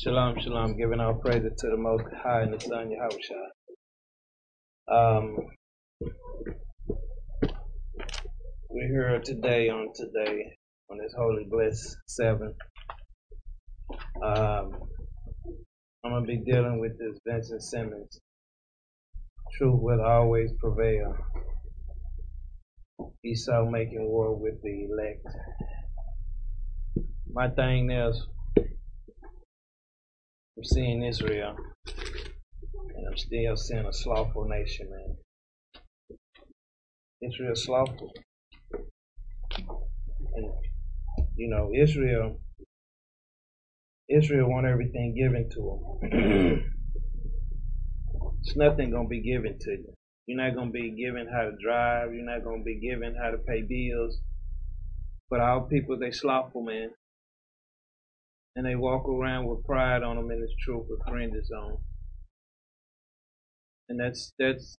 Shalom, shalom. Giving all praise to the Most High and the Son, Yahushua. Um, we're here today on today on this holy bliss seven. Um, I'm gonna be dealing with this Vincent Simmons. Truth will always prevail. Esau making war with the elect. My thing is, I'm seeing Israel, and I'm still seeing a slothful nation, man. Israel slothful, and you know Israel. Israel want everything given to them. it's nothing gonna be given to you. You're not gonna be given how to drive. You're not gonna be given how to pay bills. But our people, they slothful, man and they walk around with pride on them and it's truth with fringes on. And that's that's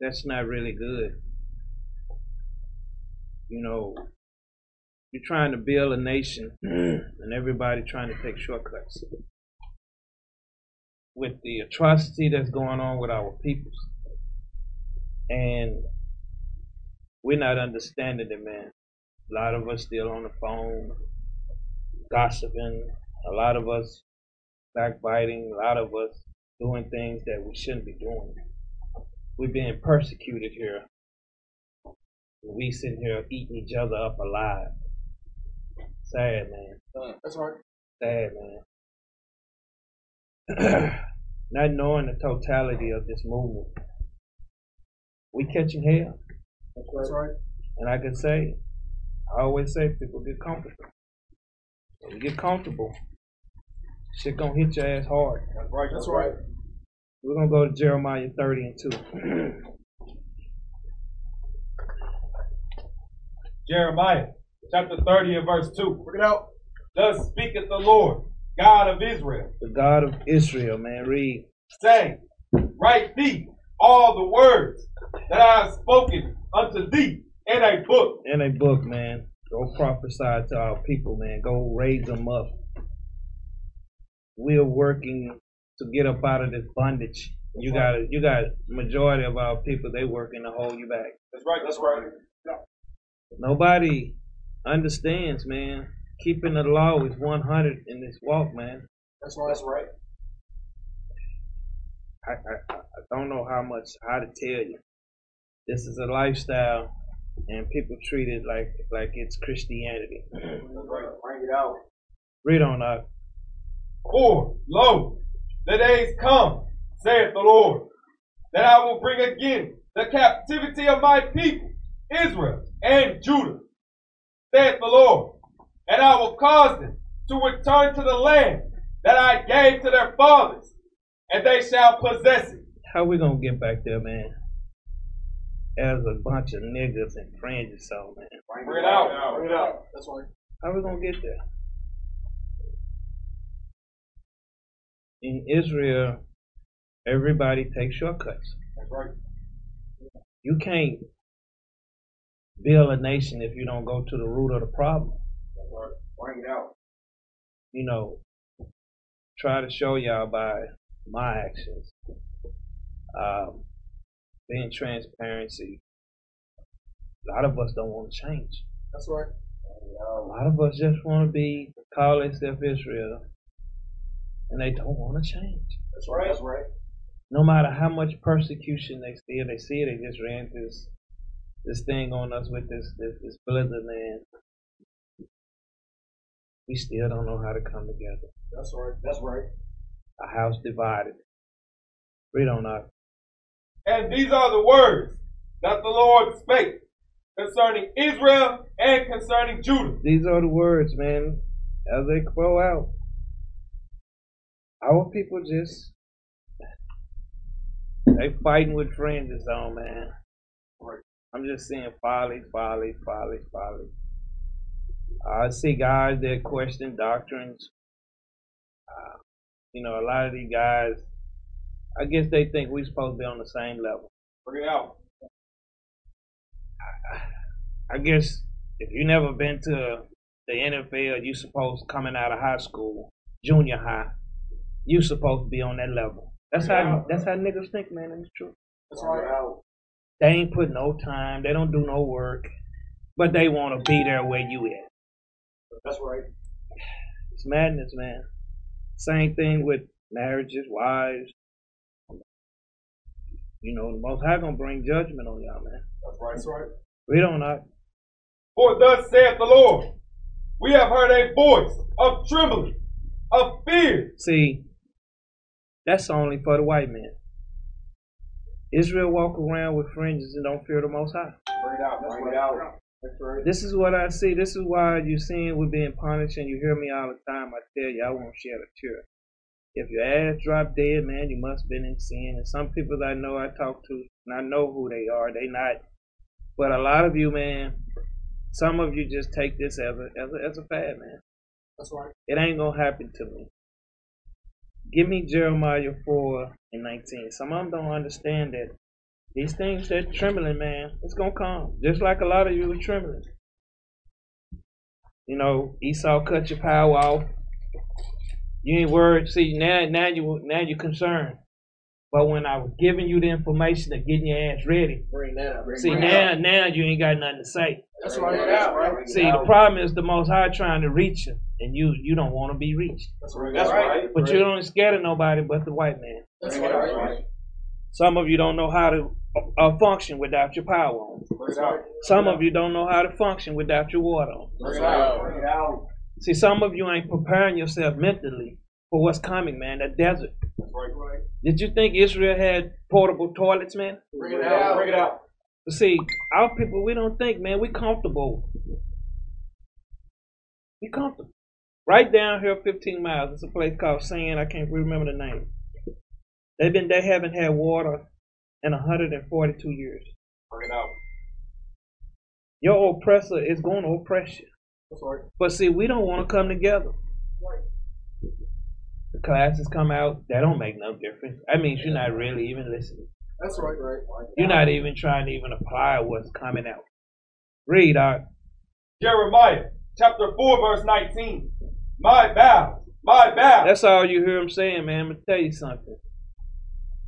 that's not really good. You know, you're trying to build a nation mm. and everybody trying to take shortcuts. With the atrocity that's going on with our peoples. And we're not understanding it, man. A lot of us still on the phone, gossiping, a lot of us backbiting, a lot of us doing things that we shouldn't be doing. We're being persecuted here. We sitting here eating each other up alive. Sad, man. That's right. Sad, man. Not knowing the totality of this movement. We catching hell. That's right. And I can say, I always say people get comfortable. When you get comfortable, Shit gonna hit your ass hard. That's right. That's right. We're gonna go to Jeremiah 30 and 2. Jeremiah chapter 30 and verse 2. Bring it out. Thus speaketh the Lord, God of Israel. The God of Israel, man. Read. Say, Write thee all the words that I have spoken unto thee in a book. In a book, man. Go prophesy to our people, man. Go raise them up we're working to get up out of this bondage. You got you got majority of our people they working to hold you back. That's right. That's right. Nobody understands, man. Keeping the law is 100 in this walk, man. That's right. That's right. I, I, I don't know how much how to tell you. This is a lifestyle, and people treat it like like it's Christianity. Bring it out. Read on up. For, lo, the days come, saith the Lord, that I will bring again the captivity of my people, Israel and Judah, saith the Lord, and I will cause them to return to the land that I gave to their fathers, and they shall possess it. How we gonna get back there, man? As a bunch of niggas and fringes, so man. Bring it out. Bring it out. That's right. How we gonna get there? in Israel, everybody takes shortcuts. That's right. You can't build a nation if you don't go to the root of the problem. That's right. Bring it out. You know, try to show y'all by my actions, um, being transparency. A lot of us don't want to change. That's right. A lot of us just want to be call themselves Israel and they don't want to change. That's right. That's right. No matter how much persecution they see, they see it. They just ran this this thing on us with this this, this blizzard, man. We still don't know how to come together. That's right. That's right. A house divided. Read on that. And these are the words that the Lord spake concerning Israel and concerning Judah. These are the words, man, as they flow out. Our people just they fighting with friends is on man. I'm just saying folly, folly, folly, folly. I see guys that question doctrines. Uh, you know, a lot of these guys, I guess they think we're supposed to be on the same level. Bring it out. I guess if you never been to the NFL, you supposed coming out of high school, junior high, you supposed to be on that level. That's how that's how niggas think, man, it's true. That's right. They ain't put no time, they don't do no work, but they wanna be there where you at. That's right. It's madness, man. Same thing with marriages, wives. You know, the most high gonna bring judgment on y'all, man. That's right. That's right. We don't know. For thus saith the Lord, we have heard a voice of trembling, of fear. See, that's only for the white man. Israel walk around with fringes and don't fear the most high. Bring it out. Bring it out. That's right. This is what I see. This is why you're seeing we're being punished, and you hear me all the time. I tell you, I won't shed a tear. If your ass drop dead, man, you must have been in sin. And some people that I know I talk to, and I know who they are, they not. But a lot of you, man, some of you just take this as a as a, as a fad, man. That's right. It ain't gonna happen to me. Give me Jeremiah 4 and 19. Some of them don't understand that these things they're trembling, man. It's gonna come. Just like a lot of you are trembling. You know, Esau cut your power off. You ain't worried. See, now now you now you're concerned. But when I was giving you the information of getting your ass ready, Bring that up. Bring see it now out. now you ain't got nothing to say. That's right. That's right. See, the problem is the Most High trying to reach you, and you you don't want to be reached. That's right. That's right. But you don't scared of nobody but the white man. That's right. Some of you don't know how to uh, function without your power on. Bring it out. Some of you don't know how to function without your water on. Bring it out. Bring it out. See, some of you ain't preparing yourself mentally for what's coming, man. That desert. That's right. Right. Did you think Israel had portable toilets, man? Bring it out. Bring it out. See, our people, we don't think, man. We comfortable. We comfortable. Right down here, 15 miles. It's a place called Sand. I can't remember the name. They've been. They haven't had water in 142 years. Bring it out. Your oppressor is going to oppress you. That's right. But see, we don't want to come together. The classes come out, that don't make no difference. That means you're not really even listening. That's right. Right. You're not even trying to even apply what's coming out. Read out. Jeremiah chapter 4, verse 19. My vow, my vow. That's all you hear him saying, man. I'm gonna tell you something.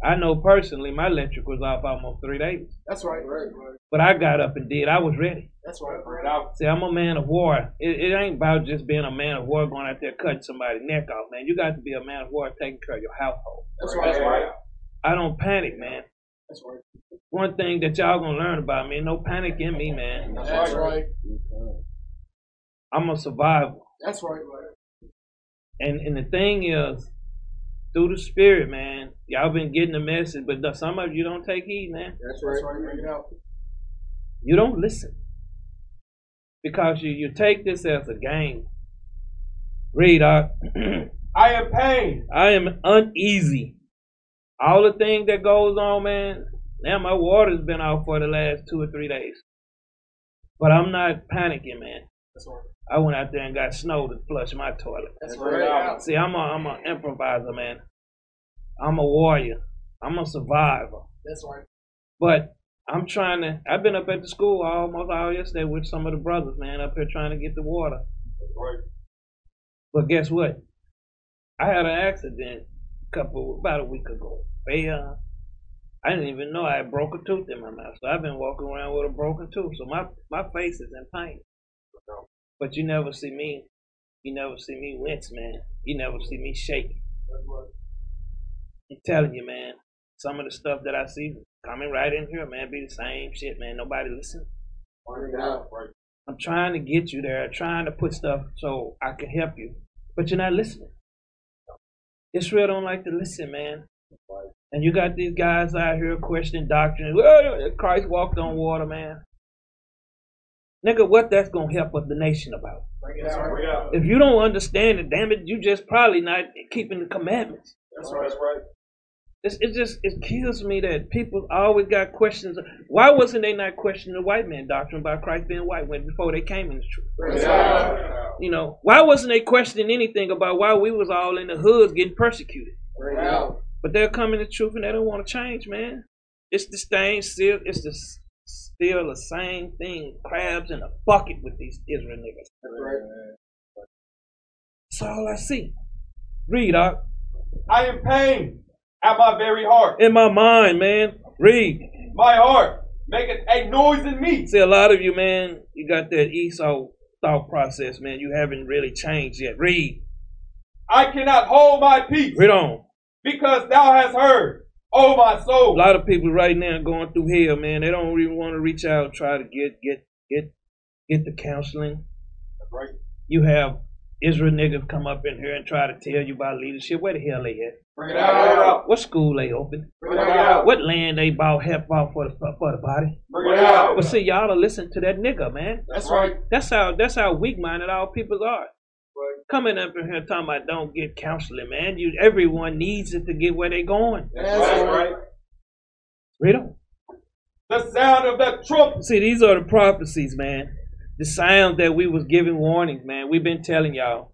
I know personally, my electric was off almost three days, That's right. Right. Right. but I got up and did. I was ready. That's right. Bring it out. See, I'm a man of war. It, it ain't about just being a man of war going out there cutting somebody's neck off, man. You got to be a man of war taking care of your household. That's That's right. right. I don't panic, man. That's right. One thing that y'all gonna learn about me, no panic in me, man. That's right. I'm a survivor. That's right. Right. And and the thing is, through the spirit, man, y'all been getting the message, but some of you don't take heed, man. That's right. Bring it out. You don't listen. Because you, you take this as a game. Read out. I am pain. I am uneasy. All the thing that goes on, man. Now my water's been out for the last two or three days. But I'm not panicking, man. That's right. I went out there and got snow to flush my toilet. That's right. See, I'm a I'm an improviser, man. I'm a warrior. I'm a survivor. That's right. But I'm trying to. I've been up at the school almost all yesterday with some of the brothers, man, up here trying to get the water. That's right. But guess what? I had an accident a couple about a week ago. They uh, I didn't even know I had broke a tooth in my mouth, so I've been walking around with a broken tooth. So my my face is in pain. But you never see me. You never see me wince, man. You never see me shake. I'm telling you, man. Some of the stuff that I see coming right in here, man, be the same shit, man. Nobody listen. I'm trying to get you there, trying to put stuff so I can help you, but you're not listening. Israel don't like to listen, man. And you got these guys out here questioning doctrine. Christ walked on water, man. Nigga, what that's gonna help us the nation about? Out. Bring it out. If you don't understand it, damn it, you just probably not keeping the commandments. That's right. That's right. It's, it just it kills me that people always got questions. Why wasn't they not questioning the white man doctrine about Christ being white when before they came in the truth? You know, why wasn't they questioning anything about why we was all in the hoods getting persecuted? Bring it out. But they're coming to truth and they don't want to change, man. It's the same still. It's the still the same thing. Crabs in a bucket with these Israel niggas. That's right. That's all I see. Read, Doc. I am pained at my very heart. In my mind, man. Read. My heart maketh a noise in me. See, a lot of you, man, you got that Esau thought process, man. You haven't really changed yet. Read. I cannot hold my peace Read on. because thou hast heard, O my soul! A lot of people right now going through hell, man. They don't even want to reach out and try to get get get get the counseling. That's Right. You have Israel niggas come up in here and try to tell you about leadership. Where the hell they at? Bring it out. What school they open? Bring it out. What land they bought help out for the for the body? Bring it out. But see, y'all to listen to that nigga, man. That's right. That's how that's how weak minded our people are. Right. Coming up in here talking about don't get counseling, man. You everyone needs it to get where they're going. That's right. Read on. The sound of the trumpet. See, these are the prophecies, man. The sounds that we was giving warnings, man. We've been telling y'all.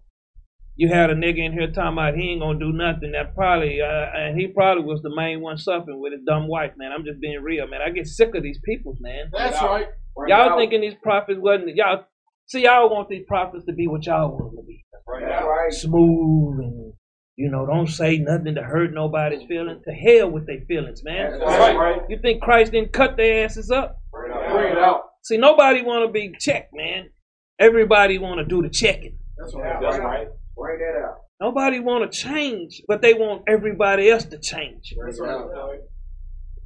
You had a nigga in here talking about he ain't gonna do nothing. That probably, uh, and he probably was the main one suffering with his dumb wife, man. I'm just being real, man. I get sick of these people, man. That's right. Bring it Y'all out. thinking these prophets wasn't y'all? See, y'all want these prophets to be what y'all want them to be, Bring it out. smooth and you know, don't say nothing to hurt nobody's feelings. To hell with their feelings, man. That's right. You think Christ didn't cut their asses up? Bring it out. Bring it out. See, nobody want to be checked, man. Everybody want to do the checking. That's right. That's right. Bring that out. Nobody want to change, but they want everybody else to change. Bring it.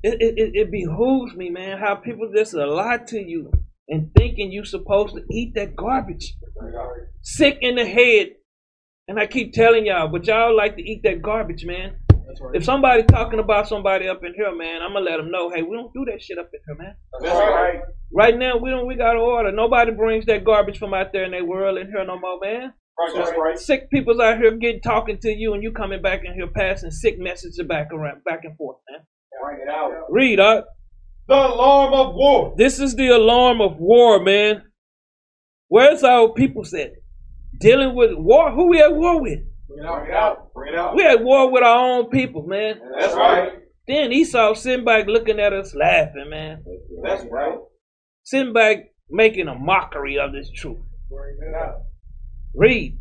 It, it, it, it behooves me, man, how people just lie to you and thinking you supposed to eat that garbage. Bring it out. Sick in the head. And I keep telling y'all, but y'all like to eat that garbage, man. Right. If somebody talking about somebody up in here, man, I'm gonna let them know, hey, we don't do that shit up in here, man. That's right. Right now, we don't. We got to order. Nobody brings that garbage from out there in their world in here no more, man. That's right. Sick people's out here getting talking to you, and you coming back in here passing sick messages back around, back and forth, man. Bring it out. Read, up. The alarm of war. This is the alarm of war, man. Where's our people at? Dealing with war. Who we at war with? Bring it out. Bring it out. We at war with our own people, man. That's right. Then Esau sitting back looking at us laughing, man. That's right. Sitting back making a mockery of this truth. Bring it out. Read.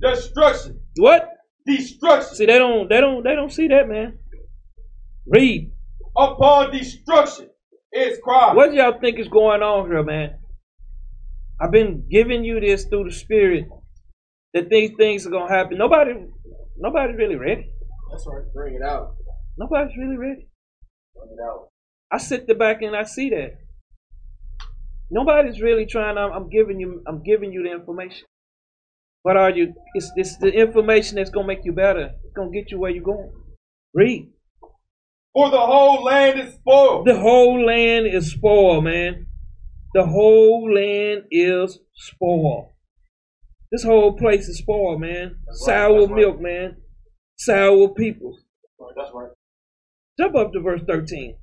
Destruction. What? Destruction. See, they don't, they don't, they don't see that, man. Read. Upon destruction is cry. What y'all think is going on here, man? I've been giving you this through the spirit that these things are gonna happen. Nobody, nobody's really ready. That's right. Bring it out. Nobody's really ready. Bring it out. I sit the back and I see that. Nobody's really trying. I'm, I'm giving you. I'm giving you the information. What are you? It's, it's the information that's gonna make you better. It's gonna get you where you're going. Read. For the whole land is spoiled. The whole land is spoiled, man. The whole land is spoiled. This whole place is spoiled, man. That's right, Sour that's right. milk, man. Sour people. That's right. Jump up to verse 13.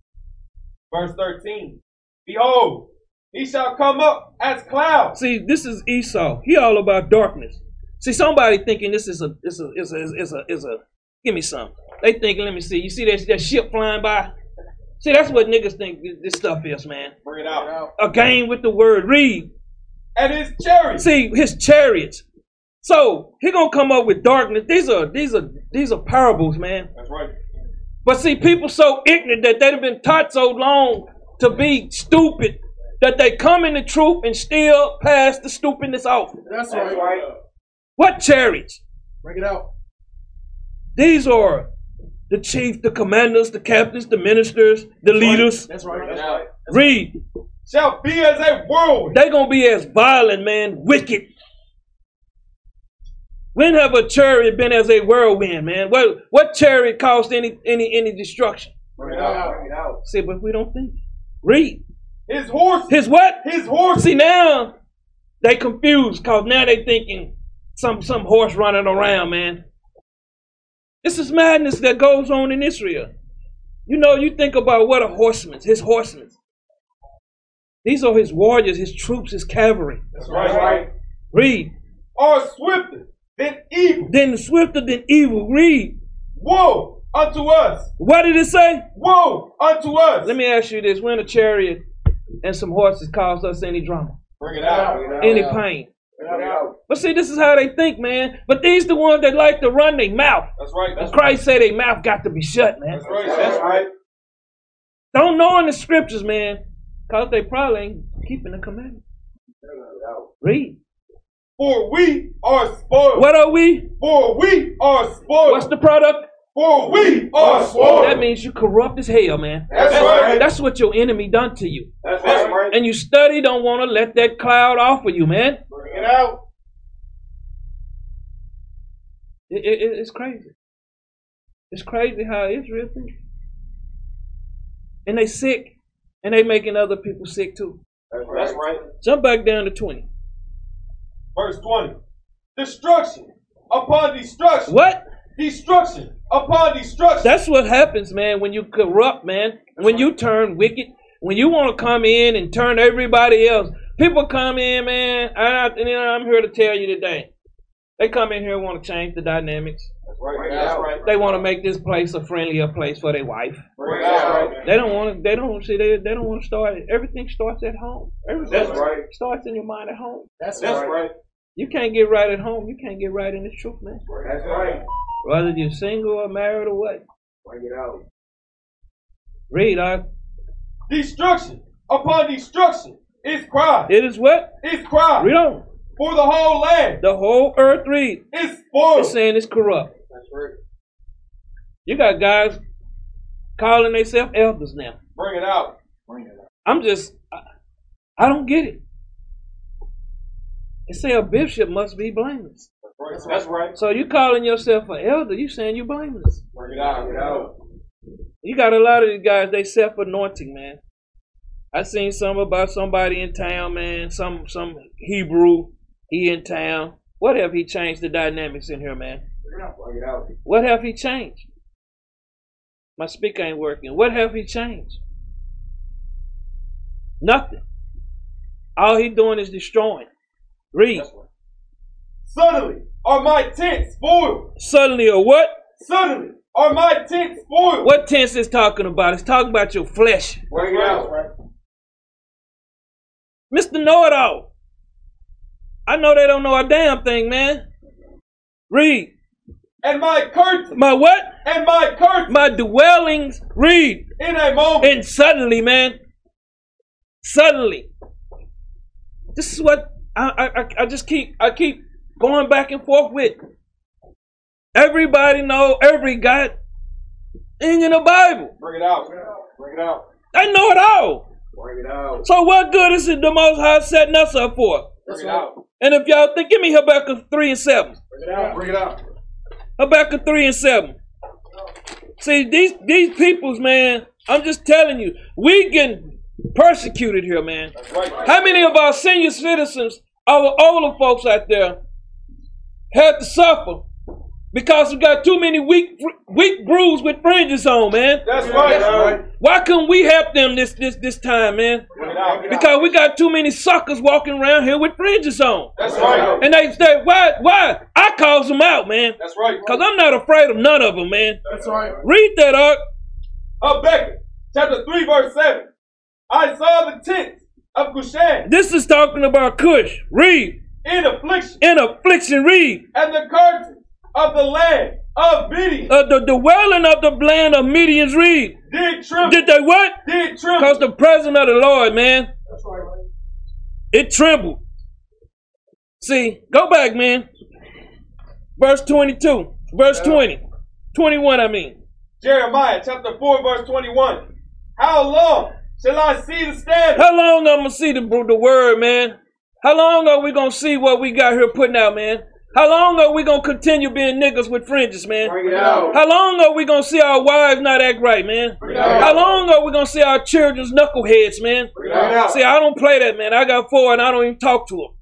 Verse 13. Behold, he shall come up as clouds. See, this is Esau. He all about darkness. See, somebody thinking this is a, is a, is a, is a, is a, give me some. They thinking, let me see. You see that, that ship flying by? See, that's what niggas think this- this stuff is, man. Bring it out. out. A game with the word. Read. And his chariots. See his chariots. So he gonna come up with darkness. These are these are these are parables, man. That's right. But see, people so ignorant that they've been taught so long to be stupid that they come in the truth and still pass the stupidness off. That's right. What chariots? Bring it out. These are the chief, the commanders, the captains, the ministers, the leaders. That's right. That's right. Read. Shall be as a whirlwind. They gonna be as violent, man, wicked. When have a chariot been as a whirlwind, man? What what chariot caused any any any destruction? Bring it out. Bring it out. See, but we don't think. Read. His horse. His what? His horse. See now they confused cause now they thinking some some horse running around, man. This is madness that goes on in Israel. You know, you think about what a horseman, his horsemen. These are his warriors, his troops, his cavalry. That's right. Right. Read. Are swifter than evil. Then swifter than evil. Read. Woe unto us. What did it say? Woe unto us. Let me ask you this: When a chariot and some horses cause us any drama, Bring it out. Bring it out. any pain, Bring Bring it out. But see, this is how they think, man. But these the ones that like to run their mouth. That's right. That's Christ said their mouth got to be shut, man. That's right. That's right. Don't know in the scriptures, man. Because they probably ain't keeping the commandments. Bring it out. Read. For we are spoiled. What are we? For we are spoiled. What's the product? For we are. That means you corrupt as hell, man. That's That's right. That's what your enemy done to you. That's right. And you study don't want to let that cloud off of you, man. Bring it out. It, it- it's crazy. It's crazy how Israel thinks. And they sick. And they making other people sick too. That's right. That's right. Jump back down to 20. Verse 20. Destruction upon destruction. What? Destruction upon destruction. That's what happens, man, when you corrupt, man. When you turn wicked. When you want to come in and turn everybody else. People come in, man. And, I, and I'm here to tell you today. They come in here and want to change the dynamics. That's right. That's right. They want to make this place a friendlier place for their wife. Bring it out. They don't want to. They don't see. They, they don't want to start. Everything starts at home. Everything That's right. starts in your mind at home. That's right. You can't get right at home. You can't get right in the truth, man. That's right. Whether you're single or married or what. Bring it out. Read, dog. Destruction upon destruction is cry. It is what? It's cry. Read on. For the whole land The whole earth read. is spoiled. It's saying it's corrupt. That's right. You got guys calling themselves elders now. Bring it out. Bring it out. I'm just, I, I don't get it. They say a bishop must be blameless. That's right. That's right. So you calling yourself an elder, you saying you blameless. Bring it out. Bring it out. You got a lot of these guys, they self anointing, man. I seen some about somebody in town, man, some some Hebrew, he in town. What have he changed the dynamics in here, man? Bring it out. Bring it out. What have he changed? My speaker ain't working. What have he changed? Nothing. All he doing is destroying. Read. Suddenly are my tents spoiled. Suddenly or what? Suddenly are my tents spoiled. What tense is talking about? It's talking about your flesh. Bring it out. right? Mr. Know It All. I know they don't know a damn thing, man. Read. And my curtains. My what? And my curtains. My dwellings. Read. In a moment. And suddenly, man. Suddenly. This is what I, I, I just keep I keep going back and forth with. Everybody know every God thing in the Bible. Bring it out. Bring it out. They know it all. Bring it out. So what good is it the most high setting us up for? Bring it out. And if y'all think give me Habakkuk 3 and 7. Bring it out. Bring it out. Habakkuk 3 and 7. See, these these peoples, man, I'm just telling you, we getting persecuted here, man. That's right. How many of our senior citizens, our older folks out there, had to suffer because we got too many weak weak brews with fringes on, man? That's right. That's right. Why couldn't we help them this this this time, man? Bring it out. Because we got too many suckers walking around here with fringes on. That's right. And they say, why, why? I calls them out, man. That's right. Because I'm not afraid of none of them, man. That's right. Read that up. Habakkuk chapter 3 verse 7. I saw the tents of Cushan This is talking about Cush. Read. In affliction In affliction, read. and the curtains of the land of Midian Uh, the dwelling of the land of Medians, read. did tremble. Did they what? Did tremble. Because the presence of the Lord, man, That's right. it trembled. See, go back, man. Verse 22. Verse 20. 21, I mean. Jeremiah chapter 4 verse 21. How long shall I see the standard? How long I'm going to see the, the word, man? How long are we going to see what we got here putting out, man? How long are we going to continue being niggas with fringes, man? Bring it out. How long are we gonna see our wives not act right, man? Bring it out. How long are we gonna see our children's knuckleheads, man? Bring it out. See, I don't play that, man. I got four and I don't even talk to them.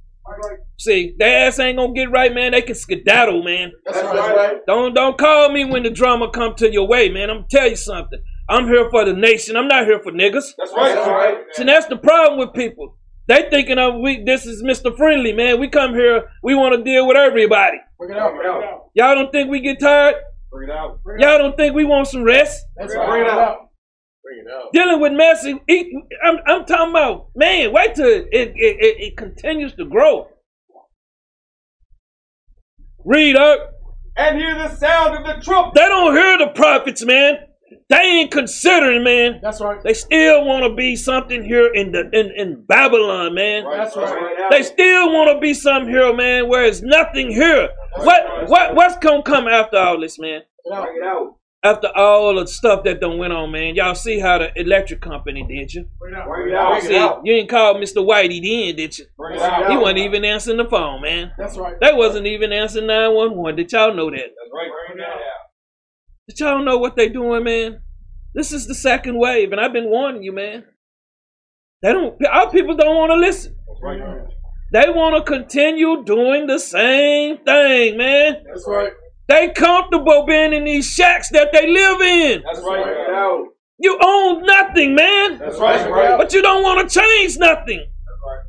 See, their ass ain't gonna get right, man. They can skedaddle, man. That's right. Don't don't call me when the drama come to your way, man. I'm gonna tell you something. I'm here for the nation. I'm not here for niggas. That's right. That's right. See, that's the problem with people. They thinking of we. This is Mr. Friendly, man. We come here. We want to deal with everybody. Bring it out. Bring it out. Y'all don't think we get tired? Bring it out. Y'all don't think we want some rest? That's Bring it Bring it out. out. Bring it out. dealing with messy. It, I'm, I'm talking about man. Wait till it, it, it, it continues to grow. Read up. and hear the sound of the trumpet. They don't hear the prophets, man. They ain't considering, man. That's right. They still want to be something here in the in, in Babylon, man. That's right. They still want to be something here, man, where it's nothing here. What what what's gonna come after all this, man? Bring it out. After all the stuff that done went on, man. Y'all see how the electric company did you? Bring it out. Bring it out. See, you ain't called Mr. Whitey then, did you? Bring it out. He wasn't even answering the phone, man. That's right. They wasn't even answering 911. Did y'all know that? That's right. Bring that out. Did y'all know what they're doing, man? This is the second wave, and I've been warning you, man. They don't. Our people don't want to listen. That's right. They want to continue doing the same thing, man. That's right. They comfortable being in these shacks that they live in. That's right. You own nothing, man. That's right. But you don't want to change nothing. Right.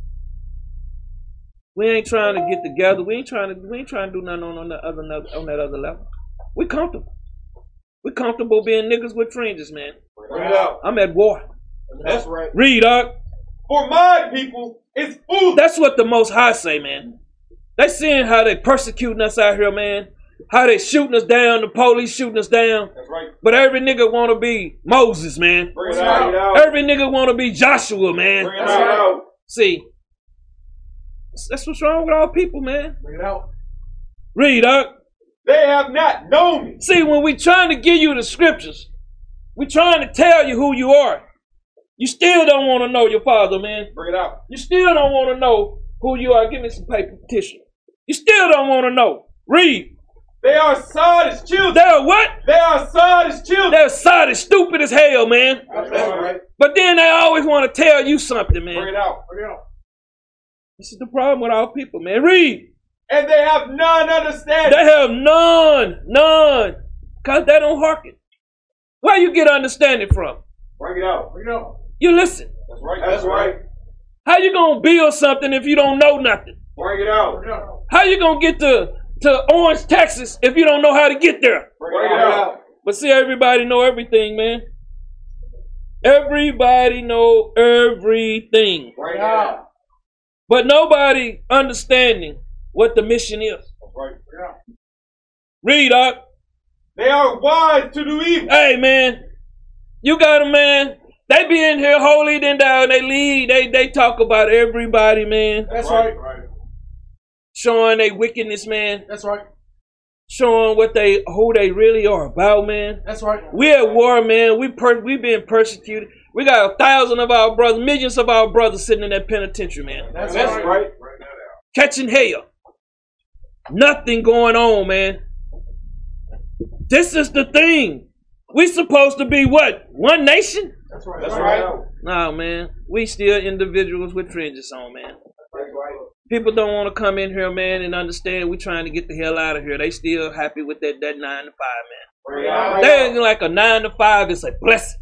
We ain't trying to get together. We ain't trying to. We ain't trying to do nothing on, on the other on that other level. We comfortable. We comfortable being niggas with fringes, man. Out. I'm at war. That's right. Read, up. For my people, it's food. That's what the Most High say, man. They seeing how they persecuting us out here, man. How they shooting us down, the police shooting us down. That's right. But every nigga want to be Moses, man. Bring it out. out. Every nigga want to be Joshua, man. Bring it out. See, that's what's wrong with our people, man. Bring it out. Read, up. They have not known me. See, when we trying to give you the scriptures, we trying to tell you who you are. You still don't want to know your father, man. Bring it out. You still don't want to know who you are. Give me some paper petition. You still don't want to know. Read. They are sottish children. They're what? They are sottish children. They're side stupid as hell, man. Right. But then they always want to tell you something, man. Bring it out. Bring it out. This is the problem with our people, man. Read. And they have none understanding. They have none, none, cause they don't hearken. Where you get understanding from? Bring it out. Bring it out. You listen. That's right. That's right. How you gonna build something if you don't know nothing? Bring it out. Bring it out. How you gonna get to to Orange, Texas if you don't know how to get there? Bring it out. But see, everybody know everything, man. Everybody know everything, Bring it out. but nobody understanding what the mission is. Right. Bring it out. Read up. They are wise to do evil. Hey man, you got a man. They be in here holy, then down. They lead. They they talk about everybody, man. That's right. Showing they wickedness, man. That's right. Showing what they who they really are about, man. That's right. We at war, man. We per we being persecuted. We got a thousand of our brothers, millions of our brothers sitting in that penitentiary, man. That's, That's right. right. Catching hell. Nothing going on, man. This is the thing. We supposed to be what? One nation? That's right. That's right. No, man. We still individuals with fringes on, man. People don't want to come in here, man, and understand we trying to get the hell out of here. They still happy with that, that nine to five, man. They ain't like a nine to five is a blessing.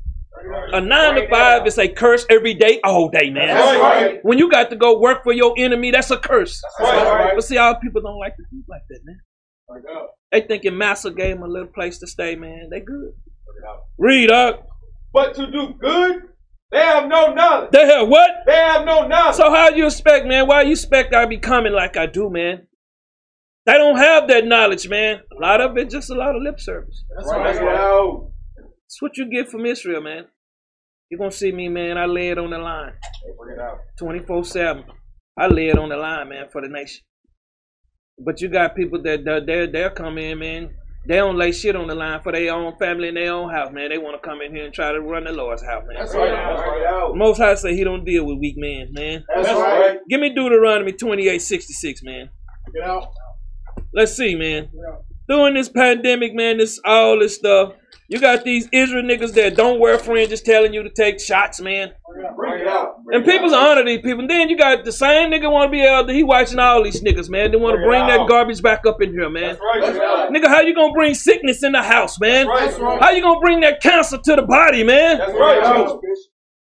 A nine to five is a curse every day, all day, man. That's right. When you got to go work for your enemy, that's a curse. That's right. But see, our people don't like to think like that, man. Bring it out. They thinking Massa gave them a little place to stay, man. They good. Bring it out. Read up. But to do good, they have no knowledge. They have what? They have no knowledge. So how you expect, man? Why you expect I be coming like I do, man? They don't have that knowledge, man. A lot of it just a lot of lip service. That's right. it out. It's what you get from Israel, man. You're gonna see me, man. I lay it on the line. Bring it out. 24-7. I lay it on the line, man, for the nation. But you got people that that- they'll they'll come in, man. They don't lay shit on the line for their own family and their own house, man. They want to come in here and try to run the Lord's house, man. That's Bring right. it out. Bring it out. Most High say he don't deal with weak men, man. That's That's right. right. Give me Deuteronomy 28:66, man. Get out. Let's see, man. Get out. During this pandemic, man, this all this stuff. You got these Israel niggas that don't wear fringes telling you to take shots, man. Bring it out. And people's honor these people. And Then you got the same nigga want to be elder. He watching all these niggas, man. They want to Bring bring that garbage back up in here, man. That's right. Bring it out. Nigga, how you gonna bring sickness in the house, man? That's right. How you gonna bring that cancer to the body, man? That's right.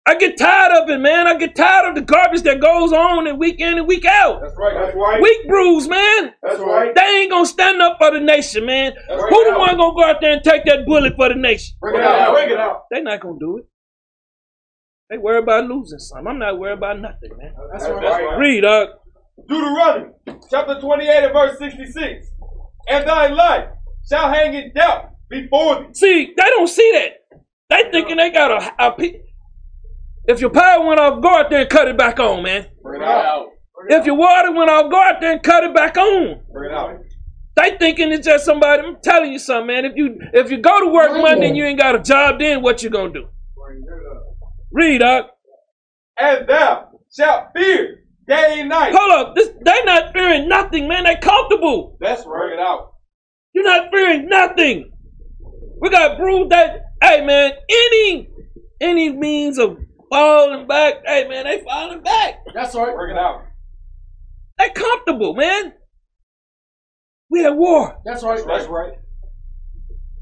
I get tired of it, man. I get tired of the garbage that goes on and week in and week out. That's right. That's right. Weak brews, man. That's right. They ain't gonna stand up for the nation, man. That's right. Who the one gonna go out there and take that bullet for the nation? Bring it out. Bring it out. They not gonna do it. They worry about losing some. I'm not worried about nothing, man. That's right. That's right. right. Read, uh, Deuteronomy chapter 28 and verse 66. and thy life shall hang in doubt before thee. See, they don't see that. They thinking they got a, a If your power went off, go out there and cut it back on, man. Bring it out. If your water went off, go out there and cut it back on. Bring it out. They thinking it's just somebody. I'm telling you something, man. If you if you go to work Monday and you ain't got a job, then what you gonna do? Read up. And thou shalt fear day and night. Hold up. This they not fearing nothing, man. They comfortable. That's right. Bring it out. You're not fearing nothing. We got proved that. Hey, man. Any any means of falling back. Hey, man. They falling back. That's right. Bring it out. They comfortable, man. We at war. That's right. That's right.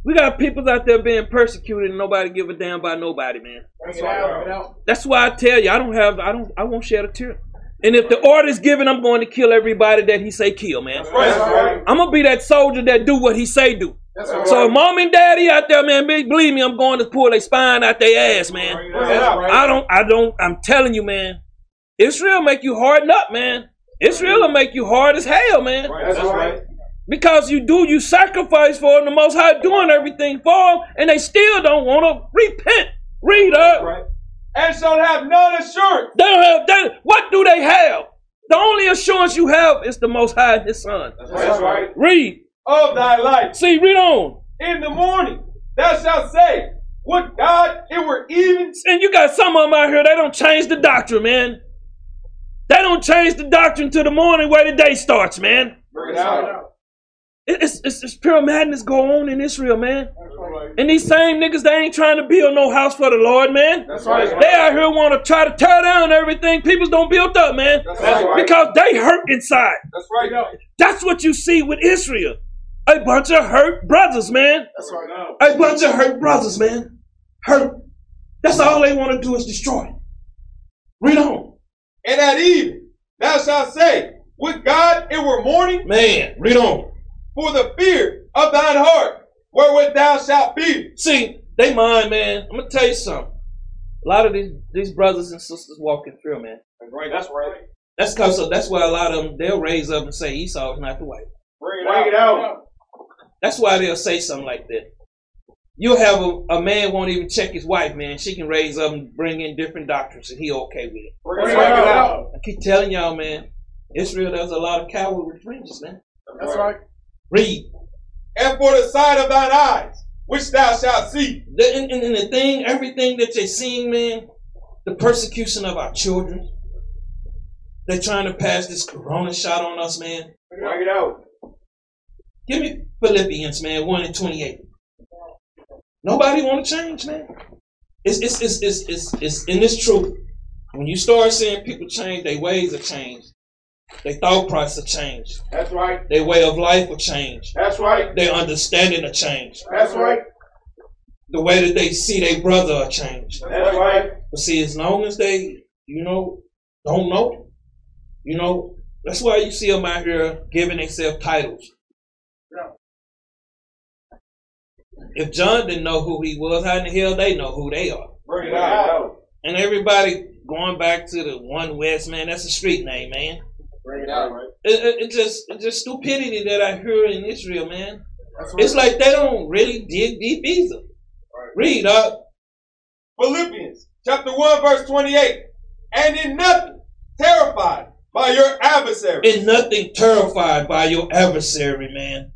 We got people out there being persecuted and nobody give a damn about nobody, man. Bring it out. Bring it out. That's why I tell you, I don't have, I don't, I won't shed a tear. And if the order is given, I'm going to kill everybody that he say kill, man. That's right. That's right. I'm gonna be that soldier that do what he say do. That's right. So if mom and daddy out there, man, be- believe me, I'm going to pull their spine out their ass, man. Bring it out. I don't, I don't, I'm telling you, man. Israel make you harden up, man. Israel will make you hard as hell, man. That's right. Because you do, you sacrifice for them, the Most High doing everything for them, and they still don't want to repent. Read up. Right. And shall have none assurance. They don't have. They, what do they have? The only assurance you have is the Most High and His Son. That's right. Read. Of thy life. See, read on. In the morning thou shalt say, Would God it were even And you got some of them out here. They don't change the doctrine, man. They don't change the doctrine to the morning where the day starts, man. Bring it out. It's, it's, it's pure madness going on in Israel, man. Right. And these same niggas, they ain't trying to build no house for the Lord, man. That's right. They out here want to try to tear down everything. People don't build up, man. That's right. Because they hurt inside. That's right. That's what you see with Israel. A bunch of hurt brothers, man. That's right. A bunch of hurt brothers, man. Hurt. That's all they want to do is destroy. Read on. And at eve, thou shalt say, With God it were morning Man, read on. for the fear of thine heart, wherewith thou shalt be. See, they mind, man. I'm gonna tell you something. A lot of these these brothers and sisters walking through, man. That's right. That's right. That's cause of, that's why a lot of them they'll raise up and say Esau is not the white. Bring it out. That's why they'll say something like that. You'll have a, a man won't even check his wife, man. She can raise up and bring in different doctrines, and he okay with it. Bring it out. I keep telling y'all, man. Israel, there's a lot of coward with fringes, man. That's right. Read. And for the sight of thine eyes, which thou shalt see. The, and, and, and the thing, everything that they're seeing, man, the persecution of our children. They're trying to pass this corona shot on us, man. Bring it out. Give me Philippians, man, 1 and 28. Nobody want to change, man. It's, it's, it's, it's, it's, it's, and it's true. When you start seeing people change, their ways have changed. Their thought process have changed. That's right. Their way of life will change. That's right. Their understanding will change. That's right. The way that they see their brother will change. That's right. But see, as long as they, you know, don't know, you know, that's why you see them out here giving themselves titles. If John didn't know who he was, how in the hell they know who they are? Bring it out. And everybody going back to the One West, man, that's a street name, man. Bring it out. It, it, it just it's just stupidity that I hear in Israel, man. Right. It's like they don't really dig deep either. Read up. Philippians chapter 1, verse 28. And in nothing terrified by your adversary. In nothing terrified by your adversary, man.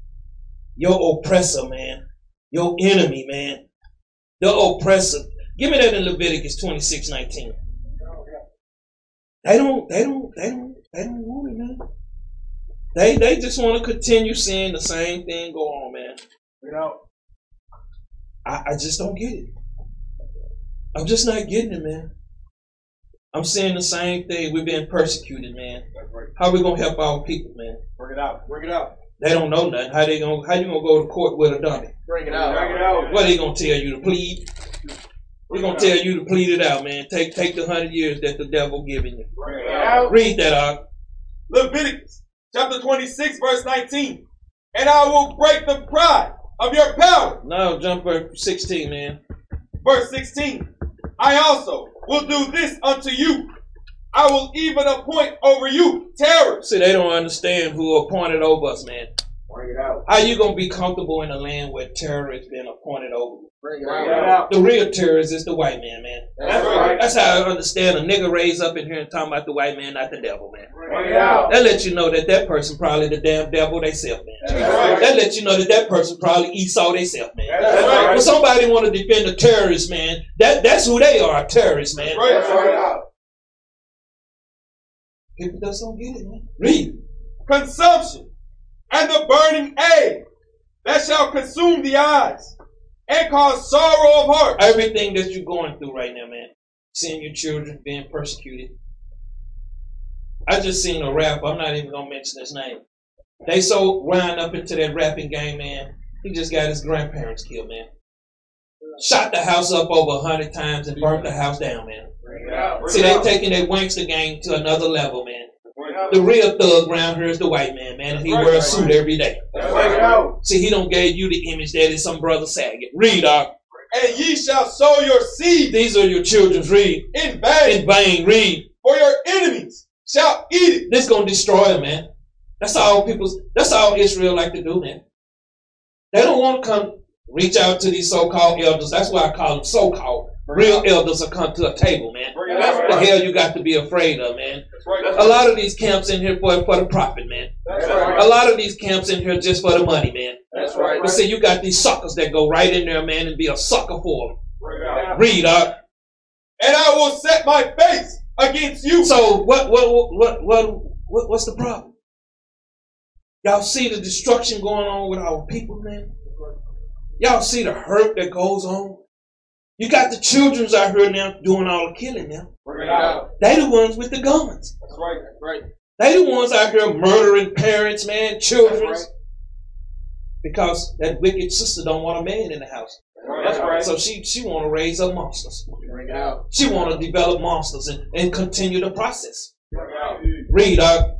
Your oppressor, man. Your enemy, man. The oppressor. Give me that in Leviticus 26, 19. They don't, they don't, they don't, they don't want it, man. They they just want to continue seeing the same thing go on, man. It out. I, I just don't get it. I'm just not getting it, man. I'm seeing the same thing. We're being persecuted, man. How we gonna help our people, man? Bring it out. Bring it out. They don't know nothing. How they gonna how you gonna go to court with a dummy? Bring it Bring it out. What are they gonna tell you to plead? We're gonna tell you to plead it out, man. Take take the hundred years that the devil giving you. Bring it out. Read that out. Leviticus chapter 26, verse 19. And I will break the pride of your power. Now jump verse 16, man. Verse 16. I also will do this unto you. I will even appoint over you terrors. See, they don't understand who appointed over us, man. Bring it out. How you gonna be comfortable in a land where terror terrorists been appointed over? you? Bring it out. The real terrorist is the white man, man. That's right. That's how I understand a nigga raised up in here and talking about the white man, not the devil, man. Bring it out. That let you know that that person probably the damn devil they self, man. That's right. That let you know that that person probably Esau they self, man. That's right. When somebody want to defend a terrorist, man, that that's who they are, a terrorist, man. Right. That's right. People just don't get it, man. Read. Consumption and the burning egg that shall consume the eyes and cause sorrow of heart. Everything that you're going through right now, man. Seeing your children being persecuted. I just seen a rap. I'm not even gonna mention his name. They so wound up into that rapping game, man. He just got his grandparents killed, man. Shot the house up over a hundred times and burnt the house down, man. Bring it out. See, they taking that wankster game to another level, man. Bring it out. The real thug around here is the white man, man, and he wears a suit every day. That's Bring it right. See, he don't gave you the image that is some brother sagging. Read, dog. And ye shall sow your seed These are your children's read. in vain, In vain, read. for your enemies shall eat it. This gonna destroy them, man. That's all people's. That's all Israel like to do, man. They don't want to come reach out to these so-called elders. That's why I call them so-called. Real elders will come to a table, man. That's what the hell you got to be afraid of, man. A lot of these camps in here for for the profit, man. That's A lot of these camps in here just for the money, man. That's right. But see, you got these suckers that go right in there, man, and be a sucker for them. Read, up. And I will set my face against you. So what what what what what what's the problem? Y'all see the destruction going on with our people, man? Y'all see the hurt that goes on? You got the childrens out here now doing all the killing now. Bring it out. They the ones with the guns. That's right. That's right. They the ones out here murdering parents, man, children. Right. Because that wicked sister don't want a man in the house. That's right. So she she want to raise up monsters. Bring out. She want to develop monsters and, and continue the process. Bring it out. Read, dog.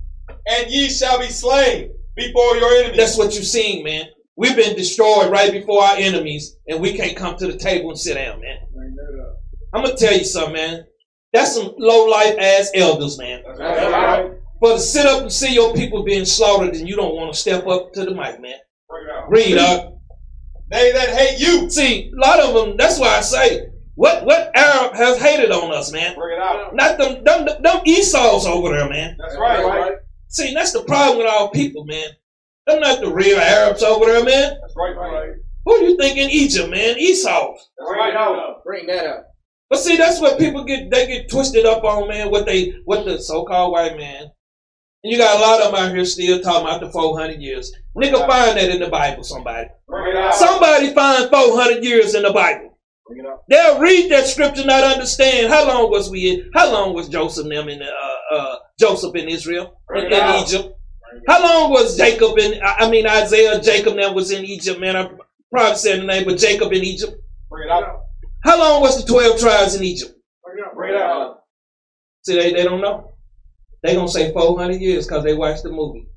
And ye shall be slain before your enemies. That's what you're seeing, man. We've been destroyed right before our enemies, and we can't come to the table and sit down, man. Bring it up. I'm gonna tell you something, man. That's some low life ass elders, man. Right. right. For to sit up and see your people being slaughtered, and you don't want to step up to the mic, man. Bring it out. Read, up. They that hate you. See, a lot of them. That's why I say, what what Arab has hated on us, man? Bring it out. Not them them them Esau's over there, man. That's right. See, that's the problem with our people, man. Them not the real Arabs over there, man. That's right. Right. Who you think in Egypt, man? Esau. That's right. Bring that up. But see, that's what people get they get twisted up on, man. What they what the so called white man. And you got a lot of them out here still talking about the four hundred years. Nigga, find that in the Bible, somebody. Bring it out. Somebody find four hundred years in the Bible. Bring it up. They'll read that scripture, not understand how long was we in, how long was Joseph them in uh, uh, Joseph in Israel in, in. Egypt. How long was Jacob in? I mean Isaiah, Jacob that was in Egypt, man. I probably said the name, but Jacob in Egypt. Bring it out. How long was the twelve tribes in Egypt? Bring it out. See, they, they don't know. They gonna say 400 years because they watched the movie.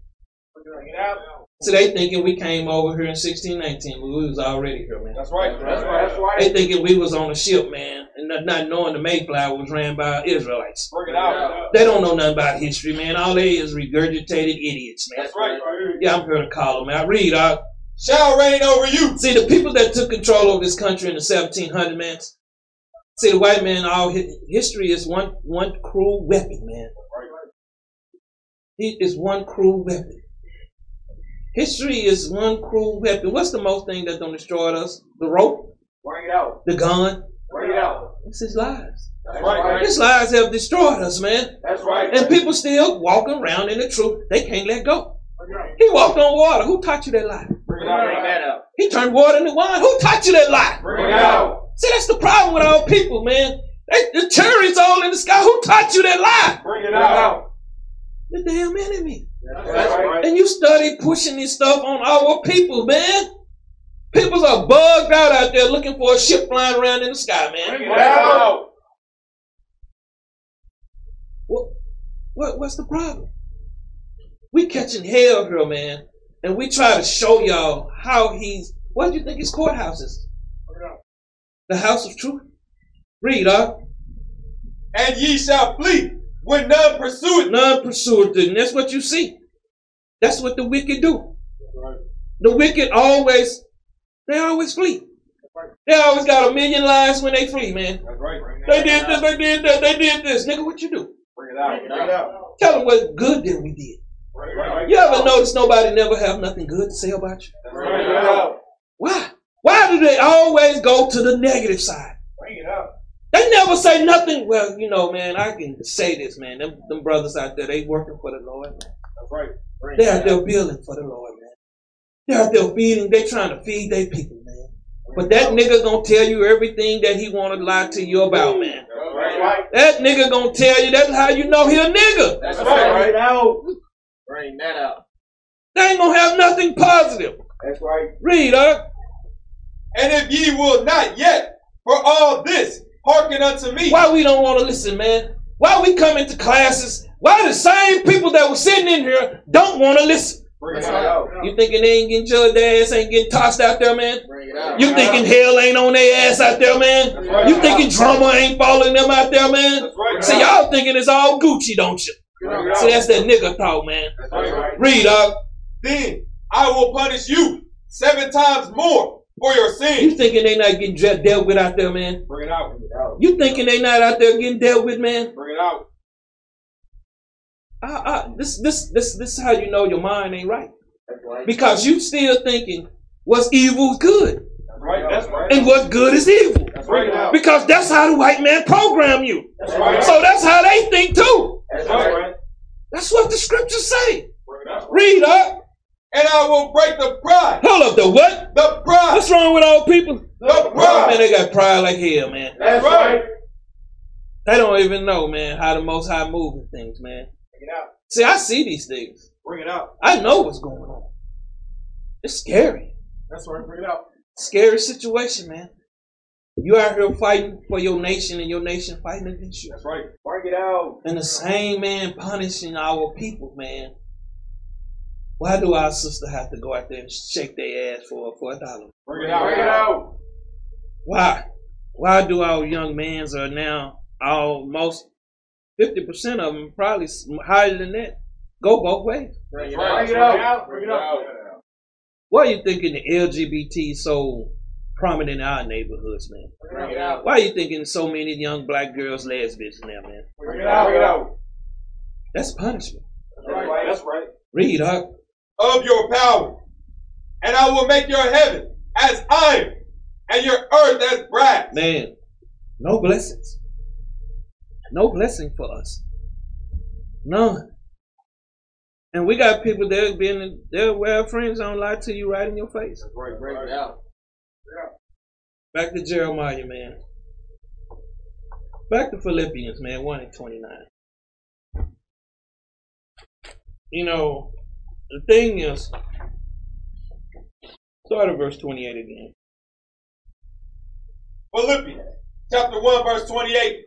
Bring it out. See, they thinking we came over here in 1619 when we was already here, man. That's right. That's right. That's right. They thinking we was on a ship, man, and not, not knowing the Mayflower was ran by Israelites. Bring it out. They don't know nothing about history, man. All they is regurgitated idiots, man. That's right. Yeah, I'm here to call them out. Read, uh, Shall reign over you. See, the people that took control of this country in the 1700 man. See, the white man, all hi- history is one one cruel weapon, man. It is one cruel weapon. History is one cruel weapon. What's the most thing that don't destroy us? The rope, Bring it out. the gun. Bring it out. It's his lies. That's right. His lies have destroyed us, man. That's right. And people still walking around in the truth. They can't let go. Bring. He walked on water. Who taught you that lie? Bring it Bring out. that up. He turned water into wine. Who taught you that lie? Bring it out. See, that's the problem with our people, man. They, the chariots all in the sky. Who taught you that lie? Bring it out. The damn enemy. Right. And you study pushing this stuff on our people, man. Peoples are bugged out out there looking for a ship flying around in the sky, man. Bring it out. What, what, what's the problem? We catching hell here, man. And we try to show y'all how he's, what do you think his courthouse is? The house of truth? Read, huh? And ye shall flee when none pursue it. None pursueth. And that's what you see. That's what the wicked do. The wicked always, they always flee. They always got a million lies when they flee, man. That's right. They did this, they did that, they did this. Nigga, what you do? Bring it out. Bring it out. Tell them what good that we did. You ever notice nobody never have nothing good to say about you? Bring it out. Why? Why do they always go to the negative side? Bring it out. They never say nothing. Well, you know, man, I can say this, man. Them, them brothers out there, they working for the Lord. Man. That's right. Bring They out out. there building for the Lord, man. They out there feeding. They trying to feed their people, man. But that nigga gonna tell you everything that he want to lie to you about, man. That's right. That nigga gonna tell you. That's how you know he a nigga. That's right. Bring it out. Bring that out. They ain't gonna have nothing positive. That's right. Read up. And if ye will not yet, for all this, hearken unto me. Why we don't want to listen, man? Why we come into classes? Why the same people that were sitting in here don't want to listen? Bring it out. out. You thinking they ain't getting judged, their ass ain't getting tossed out there, man? Bring it out. You thinking hell ain't on their ass out there, man? right. You thinking drama ain't following them out there, man? That's right. See, y'all thinking it's all Gucci, don't you? See, that's that nigga thought, man. That's right. Read up. Then I will punish you seven times more for your You sins. thinking they not getting dealt with out there, man? Bring it out. Bring it out. You thinking they not out there getting dealt with, man? Bring it out. Uh, uh, this, this, this, this is how you know your mind ain't right. Right. Because you still thinking what's evil is good. That's right. That's right. and what's good is evil. That's right. Because that's how the white man program you. That's right. So that's how they think too. That's right. right. That's what the scriptures say. Bring it out. Read up. And I will break the pride. Hold up, the what? The pride. What's wrong with old people? The oh, pride. Man, they got pride like hell, man. That's right. They don't even know, man, how the most high moving things, man. Bring it out. See, I see these things. Bring it out. I know what's going on. It's scary. That's right. Bring it out. Scary situation, man. You out here fighting for your nation and your nation fighting against you. That's right. Bring it out. And the same man punishing our people, man. Why do our sister have to go out there and shake their ass for for a dollar? Bring it out. Bring it out. Why? Why do our young mans are now almost fifty percent of them, probably higher than that, go both ways? Bring it Bring out. it out. Bring it out. Why are you thinking the LGBT so prominent in our neighborhoods, man? Bring it out. Why are you thinking so many young black girls lesbians now, man? Bring it out. Bring it out. That's punishment. That's right. That's right. Read up. Of your power. And I will make your heaven as iron and your earth as brass. Man, no blessings. No blessing for us. None. And we got people that being they're well friends don't lie to you right in your face. Right. Bring it out. Back to Jeremiah, man. Back to Philippians, man, 1 and 29. You know, the thing is, start at verse 28 again. Philippians chapter 1 verse 28.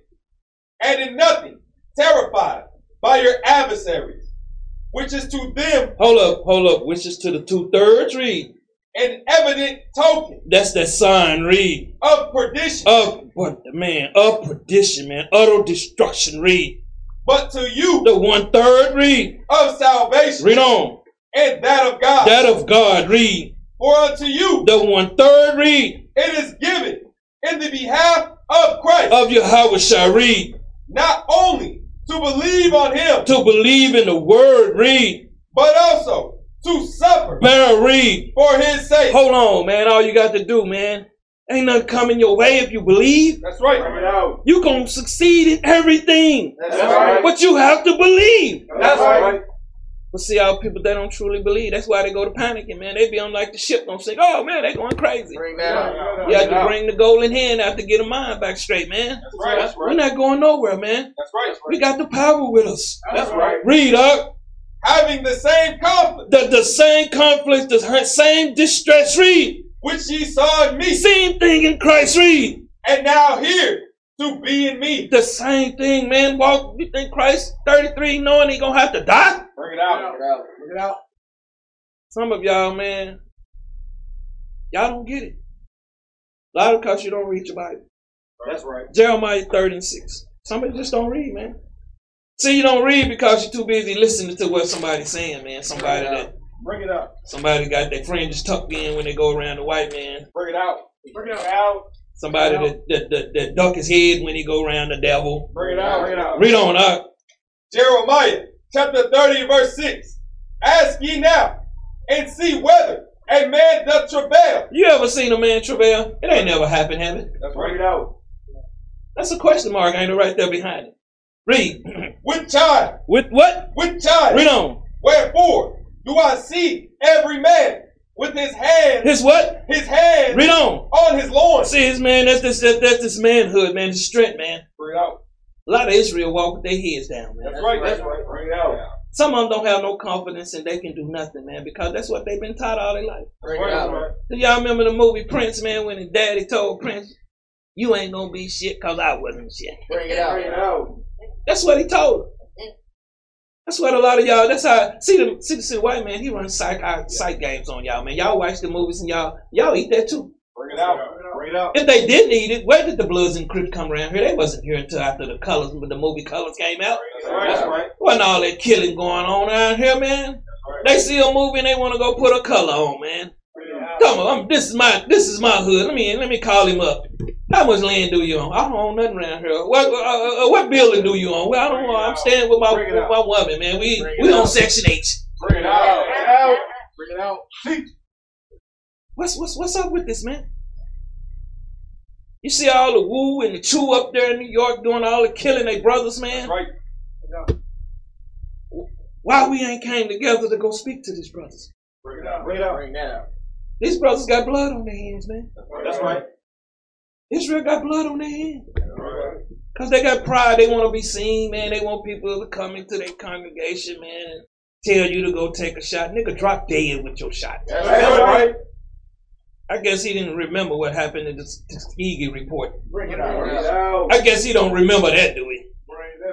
And in nothing terrified by your adversaries, which is to them Hold up, hold up, which is to the two thirds read. an evident token That's that sign read. of perdition, Of what man, of perdition, man, utter destruction read. but to you The one third read. of salvation Read on. And that of God. That of God read. For unto you The one third read it is given in the behalf of Christ, of Yahweh shall read. not only to believe on him, To believe in the word read. but also to suffer Bear read. for his sake. Hold on, man. All you got to do, man. Ain't nothing coming your way if you believe. That's right. Bring it. You gonna succeed in everything. That's right. But you have to believe. That's right. But see, our people they don't truly believe. That's why they go to panicking, man. They be on like the ship don't sink. Oh man, they going crazy. Bring that out. You have to bring the golden hand out to get a mind back straight, man. That's right. That's We're not going nowhere, man. That's right. We got the power with us. That's right. Read up. Having the same conflict The, the same conflict, the same distress. Read. which ye saw in me, Same thing in Christ. Read. and now here to be in me. The same thing, man. Walk. You think Christ 33 knowing he gonna have to die? Bring it out. Bring it out. Bring it out. Some of y'all, man, y'all don't get it. A lot of because you don't read your Bible. That's right. Jeremiah 30 and 6. Somebody just don't read, man. See, you don't read because you're too busy listening to what somebody's saying, man. Somebody that Bring it up. Somebody got their fringes tucked in when they go around the white man. Bring it out. Bring it out. Somebody that, that, that, that duck his head when he go around the devil. Bring it out. Bring it out. Read on up. Jeremiah chapter 30, verse 6. Ask ye now and see whether a man doth travail. You ever seen a man travail? It ain't never happened, have it? Bring it out. That's a question mark, ain't it, right there behind it? Read. With child, With what? with child. Read on. Wherefore do I see every man with his hand, His what? his hand Read on. on his loins. See, his man, that's this, that, that's this manhood, man, his strength, man. Bring it out. A lot of Israel walk with their heads down, man. That's right. That's right. Bring it out. Some of them don't have no confidence and they can do nothing, man, because that's what they've been taught all their life. Bring it out. Do y'all remember the movie Prince, man, when his daddy told Prince, you ain't gonna be shit because I wasn't shit. Bring it out. Bring it out. That's what he told him. That's what a lot of y'all. That's how see the see the, see the white man. He runs psych uh, psych games on y'all, man. Y'all watch the movies and y'all y'all eat that too. Bring it out. Bring it out. If they didn't eat it, where did the Bloods and Crips come around here? They wasn't here until after the colors, when the movie Colors came out. That's right. That's right. Wasn't all that killing going on around here, man. They see a movie and they want to go put a color on, man. Come on, I'm, this is my this is my hood. Let me let me call him up. How much land do you own? I don't own nothing around here. What uh, uh, what building do you own? Well, I don't know. I'm staying with my with my woman, man. We Bring we on. Section Eight. Bring it out. Bring it out. Bring it out. What's what's what's up with this, man? You see all the woo and the chew up there in New York doing all the killing they brothers, man. That's right. Why we ain't came together to go speak to these brothers? Bring it out. Bring it out. Bring that out. These brothers got blood on their hands, man. That's right. Israel got blood on their hands. Cause they got pride, they want to be seen, man. They want people to come into their congregation, man, and tell you to go take a shot. Nigga, drop dead with your shot. That's right. I guess he didn't remember what happened in the Tuskegee report. Bring it out. Bring it out. I guess he don't remember that, do he?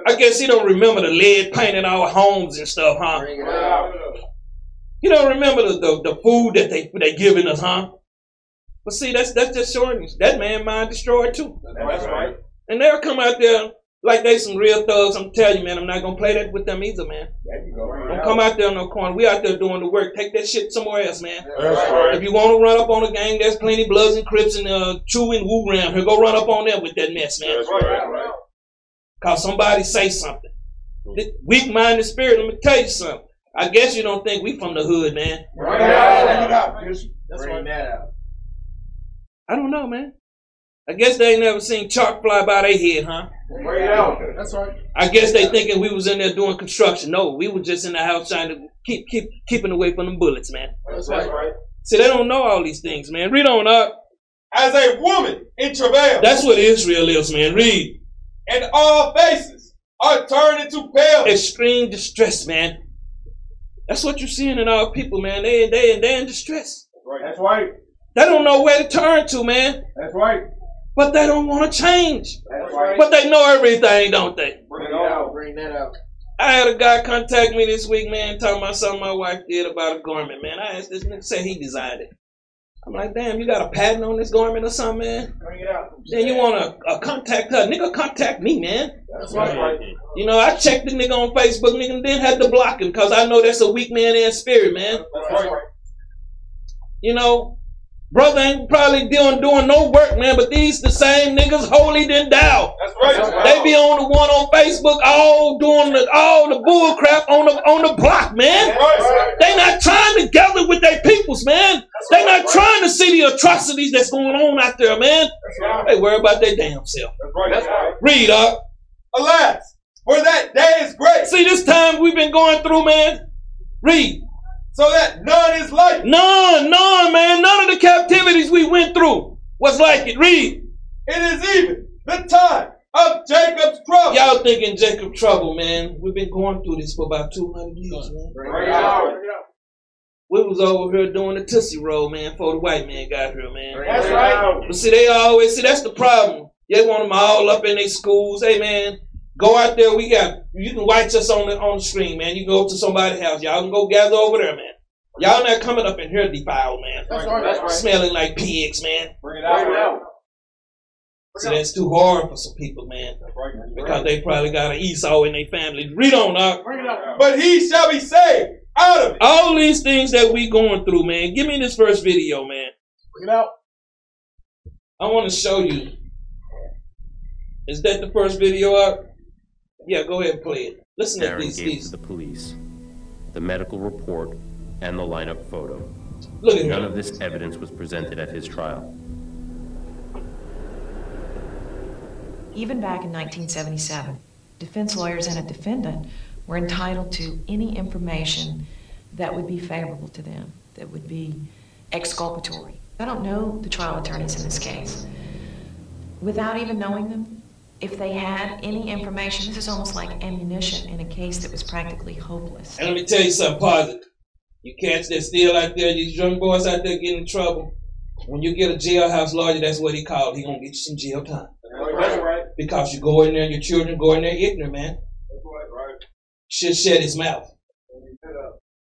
I guess he don't remember the lead painting our homes and stuff, huh? Bring it out. He don't remember the, the, the food that they they giving us, huh? But see, that's that's just showing you that man mind destroyed too. That's right. And they'll come out there like they some real thugs. I'm telling you, man, I'm not gonna play that with them either, man. There you go. Bring Don't out. come out there in no corner. We out there doing the work. Take that shit somewhere else, man. That's right. If you want to run up on a gang, there's plenty Bloods and Crips and uh, Chew and Woo around here. Go run up on them with that mess, man. That's right. Cause somebody say something. Weak minded spirit. Let me tell you something. I guess you don't think we from the hood, man. Bring it out. Bring it out. Bring that out. I don't know, man. I guess they ain't never seen chalk fly by their head, huh? Bring it out. That's right. I guess they thinking we was in there doing construction. No, we were just in the house trying to keep keep keeping away from them bullets, man. That's right. right. See, they don't know all these things, man. Read on up. As a woman in travail, That's what Israel is, man. Read. and all faces are turned into pale. Extreme distress, man. That's what you're seeing in our people, man. They they they in distress. That's right. That's right. They don't know where to turn to, man. That's right. But they don't want to change. That's right. But they know everything, don't they? Bring it out. out. Bring that out. I had a guy contact me this week, man, talking about something my wife did about a garment, man. I asked this nigga, said he designed it. I'm like, damn, you got a patent on this garment or something, man? Bring it out. Then you want to uh, contact her. Nigga, contact me, man. That's right. You know, I checked the nigga on Facebook, nigga, and then had to block him because I know that's a weak man in spirit, man. That's right. You know, brother ain't probably doing doing no work, man, but these the same niggas holy than thou. That's right. They be on the one on Facebook, all doing the all the bull crap on the on the block, man. Right. They not trying to gather with their peoples, man. They not trying to see the atrocities that's going on out there, man. Right. They worry about their damn self. That's right. That's right. Read up. Alas, for that day is great, See this time we've been going through, man. Read. So that none is like. None, none, man. None of the captivities we went through was like it. Read. It is even the time of Jacob's trouble. Y'all thinking Jacob trouble, man. We've been going through this for about 200 years, man. Bring it. We was over here doing the Tootsie Roll, man, before the white man got here, man. That's right. But see, they always, see, that's the problem. They want them all up in their schools. Hey, man, go out there. We got, you can watch us on the, on the screen, man. You go to somebody's house. Y'all can go gather over there, man. Y'all not coming up in here defiled, man. That's right. That's right. Smelling like pigs, man. Bring it out. See, that's too hard for some people, man. Right. Because they probably got an Esau in their family. Read on up. But he shall be saved out of it. All these things that we going through, man. Give me this first video, man. Bring it out. I want to show you. Is that the first video up? Yeah, go ahead and play it. Listen to Darren these. gave to the police the medical report and the lineup photo. Look at None him. of this evidence was presented at his trial. Even back in 1977, defense lawyers and a defendant were entitled to any information that would be favorable to them, that would be exculpatory. I don't know the trial attorneys in this case. Without even knowing them, if they had any information, this is almost like ammunition in a case that was practically hopeless. And let me tell you something positive. You cats that still out there, these young boys out there getting in trouble. When you get a jailhouse lawyer, that's what he called. He gonna get you some jail time That's right. because you go in there, and your children go in there ignorant, man. That's right. Right. Should shut his mouth.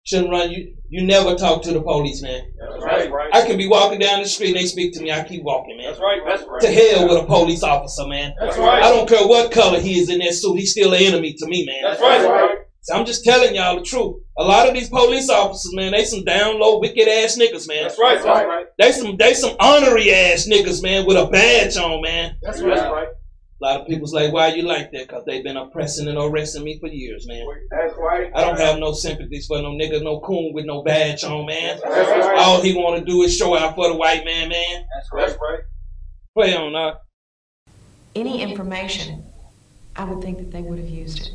Shouldn't run you. You never talk to the police, man. That's right. Right. I can be walking down the street and they speak to me. I keep walking, man. That's right. That's right. To hell with a police officer, man. That's right. I don't care what color he is in that suit. He's still an enemy to me, man. That's right. That's right. So I'm just telling y'all the truth. A lot of these police officers, man, they some down low, wicked ass niggas, man. That's right. That's right. They some they some honorary ass niggas, man, with a badge on, man. That's right. That's right. A lot of people's like, why you like that? Cause they've been oppressing and arresting me for years, man. That's right. I don't have no sympathies for no nigga, no coon with no badge on, man. That's right. All he want to do is show out for the white man, man. That's right. That's right. Play on, uh. Any information, I would think that they would have used it.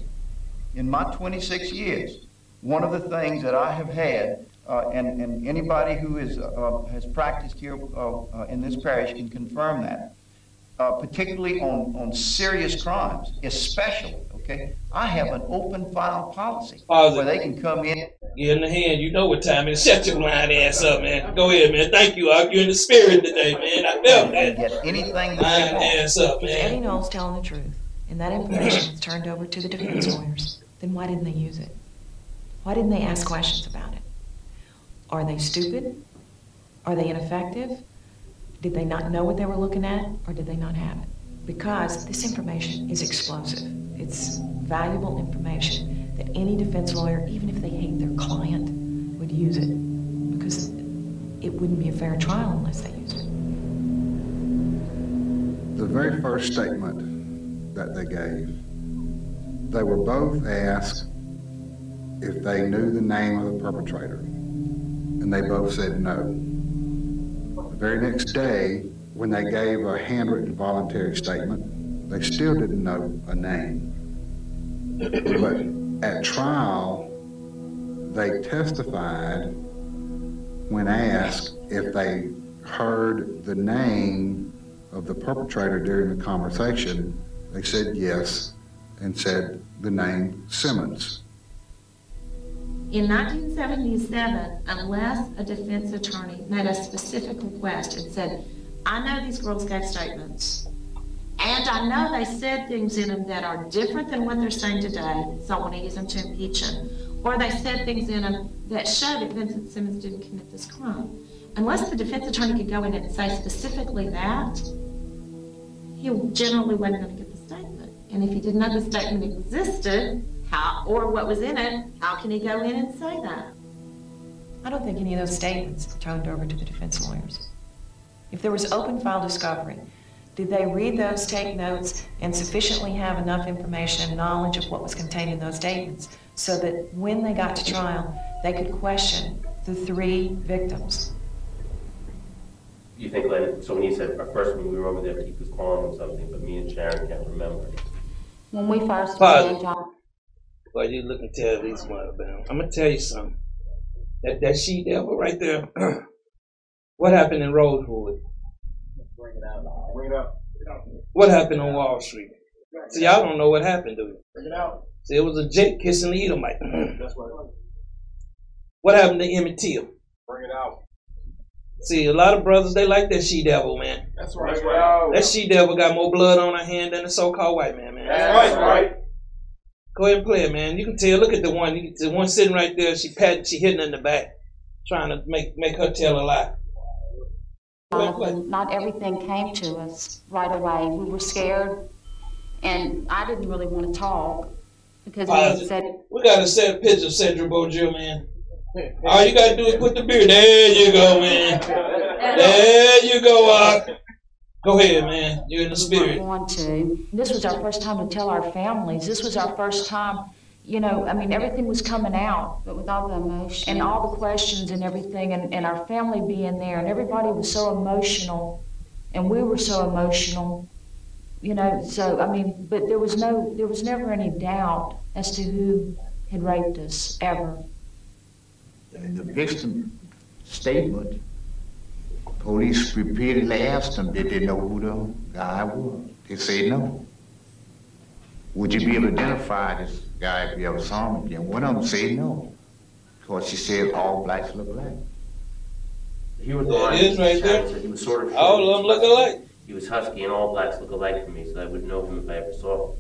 in my 26 years, one of the things that I have had, uh, and, and anybody who is, uh, has practiced here uh, uh, in this parish can confirm that, uh, particularly on, on serious crimes, especially, okay? I have an open file policy Positive. where they can come in Get in the hand, you know what time it is. Shut your blind ass up, man. Go ahead, man. Thank you, Art. You're in the spirit today, man. I felt that. get anything that Blind they want. ass up, If Eddie man. Knowles telling the truth, and that information was turned over to the defense lawyers, then why didn't they use it? Why didn't they ask questions about it? Are they stupid? Are they ineffective? Did they not know what they were looking at, or did they not have it? Because this information is explosive. It's valuable information that any defense lawyer, even if they hate their client, would use it. Because it wouldn't be a fair trial unless they used it. The very first statement that they gave, they were both asked if they knew the name of the perpetrator, and they both said no. Very next day, when they gave a handwritten voluntary statement, they still didn't know a name. But at trial, they testified when asked if they heard the name of the perpetrator during the conversation, they said yes and said the name Simmons. In 1977, unless a defense attorney made a specific request and said, I know these girls gave statements, and I know they said things in them that are different than what they're saying today, so I want to use them to impeach them, or they said things in them that show that Vincent Simmons didn't commit this crime. Unless the defense attorney could go in and say specifically that, he generally wasn't going to get the statement. And if he didn't know the statement existed, how, or what was in it, how can he go in and say that? I don't think any of those statements were turned over to the defense lawyers. If there was open file discovery, did they read those take notes and sufficiently have enough information and knowledge of what was contained in those statements so that when they got to trial, they could question the three victims? You think, Len, so when you said, at first when we were over there, he was calling him something, but me and Sharon can't remember. When we first Pause. began, John, Well, you look and tell these mother man. I'm gonna tell you something. That that she devil right there. what happened in Rosewood? Bring it out. Bring it up. What happened on Wall Street? See, y'all don't know what happened, do you? Bring it out. See, it was a Jake kissing the Edomite. That's right. what happened to Emmett Till? Bring it out. See, a lot of brothers they like that she devil, man. That's right. That's right. That she devil got more blood on her hand than the so-called white man, man. That's right. Go ahead and play it, man. You can tell. Look at the one. You the one sitting right there. She pat. She hitting her in the back, trying to make make her tell a lie. Go ahead and play. Jonathan, not everything came to us right away. We were scared, and I didn't really want to talk because we said, We got a set picture of Cedric Beaujeu, man. All you gotta do is put the beer. There you go, man. There you go, Art. Go ahead, man. You're in the spirit. going to. This was our first time to tell our families. This was our first time, you know, I mean, everything was coming out. But with all the emotion. And all the questions and everything, and, and our family being there, and everybody was so emotional, and we were so emotional, you know. So, I mean, but there was no, there was never any doubt as to who had raped us, ever. In the victim statement, police repeatedly asked them, did they know who the guy was? They said no. Would you be able to identify this guy if you ever saw him again? One of them said no, because she said all blacks look black. He was the There one. it is right there. Said he was sort of. All of them look alike. He was husky and all blacks look alike to me, so I would know him if I ever saw him.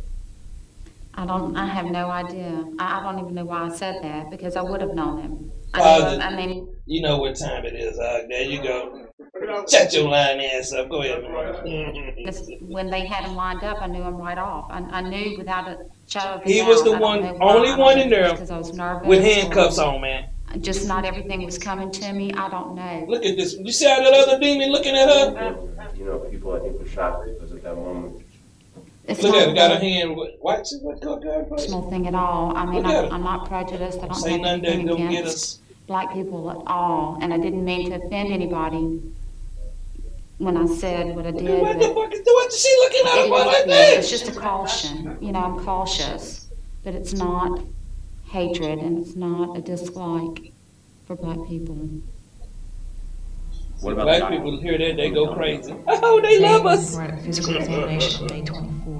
I don't, I have no idea. I, I don't even know why I said that, because I would have known him. I, Father. know, I mean, You know what time it is, Art. There you go. Shut your lying ass up. Go ahead, man. When they had him lined up, I knew him right off. I, I knew without a shadow of a He doubt. was the one, only one in there it's I was nervous. with handcuffs on, man. Just not everything was coming to me. I don't know. Look at this. You see how that other demon looking at her? You know, people I think were shocked because at that moment. It's Look not at it. Got a hand. What? What? What? What? What? small thing at all. I mean, I'm. I'm not prejudiced. I don't Say have nothing that anything gonna get against us. black people at all. And I didn't mean to offend anybody when I said what I did. What but- the fuck is what is she looking at It her like? It's just a caution, you know, I'm cautious, but it's not hatred and it's not a dislike for black people. What about Black people hear that, they go crazy. Oh, they love us. We're at a physical examination May 24th, and I'm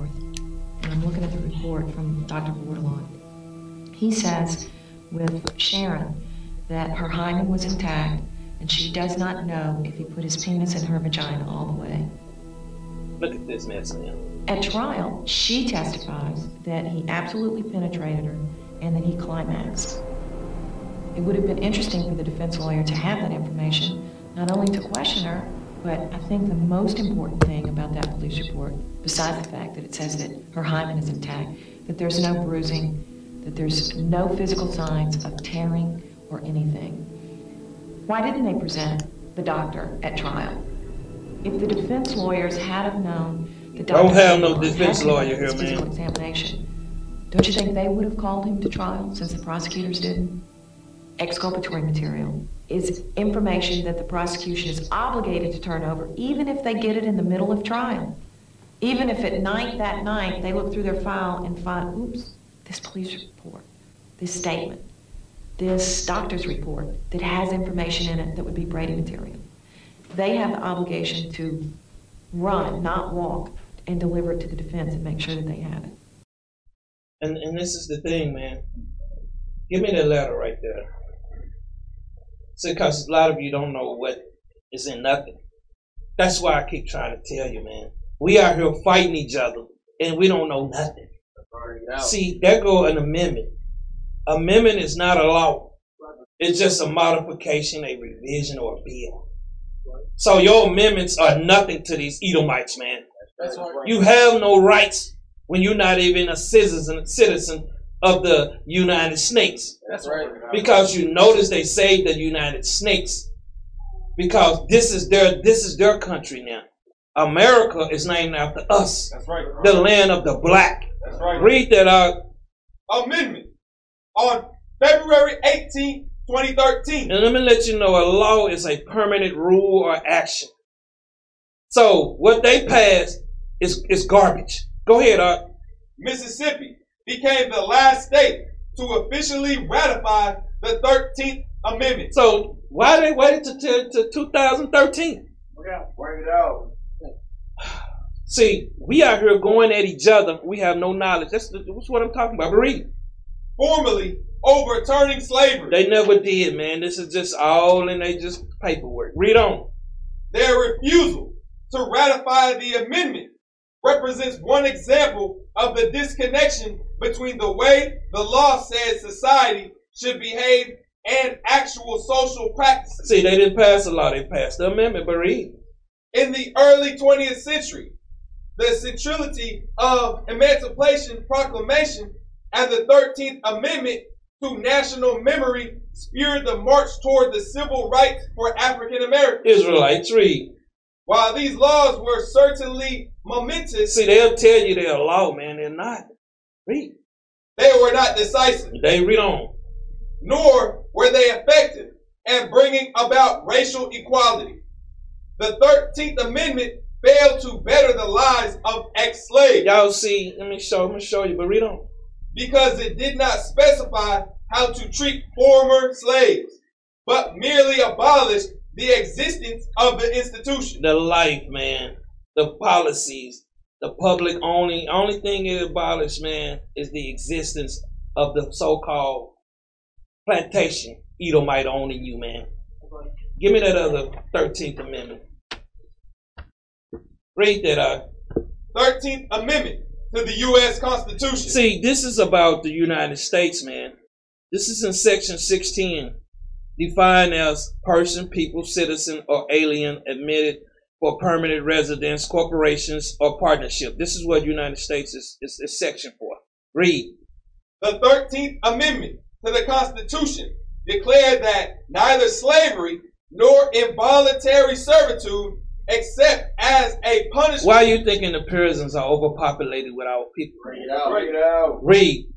looking at the report from Dr. Bordelon. He says with Sharon that her hymen was intact, and she does not know if he put his penis in her vagina all the way. Look at this mess, man. At trial, she testifies that he absolutely penetrated her and that he climaxed. It would have been interesting for the defense lawyer to have that information, not only to question her, but I think the most important thing about that police report, besides the fact that it says that her hymen is intact, that there's no bruising, that there's no physical signs of tearing or anything. Why didn't they present the doctor at trial? If the defense lawyers had have known the doctor... Don't have no defense lawyer here, man. examination, don't you think they would have called him to trial since the prosecutors didn't? Exculpatory material is information that the prosecution is obligated to turn over, even if they get it in the middle of trial. Even if at night that night they look through their file and find, oops, this police report, this statement, this doctor's report that has information in it that would be Brady material. They have the obligation to run, not walk, and deliver it to the defense and make sure that they have it. And and this is the thing, man. Give me that letter right there. Because a lot of you don't know what is in nothing. That's why I keep trying to tell you, man. We out here fighting each other, and we don't know nothing. See, there go an amendment. Amendment is not a law. It's just a modification, a revision, or a bill. So your amendments are nothing to these Edomites, man. You have no rights when you're not even a citizen citizen of the United States. That's right. Because you notice they say the United States. Because this is their this is their country now. America is named after us, That's right. the land of the black. That's right. Read that out. Amendment on February 18, 2013. And let me let you know a law is a permanent rule or action. So what they passed is, is garbage. Go ahead, Art. Mississippi became the last state to officially ratify the 13th Amendment. So why they waited to, to, to 2013? Bring it out. See, we out here going at each other. We have no knowledge. That's, the, that's what I'm talking about. Read. Formally overturning slavery. They never did, man. This is just all in they just paperwork. Read on. Their refusal to ratify the amendment represents one example of the disconnection between the way the law says society should behave and actual social practices. See, they didn't pass a law. They passed the amendment. But read. In the early 20th century, the centrality of Emancipation Proclamation and the 13th Amendment to national memory spurred the march toward the civil rights for African Americans. Israelites, read. While these laws were certainly momentous, See, they'll tell you they're a law, man. They're not. Read. they were not decisive, They read on. nor were they effective in bringing about racial equality. The 13th Amendment failed to better the lives of ex-slaves Y'all see, let me show, let me show you, but read on. because it did not specify how to treat former slaves, but merely abolished the existence of the institution. The life, man. The policies. The public only only thing it abolished, man, is the existence of the so-called plantation Edomite owning you, man. Give me that other 13th Amendment. Read that uh, out. 13th Amendment to the U.S. Constitution. See, this is about the United States, man. This is in section 16, defined as person, people, citizen, or alien admitted for permanent residence, corporations, or partnership. This is what the United States is, is, is section for. Read. The 13th Amendment to the Constitution declared that neither slavery nor involuntary servitude, except as a punishment. Why are you thinking the prisons are overpopulated with our people? Bring it out. Bring it out. Read.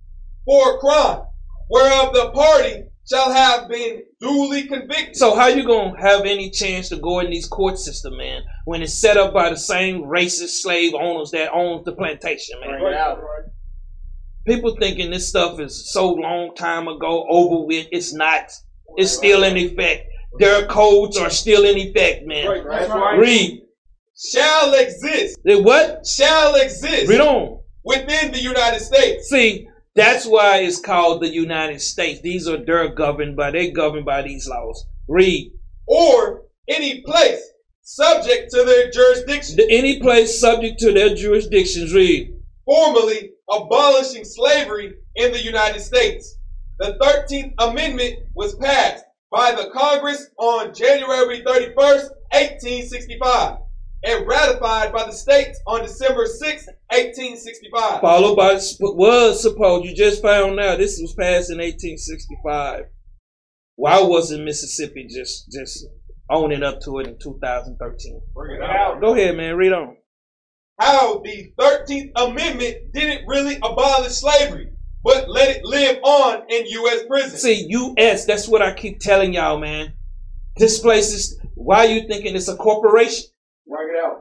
for a crime, whereof the party shall have been duly convicted. So how you gonna have any chance to go in these court system, man, when it's set up by the same racist slave owners that owns the plantation, man? Bring it out. People thinking this stuff is so long time ago, over with. It's not. It's still in effect. Their codes are still in effect, man. That's right. Read. shall exist, They what? shall exist Read on. within the United States. See, that's why it's called the United States. These are they're governed by they're governed by these laws. Read. or any place subject to their jurisdiction, Any place subject to their jurisdictions. Read. formally abolishing slavery in the United States. The 13th Amendment was passed by the Congress on January 31st, 1865, and ratified by the states on December 6th, 1865. Followed by was supposed. You just found out this was passed in 1865. Why wasn't Mississippi just just owning up to it in 2013? Bring it out. Go ahead, man. Read on. How the 13th Amendment didn't really abolish slavery, but let it live on in U.S. prisons. See, U.S. That's what I keep telling y'all, man. This place is. Why are you thinking it's a corporation?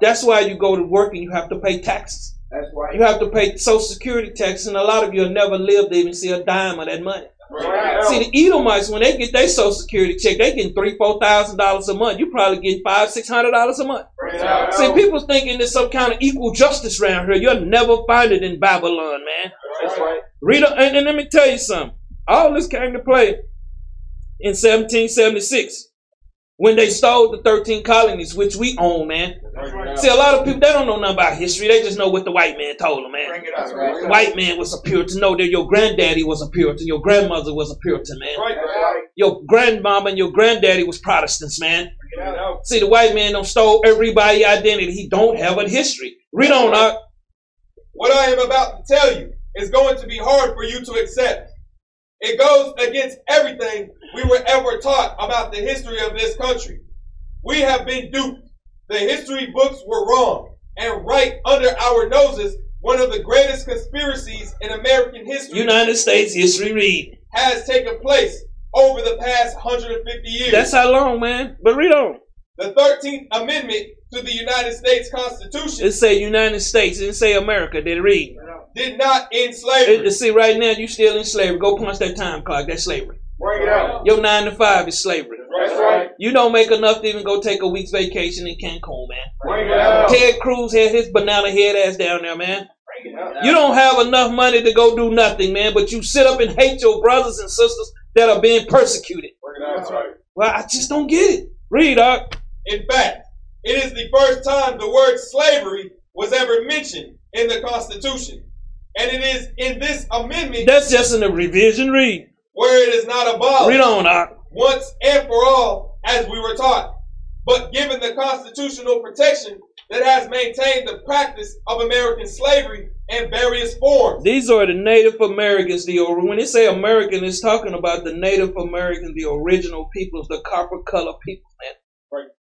That's why you go to work and you have to pay taxes. That's right. You have to pay Social Security tax, and a lot of you will never live to even see a dime of that money. Out. See, the Edomites, when they get their Social Security check, they getting three, four thousand dollars a month. You probably getting five, six hundred dollars a month. Out. See, people thinking there's some kind of equal justice around here. You'll never find it in Babylon, man. That's right. Read and, and let me tell you something. All this came to play in 1776 when they stole the 13 colonies, which we own, man. See, a lot of people they don't know nothing about history. They just know what the white man told them, man. Out. The white man was a Puritan. No, that your granddaddy was a Puritan. Your grandmother was a Puritan, man. Right. Your grandmama and your granddaddy was Protestants, man. Bring it out. See, the white man don't stole everybody identity. He don't have a history. Read on, Art. What I am about to tell you is going to be hard for you to accept. It goes against everything we were ever taught about the history of this country. We have been duped. The history books were wrong. And right under our noses, one of the greatest conspiracies in American history United States history. Read. has taken place over the past 150 years. That's how long, man. But read on. The 13th Amendment to the United States Constitution It say United States. It didn't say America. Did it read? did not end It, slavery. it- see, right now you still in slavery. Go punch that time clock. That's slavery. Bring it out. Your nine to five is slavery. That's right. You don't make enough to even go take a week's vacation in Cancun, man. Bring it out. Ted Cruz had his banana head ass down there, man. Bring it out. You don't have enough money to go do nothing, man, but you sit up and hate your brothers and sisters that are being persecuted. Bring it out. That's right. Well, I just don't get it. Read, Doc. In fact, it is the first time the word slavery was ever mentioned in the Constitution. And it is in this amendment That's just in the revision. Read. where it is not abolished Read on, Doc. once and for all as we were taught, but given the constitutional protection that has maintained the practice of American slavery in various forms. These are the Native Americans. The when they say American, it's talking about the Native Americans, the original peoples, the copper color people, man.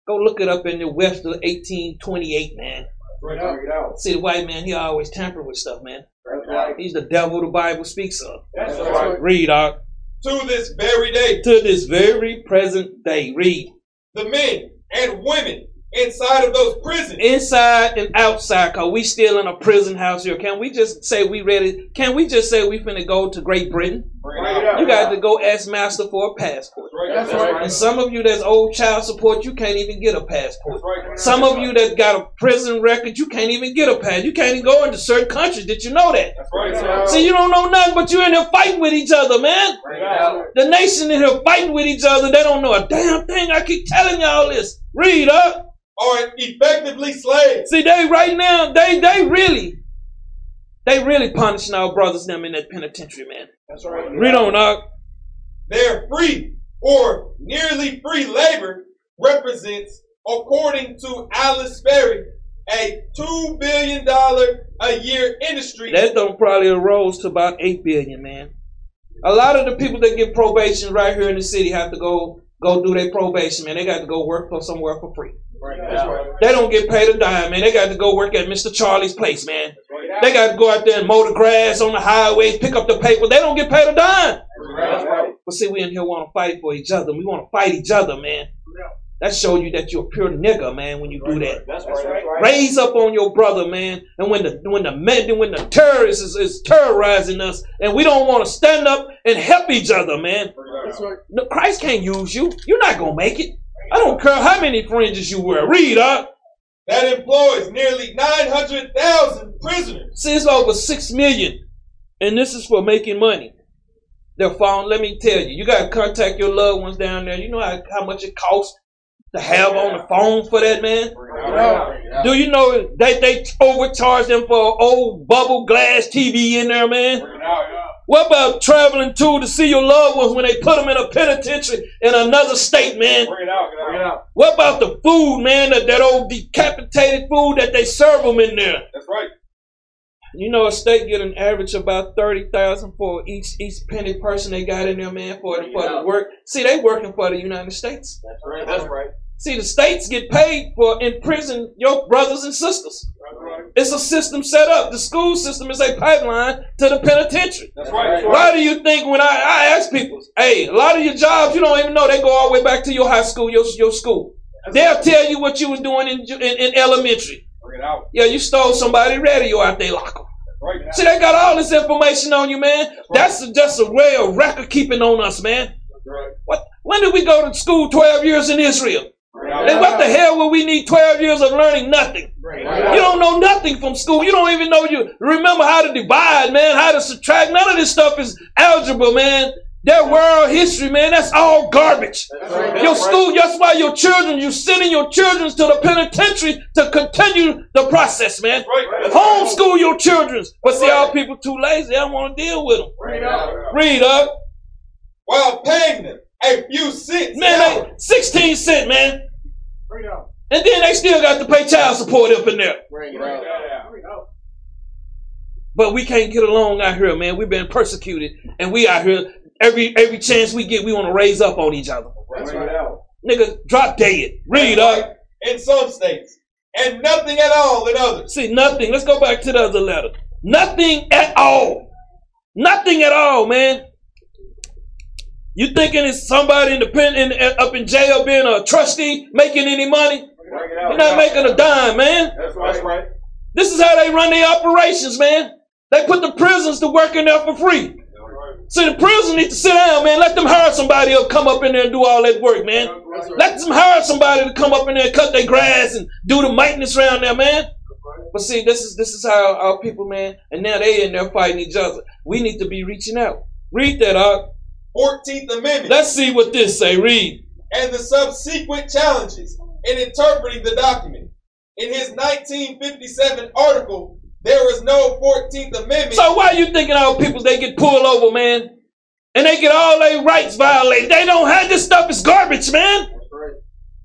Right. Go look it up in the Webster 1828, man. Right out. See the white man, he always tamper with stuff, man. Right. He's the devil the Bible speaks of. That's That's right. right. Read, Doc. To this very day, To this very present day. Read. the men and women inside of those prisons Inside and outside, cause we still in a prison house here. Can we just say we ready? Can we just say we finna go to Great Britain? Bring Bring it it out. out. You got to go ask master for a passport. That's That's right. And some of you that's old child support, you can't even get a passport. Right. Some of you that got a prison record, you can't even get a pass. You can't even go into certain countries. Did you know that? That's right. Bring it out. See, you don't know nothing, but you're in here fighting with each other, man. The nation in here fighting with each other. They don't know a damn thing. I keep telling y'all this. Read up. Are effectively slaves. See, they right now, they they really, they really punishing our brothers them in that penitentiary, man. That's right. Read on, dog. Their free or nearly free labor represents, according to Alice Ferry, a $2 billion a year industry. That don't probably arose to about eight billion, man. A lot of the people that get probation right here in the city have to go go do their probation, man. They got to go work for somewhere for free. Bring it out. They don't get paid a dime, man. They got to go work at Mr. Charlie's place, man. They got to go out there and mow the grass on the highways, pick up the paper. They don't get paid a dime. But see, we in here want to fight for each other. We want to fight each other, man. That show you that you're a pure nigga, man, when you do that. That's right. Raise up on your brother, man. And when the when the men when the terrorists is, is terrorizing us, and we don't want to stand up and help each other, man. That's right. No, Christ can't use you. You're not gonna make it. I don't care how many fringes you wear. Read up. that employs nearly 900,000 prisoners. See, it's over six million, and this is for making money. They're found. Let me tell you, you gotta contact your loved ones down there. You know how, how much it costs to have on the phone for that, man. Bring it out. Bring it out. Do you know they they overcharge them for an old bubble glass TV in there, man? Bring it out. What about traveling too to see your loved ones when they put them in a penitentiary in another state, man? Bring it out. Bring it out. What about the food, man? That, that old decapitated food that they serve them in there? That's right. You know, a state get an average about thirty thousand for each each penny person they got in there, man, for the, for the work. See, they working for the United States. That's right. That's right. See, the states get paid for imprisoning your brothers and sisters. Right. It's a system set up. The school system is a pipeline to the penitentiary. That's right. Why do you think when I, I ask people, hey, a lot of your jobs you don't even know they go all the way back to your high school, your your school. They'll tell you what you was doing in, in, in elementary. Bring it out. Yeah, you stole somebody radio out there locker. Right. See, they got all this information on you, man. That's a, just a way of record keeping on us, man. Right. What? When did we go to school? Twelve years in Israel. And what the hell will we need twelve years of learning nothing? You don't know nothing from school. You don't even know you remember how to divide, man, how to subtract. None of this stuff is algebra, man. That world history, man, that's all garbage. That's right. Your school, that's why your children, you sending your children to the penitentiary to continue the process, man. Right. Homeschool your children. But see, our people too lazy. I don't want to deal with them. Read up. While paying them a few cents. Man, hour. they, 16 cent, man. Bring it out. And then they still got to pay child support up in there. Bring it out. Bring it out. But we can't get along out here, man. We've been persecuted, and we out here every every chance we get, we want to raise up on each other. That's right. out. Nigga, drop dead. Read up. In some states. And nothing at all in others. See nothing. Let's go back to the other letter. Nothing at all. Nothing at all, man. You thinking it's somebody in the pen in, up in jail being a trustee making any money? You're not making a dime, man. That's right. That's right. This is how they run their operations, man. They put the prisons to work in there for free. So the prison need to sit down, man. Let them hire somebody to come up in there and do all that work, man. Let them hire somebody to come up in there and cut their grass and do the maintenance around there, man. But see, this is this is how our people, man, and now they in there fighting each other. We need to be reaching out. Read that out. 14th Amendment. Let's see what this say. Read. and the subsequent challenges in interpreting the document. In his 1957 article, there was no 14th Amendment. So why you thinking our people they get pulled over, man, and they get all their rights violated? They don't have this stuff. It's garbage, man.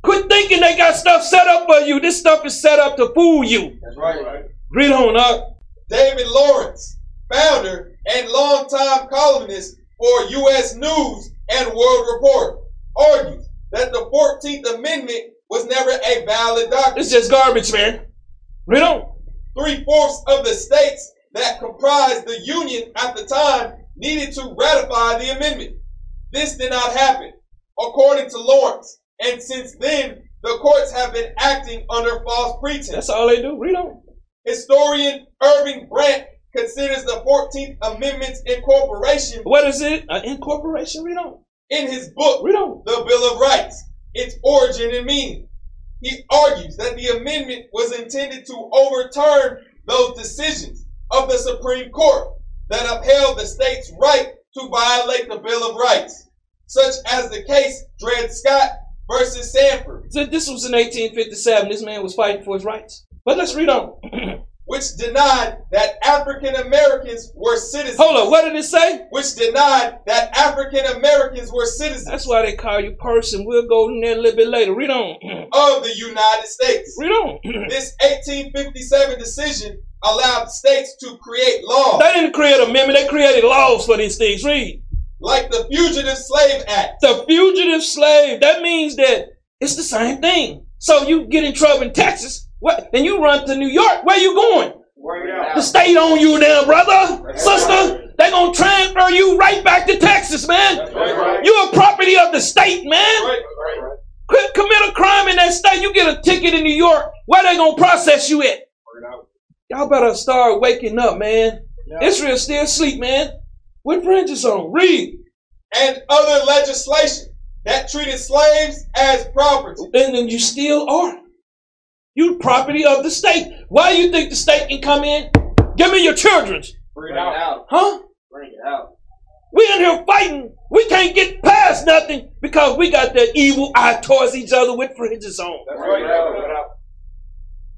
Quit thinking they got stuff set up for you. This stuff is set up to fool you. That's right. Read on up. David Lawrence, founder and longtime columnist for U.S. News and World Report, argues that the 14th Amendment was never a valid document. It's just garbage, man. Read on. Three fourths of the states that comprised the Union at the time needed to ratify the amendment. This did not happen, according to Lawrence. And since then, the courts have been acting under false pretense. That's all they do. Read on. Historian Irving Brant considers the 14th Amendment's incorporation What is it? An incorporation? Read on. in his book, Read on. The Bill of Rights, its origin and meaning. He argues that the amendment was intended to overturn those decisions of the Supreme Court that upheld the state's right to violate the Bill of Rights, such as the case Dred Scott versus Sandford, So this was in 1857. This man was fighting for his rights. But let's read on. which denied that African Americans were citizens. Hold on. What did it say? Which denied that African Americans were citizens That's why they call you person. We'll go in there a little bit later. Read on. of the United States. Read on. This 1857 decision allowed states to create laws They didn't create an amendment. They created laws for these things. Read. like the Fugitive Slave Act, The fugitive slave. That means that it's the same thing. So you get in trouble in Texas, what? Then you run to New York. Where you going? The state on you now, brother, sister. They gonna transfer you right back to Texas, man. right. You're a property of the state, man. Commit a crime in that state, you get a ticket in New York. Where they gonna process you at? Y'all better start waking up, man. Israel still asleep, man. With fringes on. Read. And other legislation that treated slaves as property. And then you still are. You property of the state. Why do you think the state can come in? Give me your children's. Bring it out. Huh? Bring it out. We in here fighting. We can't get past nothing because we got that evil eye towards each other with fringes on. That's right. Bring it out.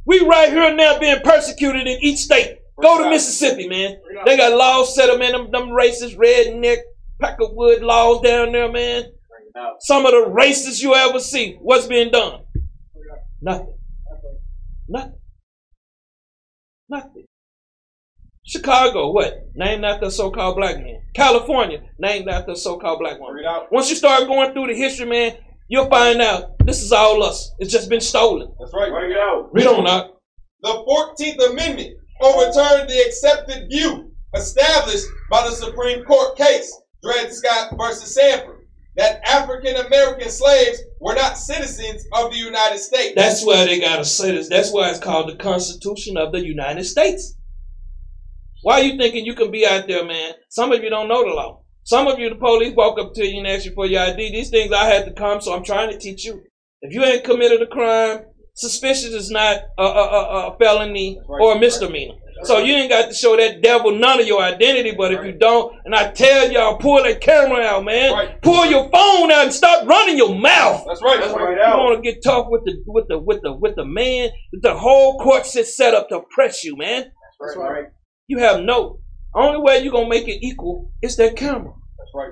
We right here now being persecuted in each state. Go to Mississippi, man. They got laws set up, in them, them racist redneck Peckerwood laws down there, man. Bring it out. Some of the racists you ever see. What's being done? Nothing. Nothing. Nothing. Chicago, what? Named after a so-called black man. California, named after a so-called black woman. Out. Once you start going through the history, man, you'll find out this is all us. It's just been stolen. That's right. Bring it out. Read on up. The 14th Amendment overturned the accepted view established by the Supreme Court case, Dred Scott versus Sandford, that African American slaves were not citizens of the United States. That's why they gotta say this. That's why it's called the Constitution of the United States. Why are you thinking you can be out there, man? Some of you don't know the law. Some of you, the police walk up to you and ask you for your ID. These things I had to come, so I'm trying to teach you. If you ain't committed a crime, suspicion is not a, a, a, a felony or a misdemeanor. So you ain't got to show that devil none of your identity. But if you don't, and I tell y'all, pull that camera out, man. Right. Pull your phone out and stop running your mouth. That's right. That's Bring right. it You want to get tough with the with the with the with the man? The whole court is set up to press you, man. That's right. You have no. Only way you're gonna make it equal is that camera. That's right.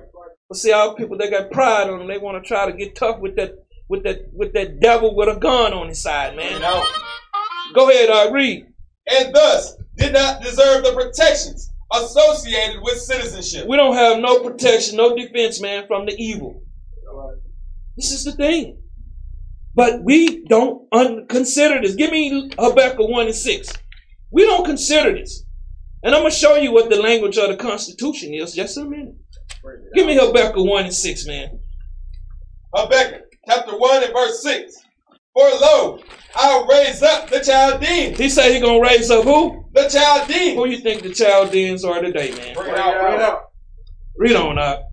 But see, all people they got pride on them, they want to try to get tough with that with that with that devil with a gun on his side, man. out. Go ahead, uh, read. And thus did not deserve the protections associated with citizenship. We don't have no protection, no defense, man, from the evil. This is the thing. But we don't un- consider this. Give me Habakkuk 1 and 6. We don't consider this. And I'm going to show you what the language of the Constitution is just in a minute. Give me Habakkuk 1 and 6, man. Habakkuk chapter 1 and verse 6. For lo, I'll raise up the Chaldeans. He said he going to raise up who? The Chaldeans. Who you think the Chaldeans are today, man? Bring it out. Bring it out. Read on up.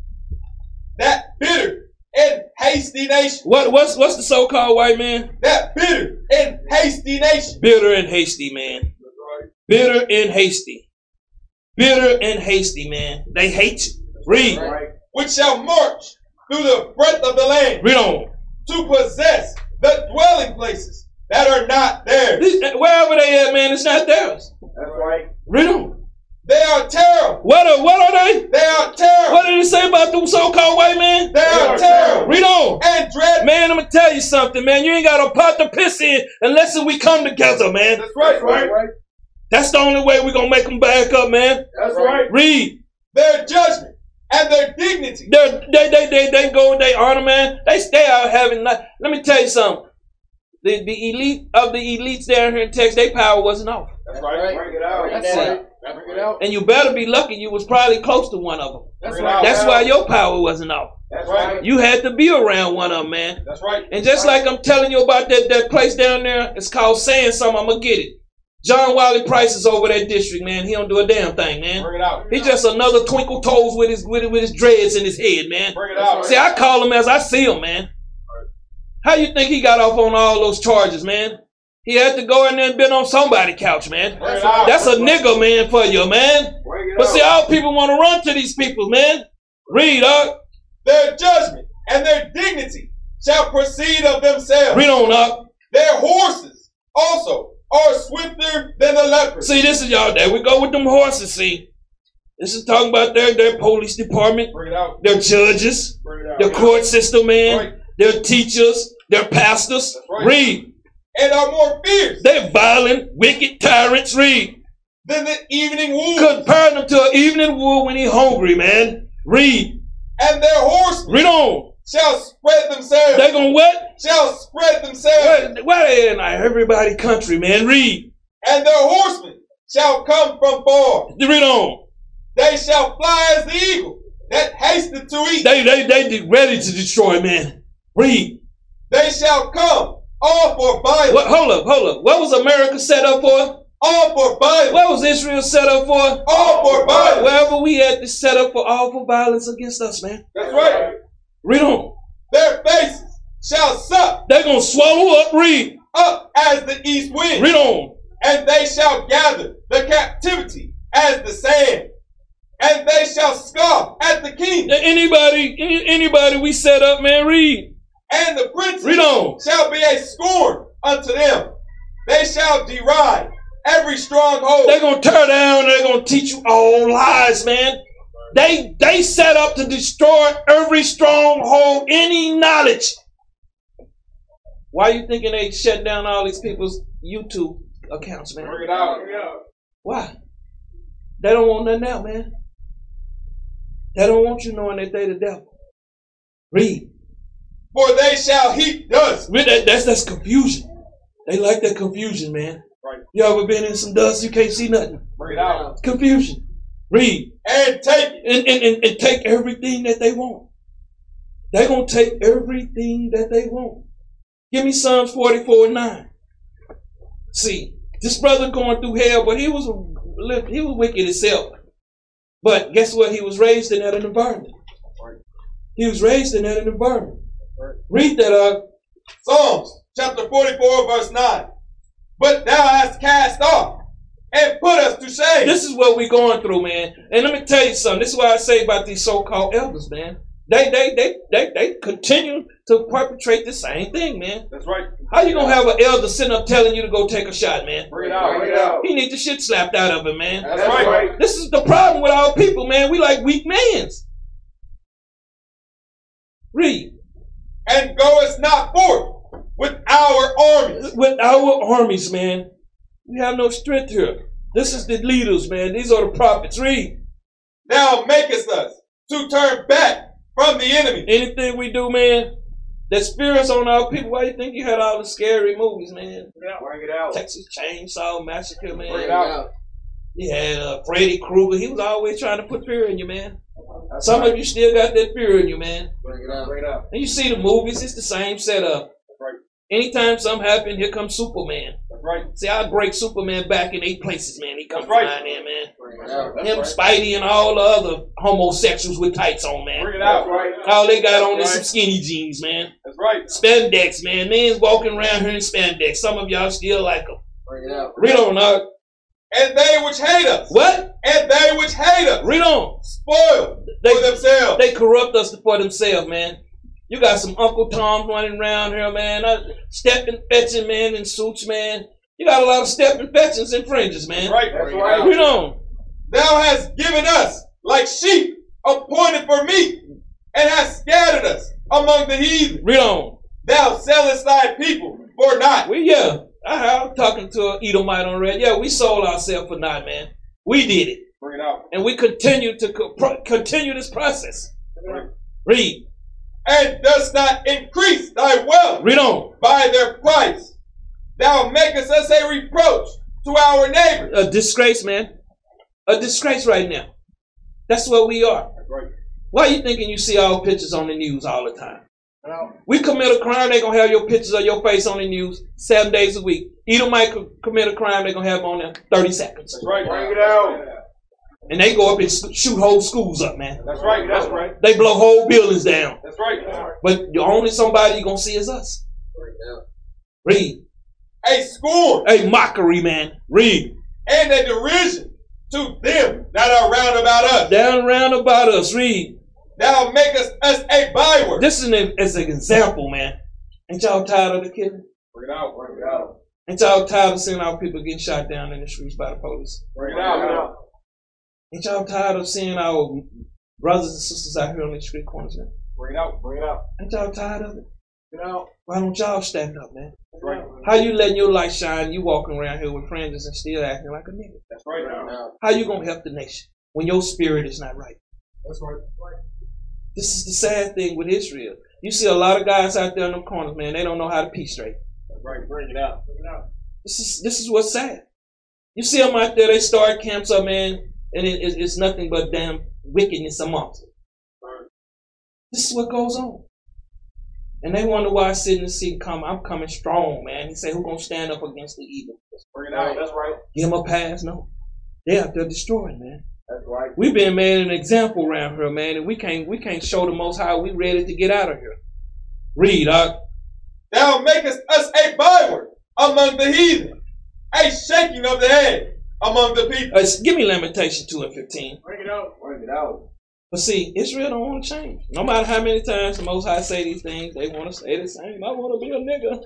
That bitter and hasty nation. What, what's, what's the so-called white man? That bitter and hasty nation. Bitter and hasty, man. Bitter and hasty. Bitter and hasty, man. They hate you. Read. Right. Which shall march through the breadth of the land Read on. to possess the dwelling places that are not theirs. Uh, wherever they at, man, it's not theirs. That's right. Read them. They are terrible. What are, what are they? They are terrible. What did it say about them so-called white men? They are terrible Read on. and dreadful. Man, I'm gonna tell you something, man. You ain't got a pot to piss in unless we come together, man. That's right, right? That's the only way we're gonna make them back up, man. That's right. Read. Their judgment and their dignity. They're, they they they they go and they honor, man. They stay out having. Let me tell you something. The the elite of the elites down here in Texas, their power wasn't off, That's right. Bring it out. That's right. Bring it out. and you better be lucky you was probably close to one of them. That's right. That's why your power wasn't off. That's right. You had to be around one of them, man. That's right. And just like I'm telling you about that, that place down there, it's called saying something, I'm gonna get it. John Wiley Price is over that district, man. He don't do a damn thing, man. Bring it out. He's just another twinkle toes with his with, with his dreads in his head, man. Bring it out. See, I call him as I see him, man. How you think he got off on all those charges, man? He had to go in there and been on somebody's couch, man. Bring. That's a nigga, man, for you, man. But see, all people want to run to these people, man. Read, up. Their judgment and their dignity shall proceed of themselves. Read on up. Their horses also are swifter than the leopard. See, this is y'all. There we go with them horses. See, this is talking about their their police department, Bring it out. their judges, Bring it out. their court system, man, Right. their teachers, their pastors. right. Read. And are more fierce They're violent, wicked tyrants. Read. than the evening wolves. Compare them to an evening wolf when he's hungry, man. Read. And their horsemen Read on. Shall spread themselves. They're gonna what? shall spread themselves. Why they in everybody country, man? Read. And their horsemen shall come from far. Read on. They shall fly as the eagle that hasteth to eat. They they they ready to destroy, man. Read. They shall come all for violence. What? Hold up, hold up. What was America set up for? All for violence. What was Israel set up for? All for violence. Wherever we at, this set up for all for violence against us, man. That's right. Read on. Their faces shall suck They're gonna swallow up. Read. up as the east wind. Read on. and they shall gather the captivity as the sand, and they shall scoff at the king, Anybody, anybody we set up, man. Read. and the princes Read on. shall be a scorn unto them. They shall deride every stronghold. They're gonna tear down. They're gonna teach you all lies, man. They they set up to destroy every stronghold, any knowledge. Why are you thinking they shut down all these people's YouTube accounts, man? Bring it out. Why? They don't want nothing out, man. They don't want you knowing that they the devil. Read. For they shall heap dust. That, that's that's confusion. They like that confusion, man. Right. You ever been in some dust? You can't see nothing. Bring it out. Confusion. Read. And take and, and, and, and take everything that they want. They're going to take everything that they want. Give me Psalms 44 and 9. See, this brother going through hell, but he was he was wicked himself. But guess what? He was raised in that environment. He was raised in that environment. Read that uh, up. Psalms chapter 44, verse 9. But thou hast cast off and put us to shame. This is what we're going through, man. And let me tell you something. This is why I say about these so-called elders, man. They they they they they continue to perpetrate the same thing, man. That's right. How you gonna have an elder sitting up telling you to go take a shot, man? Bring it out. Bring it out. He need the shit slapped out of him, man. That's right. This is the problem with our people, man. We like weak mans. Read. And goest not forth with our armies. With our armies, man. We have no strength here. This is the leaders, man. These are the prophets. Read. Thou makest us to turn back from the enemy. Anything we do, man, that spirits on our people. Why you think you had all the scary movies, man? Bring it out. Texas Chainsaw Massacre, man. Bring it out. You had uh, Freddy Krueger. He was always trying to put fear in you, man. Some of you still got that fear in you, man. Bring it out. Bring it out. And you see the movies, it's the same setup. Right. Anytime something happen, here comes Superman. That's right. See, I break Superman back in eight places, man. He comes That's right. flying in, man. Bring it out. Him, Spidey, and all the other homosexuals with tights on, man. Bring it out. Right. All they got on is Right. some skinny jeans, man. That's right. Spandex, man. Men's walking around here in spandex. Some of y'all still like them. Bring it out. Read on, uh, And they which hate us. what? And they which hate us. Read on. Spoil They- for themselves. They corrupt us for themselves, man. You got some Uncle Toms running around here, man. Uh, stepping, fetching, man, in suits, man. You got a lot of stepping, fetchings, and fringes, man. right. That's right. Read on. Thou hast given us like sheep appointed for meat, and hast scattered us among the heathen. Read on. Thou sellest thy people for naught. We yeah. I, I'm talking to an Edomite on red. Yeah, we sold ourselves for naught, man. We did it, Bring it out. and we continue to co- pro- continue this process. Read. And dost not increase thy wealth Read on. by their price. Thou makest us a reproach to our neighbors. A disgrace, man. A disgrace right now. That's what we are. right. Why you thinking you see our pictures on the news all the time? We commit a crime, they gonna have your pictures of your face on the news seven days a week. Edomite co- commit a crime, they gonna have them on there 30 seconds. That's right. Bring it out. And they go up and shoot whole schools up, man. That's right. That's right. They blow whole buildings down. That's right. That's right. But the only somebody you're gonna see is us. Read. A scorn A mockery, man. Read. and a derision to them that are round about us. Down around about us. Read. Thou makest us as a byword. This is an, as an example, man. Ain't y'all tired of the killing? Bring it out. Bring it out. Ain't y'all tired of seeing our people getting shot down in the streets by the police? Bring it out. Ain't y'all tired of seeing our brothers and sisters out here on the street corners, man? Bring it out. Bring it out. Ain't y'all tired of it? Bring it out. Why don't y'all stand up, man? Right. How you letting your light shine? You walking around here with friends and still acting like a nigga. That's right. Now. How you gonna help the nation when your spirit is not right? That's right. This is the sad thing with Israel. You see a lot of guys out there in the corners, man. They don't know how to pee straight. That's right. Bring it out. Bring it out. This is this is what's sad. You see them out there. They start camps up, man, and it, it's, it's nothing but damn wickedness amongst them. This is what goes on. And they wonder why I sit in the seat come, I'm coming strong, man. He say, who gonna stand up against the evil? Bring it out. That's right. Give them a pass? No. They out there destroying, man. That's right. We've been made an example around here, man, and we can't we can't show the most high we ready to get out of here. Read, uh, Thou makest us a byword among the heathen, a shaking of the head among the people. uh, give me Lamentation 2 and 15. Bring it out. Bring it out. But see, Israel don't want to change. No matter how many times the Most High say these things, they want to say the same. I want to be a nigga.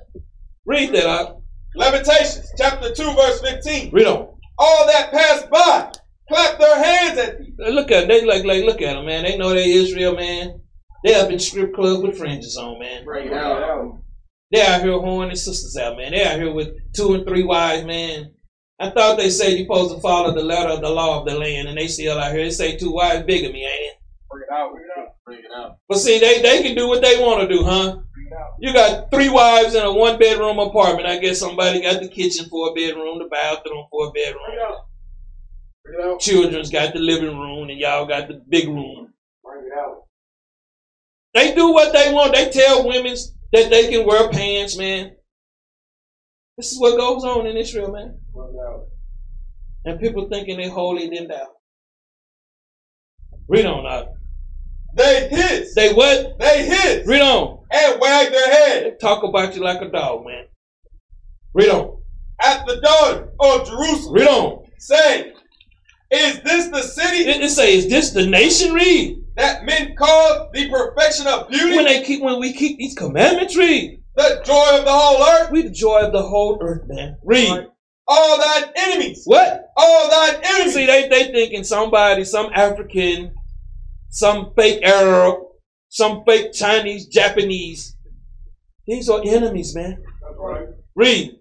Read that out. Lamentations chapter 2, verse 15. Read on. All that pass by clap their hands at thee. Look at them. they like like look at them, man. They know they Israel, man. They up in strip club with fringes on, man. Bring it out. They out here whoring their sisters out, man. They out here with two and three wives, man. I thought they said you're supposed to follow the letter of the law of the land, and they still out here. They say two wives bigamy, ain't it? Bring it out. Bring it out. Bring it out. But see, they, they can do what they want to do, huh? You got three wives in a one bedroom apartment. I guess somebody got the kitchen for a bedroom, the bathroom for a bedroom. Bring it out. Bring it out. Children's got the living room, and y'all got the big room. Bring it out. They do what they want. They tell women that they can wear pants, man. This is what goes on in Israel, man. Bring it out. And people thinking they holy than thou. Read on out. They hiss. They what? They hiss Read on. and wag their head They talk about you like a dog, man. Read on. at the daughter of Jerusalem, Read on. Say, Is this the city It, it say, is this the nation? Read. that men call the perfection of beauty, When they keep when we keep these commandments, read. the joy of the whole earth? We the joy of the whole earth, man. Read. All thine enemies, What? all thine enemies. See, they they thinking somebody, some African, some fake Arab, some fake Chinese, Japanese. These are enemies, man. That's right. Read.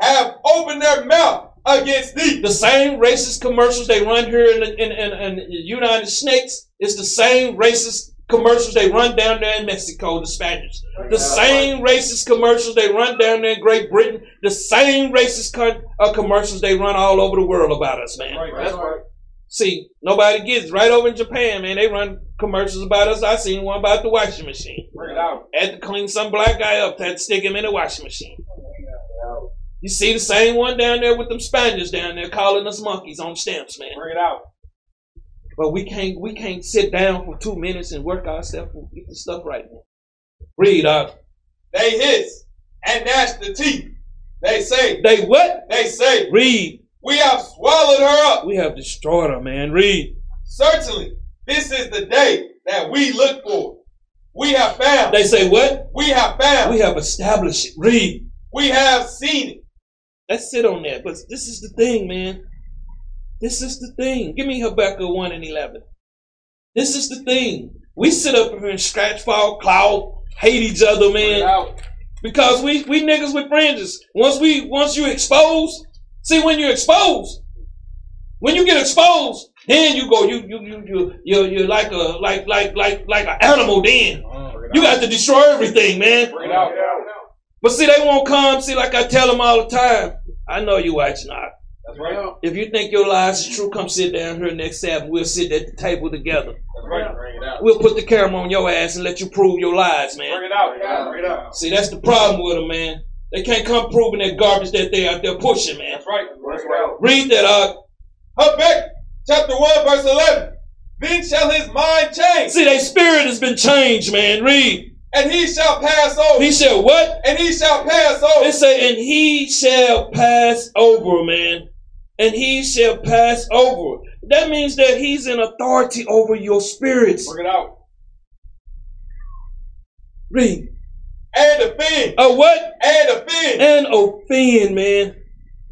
Have opened their mouth against thee. The same racist commercials they run here in the, in, in, in the United States is the same racist commercials they run down there in Mexico, the Spaniards. The same racist commercials they run down there in Great Britain. The same racist co- uh, commercials they run all over the world about us, man. Right, that's right. See, nobody gets right over in Japan, man. They run commercials about us. I seen one about the washing machine. Bring it out. Had to clean some black guy up, had to stick him in the washing machine. You see the same one down there with them Spaniards down there calling us monkeys on stamps, man. Bring it out. But we can't we can't sit down for two minutes and work ourselves and get the stuff right now. Read up. They hiss and gnash the teeth. They say, They what? they say, Read. we have swallowed her up. We have destroyed her, man. Read. Certainly, this is the day that we look for. We have found. They say what? We have found. We have established it. Read. We have seen it. Let's sit on that. But this is the thing, man. This is the thing. Give me Habakkuk 1 and 11. This is the thing. We sit up here and scratch fall, cloud, hate each other, man. Because we we niggas with fringes. Once we once you expose, see when you're exposed, when you get exposed, then you go you you you you you you're like a like like like like an animal. Then oh, you got to destroy everything, man. Bring it out. But see, they won't come. See, like I tell them all the time. I know you watching. I, That's right. if you think your lies is true, come sit down here next Sabbath. We'll sit at the table together. That's right. Bring it out. We'll put the camera on your ass and let you prove your lies, man. Bring it out. Bring it out. See, that's the problem with them, man. They can't come proving that garbage that they out there pushing, man. That's right. Bring it out. Read that, uh. Habakkuk chapter 1, verse 11. Then shall his mind change, See, their spirit has been changed, man. Read. and he shall pass over. He said, what? and he shall pass over. It say, and he shall pass over, man. And he shall pass over. That means that he's in authority over your spirits. Bring it out. Read. And offend. A what? And offend. And offend, man.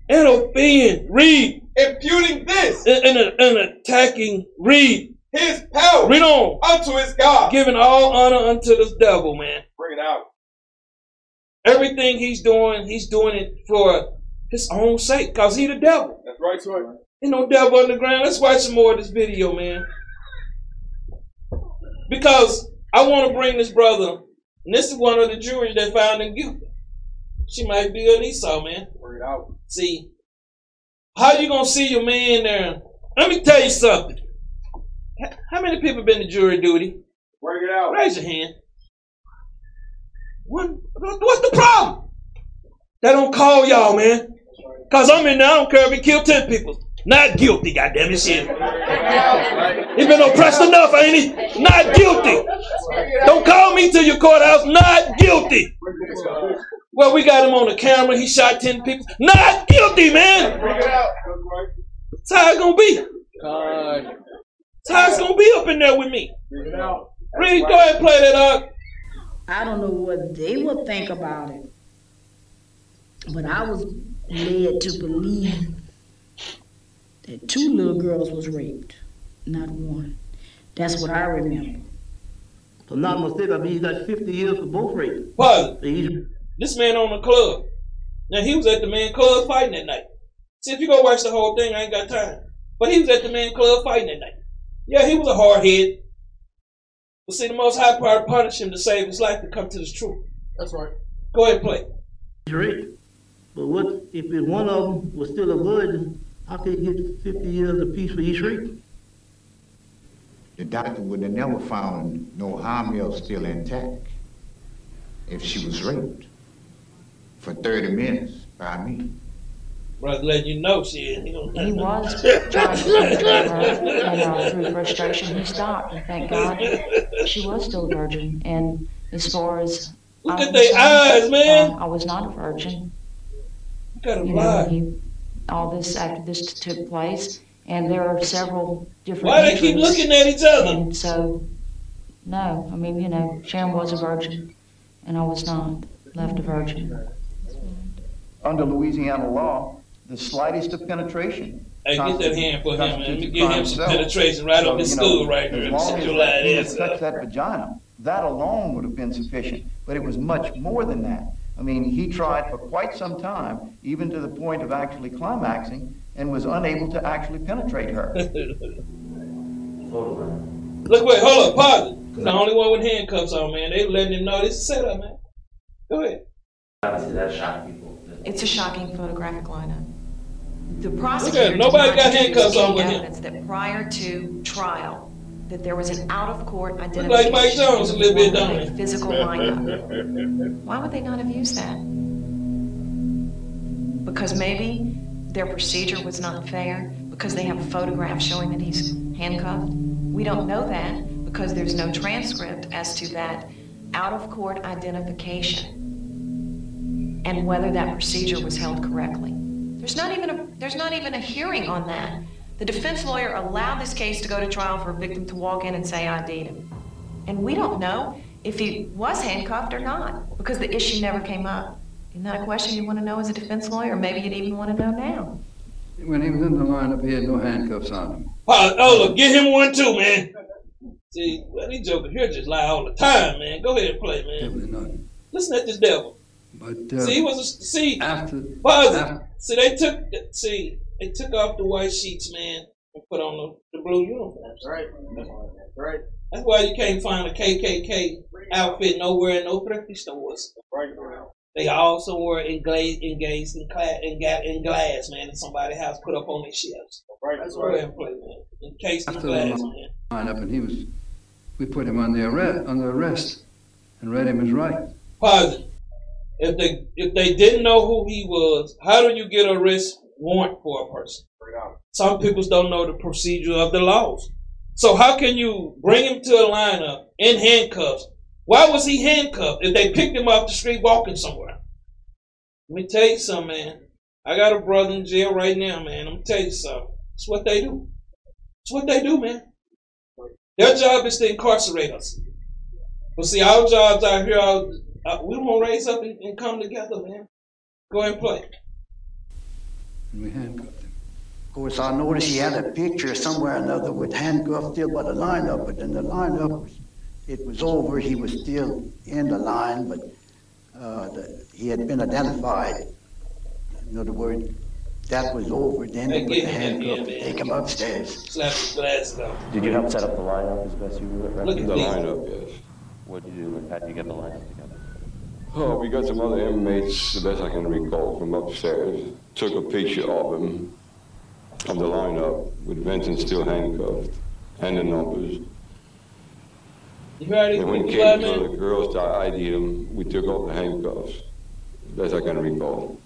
And offend. Read. Imputing this, And, and, and attacking. Read. his power, Read on. unto his God. Giving all honor unto this devil, man. Bring it out. Everything he's doing, he's doing it for his own sake, cause he the devil. That's right, sir. Ain't no devil underground. Let's watch some more of this video, man. Because I want to bring this brother, and this is one of the juries that found him guilty. She might be an Esau, man. It out. See, how you gonna see your man there? Let me tell you something. How many people been to jury duty? Bring it out. Raise your hand. What, what's the problem? They don't call y'all, man. Cause I'm in there, I don't care if he killed 10 people. Not guilty, goddamn it, shit. He been oppressed enough, ain't he? Not guilty. Don't call me to your courthouse. Not guilty. Well, we got him on the camera. He shot 10 people. Not guilty, man. That's how it's gonna be. That's how it's gonna be up in there with me. Reed, go ahead and play that up. I don't know what they would think about it, but I was led to believe that two little girls was raped, not one. That's what I remember. If I'm not mistaken, I mean, he got 50 years for both rapes. Pause. He's This man on the club. Now he was at the man club fighting that night. See if you go watch the whole thing, I ain't got time. But he was at the man club fighting that night. Yeah, he was a hard head. But see, the most high power punished him to save his life to come to this truth. That's right. Go ahead and play. raped. But what if it, one of them was still a virgin? How could he get 50 years apiece for each rape? The doctor would have never found no harm still intact if she was raped for 30 minutes by me. Brother, letting you know, shit. He, He was trying to control her, and uh, through frustration, he stopped. And thank God, she was still a virgin. And as far as Look I at their eyes, man. um, I was not a virgin. You know, he, all this after this took place, and there are several different. Why they keep looking at each other? And so, no, I mean, you know, Sharon was a virgin, and I was not left a virgin. Under Louisiana law, the slightest of penetration. Hey, get that hand for him, man. Let me give him some itself. penetration right So, up his you know, stool right as here. long Sit as your that lying penis ass touched up. that vagina, that alone would have been sufficient. But it was much more than that. I mean, he tried for quite some time, even to the point of actually climaxing, and was unable to actually penetrate her. Look, wait, hold up, pause it. The only one with handcuffs on, man. They letting him know this is set up, man. Go ahead. Obviously, that shocked people. It's a shocking photographic lineup. The prosecutor did nobody got handcuffs on any with him. evidence that prior to trial, that there was an out-of-court Look identification. like Mike Jones a little bit, of a he? Physical lineup. Why would they not have used that? Because maybe their procedure was not fair, because they have a photograph showing that he's handcuffed? We don't know that because there's no transcript as to that out-of-court identification and whether that procedure was held correctly. There's not even a, there's not even a hearing on that. The defense lawyer allowed this case to go to trial for a victim to walk in and say I did him. And we don't know if he was handcuffed or not because the issue never came up. Isn't that a question you want to know as a defense lawyer? Or maybe you'd even want to know now. When he was in the lineup, he had no handcuffs on him. Pause. Oh, look, get him one too, man. See, well, these jokers here just lie all the time, man. Go ahead and play, man. Definitely not. Listen at this devil. But uh, see, he was a, see. after Pause it. after- See, they took see they took off the white sheets, man, and put on the, the blue uniforms. That's right. That's right. That's why you can't find a KKK outfit nowhere in no thrift stores. Right. They also were engaged, engaged in, cla- in, ga- in glass, man, in somebody's house, put up on their shelves. Right. That's where they play, man. Encased in after glass, man. line up, and he was, we put him on the arrest, under arrest, and read him his rights. Pause. If they if they didn't know who he was, how do you get a arrest warrant for a person? Some people don't know the procedure of the laws. So how can you bring him to a lineup in handcuffs? Why was he handcuffed if they picked him off the street walking somewhere? Let me tell you something, man. I got a brother in jail right now, man. I'm gonna tell you something. It's what they do. It's what they do, man. Their job is to incarcerate us. But see, our jobs out here, are, uh, we to raise up and, and come together, man. Go and play. And we handcuffed him. Of course, I noticed he had a picture somewhere or another with handcuffs still by the lineup, but then the lineup was, it was over. He was still in the line, but uh, the, he had been identified. In other words, that was over. Then they Hey, put get the him in here, handcuffs, man. take him upstairs. Slap his glasses off. Did you help set up the lineup as best you remember? Look at The lineup, yes. What did you do? How did you get the lineup together? Oh, we got some other inmates, the best I can recall, from upstairs. Took a picture of him, of the lineup, with Vincent still handcuffed, and the numbers. You heard it? And when it You came to the girls to ID him, we took off the handcuffs, best I can recall.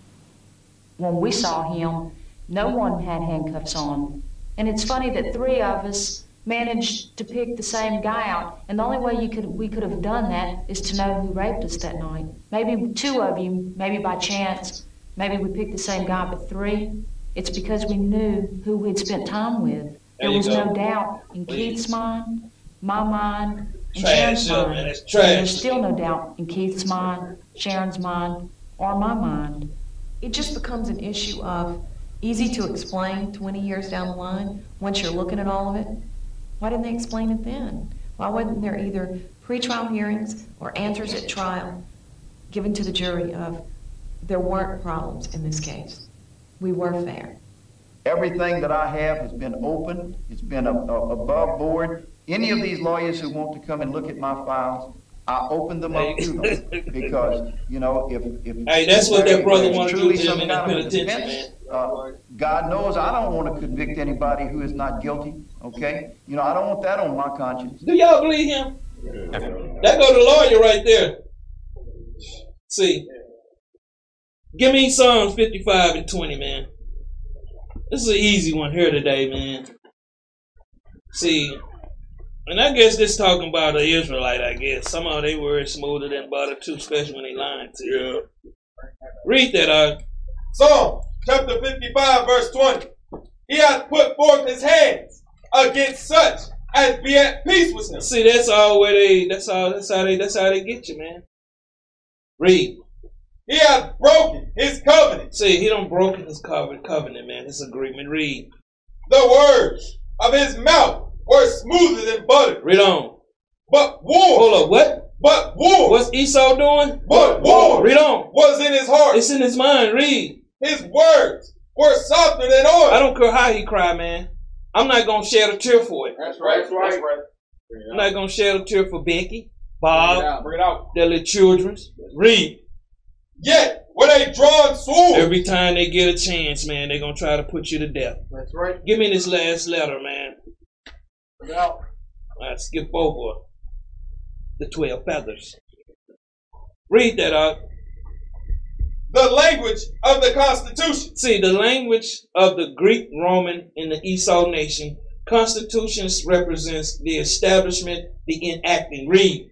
When we saw him, no one had handcuffs on. And it's funny that three of us managed to pick the same guy out. And the only way you could we could have done that is to know who raped us that night. Maybe two of you, maybe by chance, maybe we picked the same guy, but three, it's because we knew who we'd spent time with. There There was go. no doubt in Keith's mind, my mind, and Trash, Sharon's mind. man, And there's still no doubt in Keith's mind, Sharon's mind, or my mind. It just becomes an issue of easy to explain 20 years down the line once you're looking at all of it. Why didn't they explain it then? Why wasn't there either pretrial hearings or answers at trial given to the jury of there weren't problems in this case? We were fair. Everything that I have has been open, it's been a- a- above board. Any of these lawyers who want to come and look at my files, I open them up to them. Because, you know, if, if. Hey, that's what that brother there's wanna do truly to him some in kind of a penitentiary, defense, uh, God knows I don't want to convict anybody who is not guilty, okay? You know, I don't want that on my conscience. Do y'all believe him? That go the lawyer right there. See, give me Psalms 55 and 20, man. This is an easy one here today, man. See, and I guess this talking about the Israelite, I guess. Somehow they were smoother than butter too, especially when they lying to you. Read that, uh. Psalm chapter 55, verse 20. He hath put forth his hands against such as be at peace with him. See, that's all where they. That's all. That's how they. That's how they get you, man. Read. He hath broken his covenant. See, he don't broken his covenant, covenant, man. His agreement. Read. The words of his mouth were smoother than butter. Read on. But war. Hold up. What? But war. What's Esau doing? But war. Read on. Was in his heart. It's in his mind. Read. His words were softer than oil. I don't care how he cry, man. I'm not gonna shed a tear for it. That's right. That's right. I'm not gonna shed a tear for Becky, Bob, Bring it out. their little children. Read. Yet with a drawn sword. Every time they get a chance, man, they're gonna try to put you to death. That's right. Give me this last letter, man. It. I skip over the twelve feathers. Read that out. The language of the Constitution. See, the language of the Greek, Roman, and the Esau nation, constitutions represents the establishment, the enacting. Read.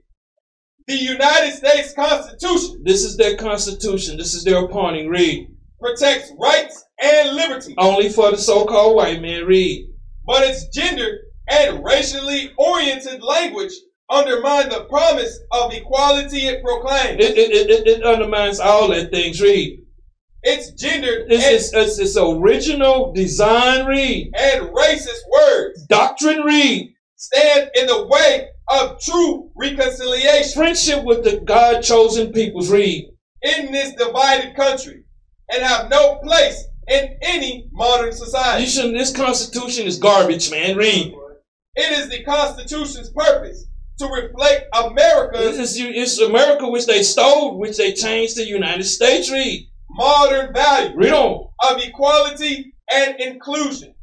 The United States Constitution This is their constitution. This is their appointing. Read. protects rights and liberty, Only for the so-called white man. Read. but its gender and racially oriented language undermine the promise of equality it proclaims. It, it, it, it, undermines all that things. Read. Its gendered it's, it's, it's original design. Read. and racist words Doctrine. Read. stand in the way of true reconciliation Friendship with the God chosen peoples. Read. in this divided country and have no place in any modern You society. should, this Constitution is garbage, man. Read. It is the Constitution's purpose to reflect America's It's, it's America which they stole, which they changed to United States. Read. modern value Read on. of equality and inclusion.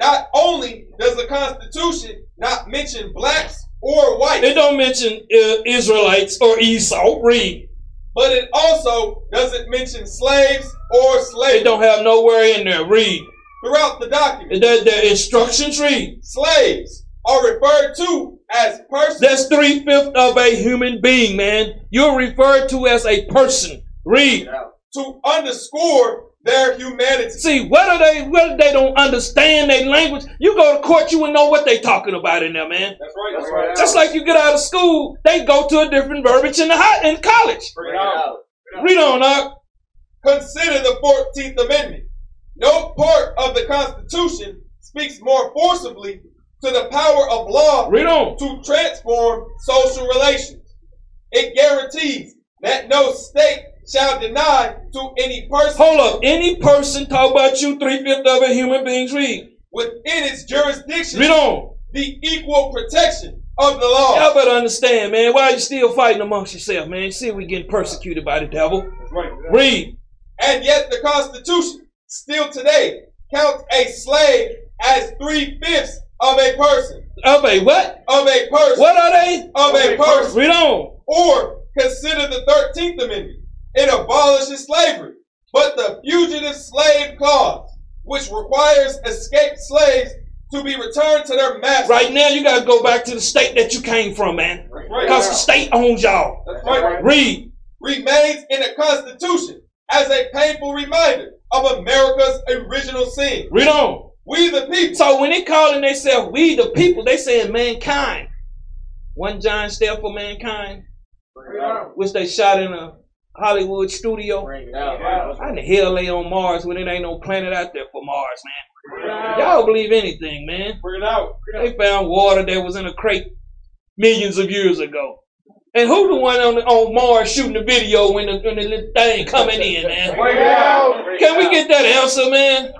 Not only does the Constitution not mention blacks or whites, It don't mention uh, Israelites or Esau. Read. but it also doesn't mention slaves or slaves. It don't have nowhere in there. Read. throughout the document. The, the instructions read. Slaves are referred to as persons That's three fifths of a human being, man. You're referred to as a person. Read. to underscore their humanity. See, whether they whether they don't understand their language, you go to court, you will know what they talking about in there, man. That's right. That's right. Just like you get out of school, they go to a different verbiage in the high, in college. Bring it out. Read on up. Consider the 14th Amendment. No part of the Constitution speaks more forcibly to the power of law Read on. to transform social relations. It guarantees that no state shall deny to any person Hold up. Any person talk about you three fifths of a human being's read. within its jurisdiction Read on. the equal protection of the law. Y'all better understand, man. Why are you still fighting amongst yourself, man? You see, we getting persecuted by the devil. Right. Read. And yet the Constitution still today counts a slave as three fifths of a person. Of a what? Of a person. What are they? Of a person. Read on. Or consider the 13th Amendment. It abolishes slavery. But the fugitive slave clause, which requires escaped slaves to be returned to their master. Right now, you got to go back to the state that you came from, man. Right. Because the state owns y'all. That's right. Read. Remains in the Constitution as a painful reminder of America's original sin. Read on. We the people. So when they calling themselves we the people, they saying mankind. One John stand for mankind, which they shot in a Hollywood studio. How in the hell they on Mars when it ain't no planet out there for Mars, man? Y'all believe anything, man. Bring it out. They found water that was in a crate millions of years ago. And who the one on, on Mars shooting the video when the, when the thing coming in, man? Bring it out. Can we get that answer, man?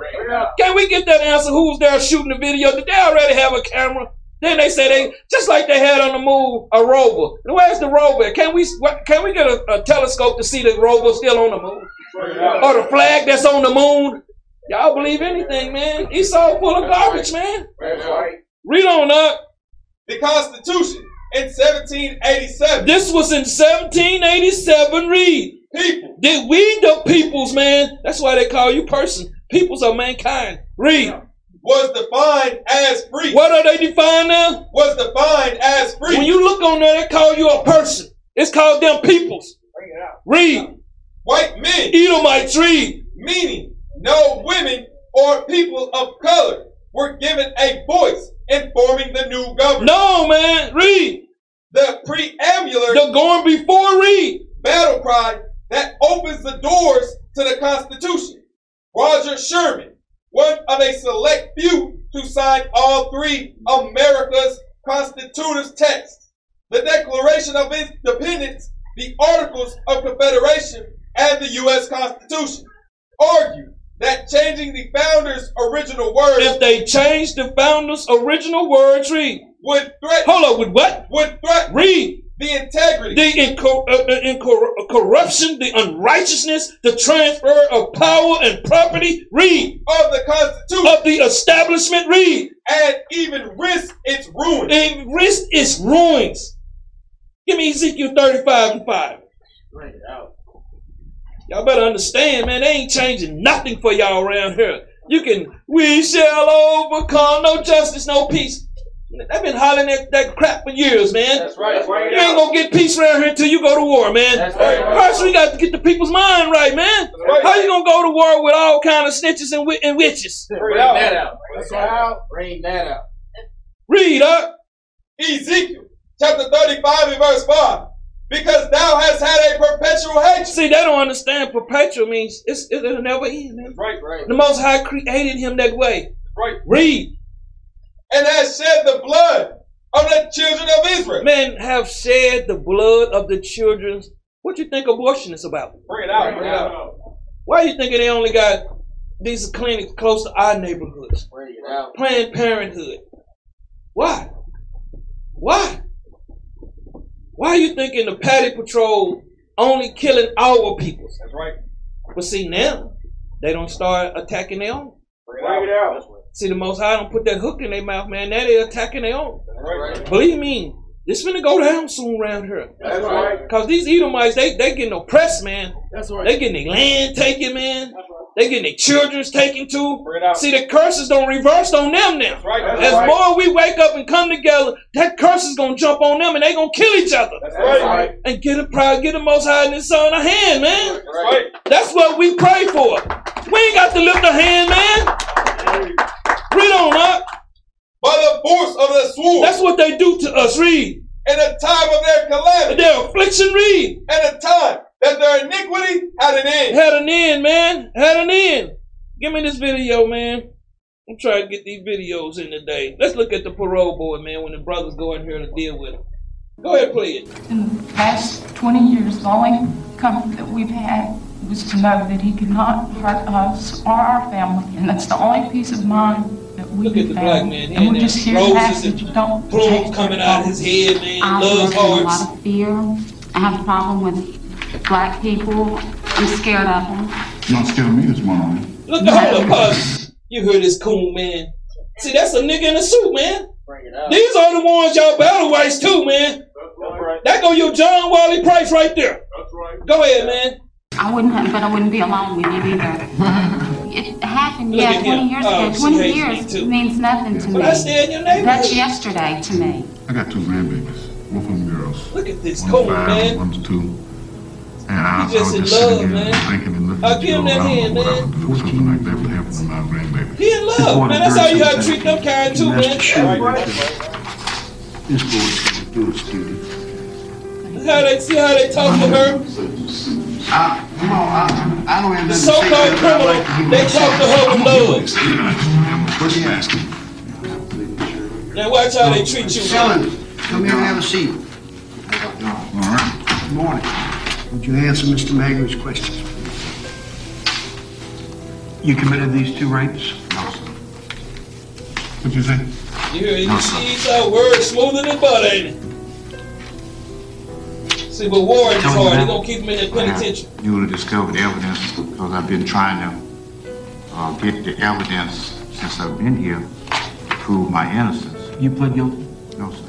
Can we get that answer? Who's there shooting the video? Did they already have a camera? Then they say they just like they had on the moon a rover. Where's the rover? Can we can we get a, a telescope to see the rover still on the moon or the flag that's on the moon? Y'all believe anything, man? Esau full of garbage, man. Read on up. The Constitution in 1787. This was in 1787. Read. People. Did we the peoples, man? That's why they call you person. Peoples of mankind. Read. Was defined as free. What are they defined now? Was defined as free. When you look on there, they call you a person. It's called them peoples. Read. White men. Edomites, read. Meaning no women or people of color were given a voice in forming the new government. No, man. Read. The preambular. The going before, read. Battle cry that opens the doors to the Constitution. Roger Sherman, one of a select few to sign all three America's Constitutive texts. The Declaration of Independence, the Articles of Confederation, and the U.S. Constitution argue that changing the founders' original words If they change the founders' original words, read. would threaten Hold up, with what? would threaten Read. The integrity The incor- uh, uh, incor- corruption, the unrighteousness, the transfer of power and property, read. of the Constitution Of the establishment, read. and even risk its ruin. It risk its ruins. Give me Ezekiel 35 and 5. Y'all better understand, man, they ain't changing nothing for y'all around here. You can, we shall overcome, no justice, no peace. They've been hollering that, that crap for years, man. That's right. That's right. You ain't gonna get peace around here until you go to war, man. That's right. First, we got to get the people's mind right, man. right. How you gonna go to war with all kind of snitches and, wi- and witches? Bring that out. That's right. Bring that out. Read up. Ezekiel chapter 35 and verse 5. Because thou hast had a perpetual hatred. See, they don't understand. Perpetual means it's, it'll never end, man. Right, right. The Most High created him that way. Right. Read. And hast shed the blood of the children of Israel. Men have shed the blood of the children. What you think abortion is about? Bring it out. Bring it out. Why you thinking they only got these clinics close to our neighborhoods? Bring it out. Planned Parenthood. Why? Why? Why are you thinking the Patty Patrol only killing our people? That's right. But see now, they don't start attacking their own. Bring it out. See, the Most High don't put that hook in their mouth, man. Now they attacking their own. Right. Believe me, this finna go down soon around here. That's right. Cause these Edomites, they they getting oppressed, man. That's right. They getting their land taken, man. They getting their children's taken too. Bring it out. See, the curses don't reverse on them now. That's right. That's As right. more we wake up and come together, that curse is gonna jump on them and they gonna kill each other. That's right. And get a pride, get the most high in his son a hand, man. That's right. That's what we pray for. We ain't got to lift a hand, man. Read on up. By the force of the sword. That's what they do to us. Read. in the time of their calamity. Their affliction, read. And the time that their iniquity had an end. Had an end, man. Had an end. Give me this video, man. I'm trying to get these videos in today. Let's look at the parole board, man, when the brothers go in here to deal with them. Go ahead, play it. In the past 20 years, the only comfort that we've had was to know that he could not hurt us or our family, and that's the only peace of mind that we Look at the black man. He And in we're there. just here to Roses ask and that you don't Plumes take coming out of his head, man. I Loves live in a lot of fear. I have a problem with black people. I'm scared of them. You don't scare me as one on me. Look, hold up, pause. You heard this cool man. See, that's a nigga in a suit, man. Bring it out. These are the ones y'all battle whites too, man. That go your John Wally Price right there. That's right. Go ahead, man. I wouldn't have, but I wouldn't be alone with you either. It happened, Look yeah, at 20 years Oh, ago. she 20 hates me years too. means nothing to me. But I stay in your neighborhood. That's yesterday to me. I got two grandbabies, both of them girls. Look at this One's cool five, man. one's two. And I, He just I in was just love, sitting here man. thinking and looking I'll at give him you, that I don't hand, know what I man. would do. Something like that would happen to my grandbaby. He in love, man. That's how you gotta treat them kind too, man. This boy's gonna do it, Stevie. Look how they see how they talk to her. I, come on, I, I don't have The nothing to say so-called to it, but I'd criminal, like they talk to her with love. What's he asking? Now watch how they treat you. Ellen, come here and have a seat. All right. Good morning. Would you answer Mr. Maggie's questions? You committed these two rapes? No, sir. What'd you say? You hear you No, see these our words smoother than butter, ain't it? See, but Warren is Tell me hard. They're gonna keep him in the penitentiary. Newly discovered evidence, because I've been trying to uh, get the evidence since I've been here to prove my innocence. You pled guilty? No, sir.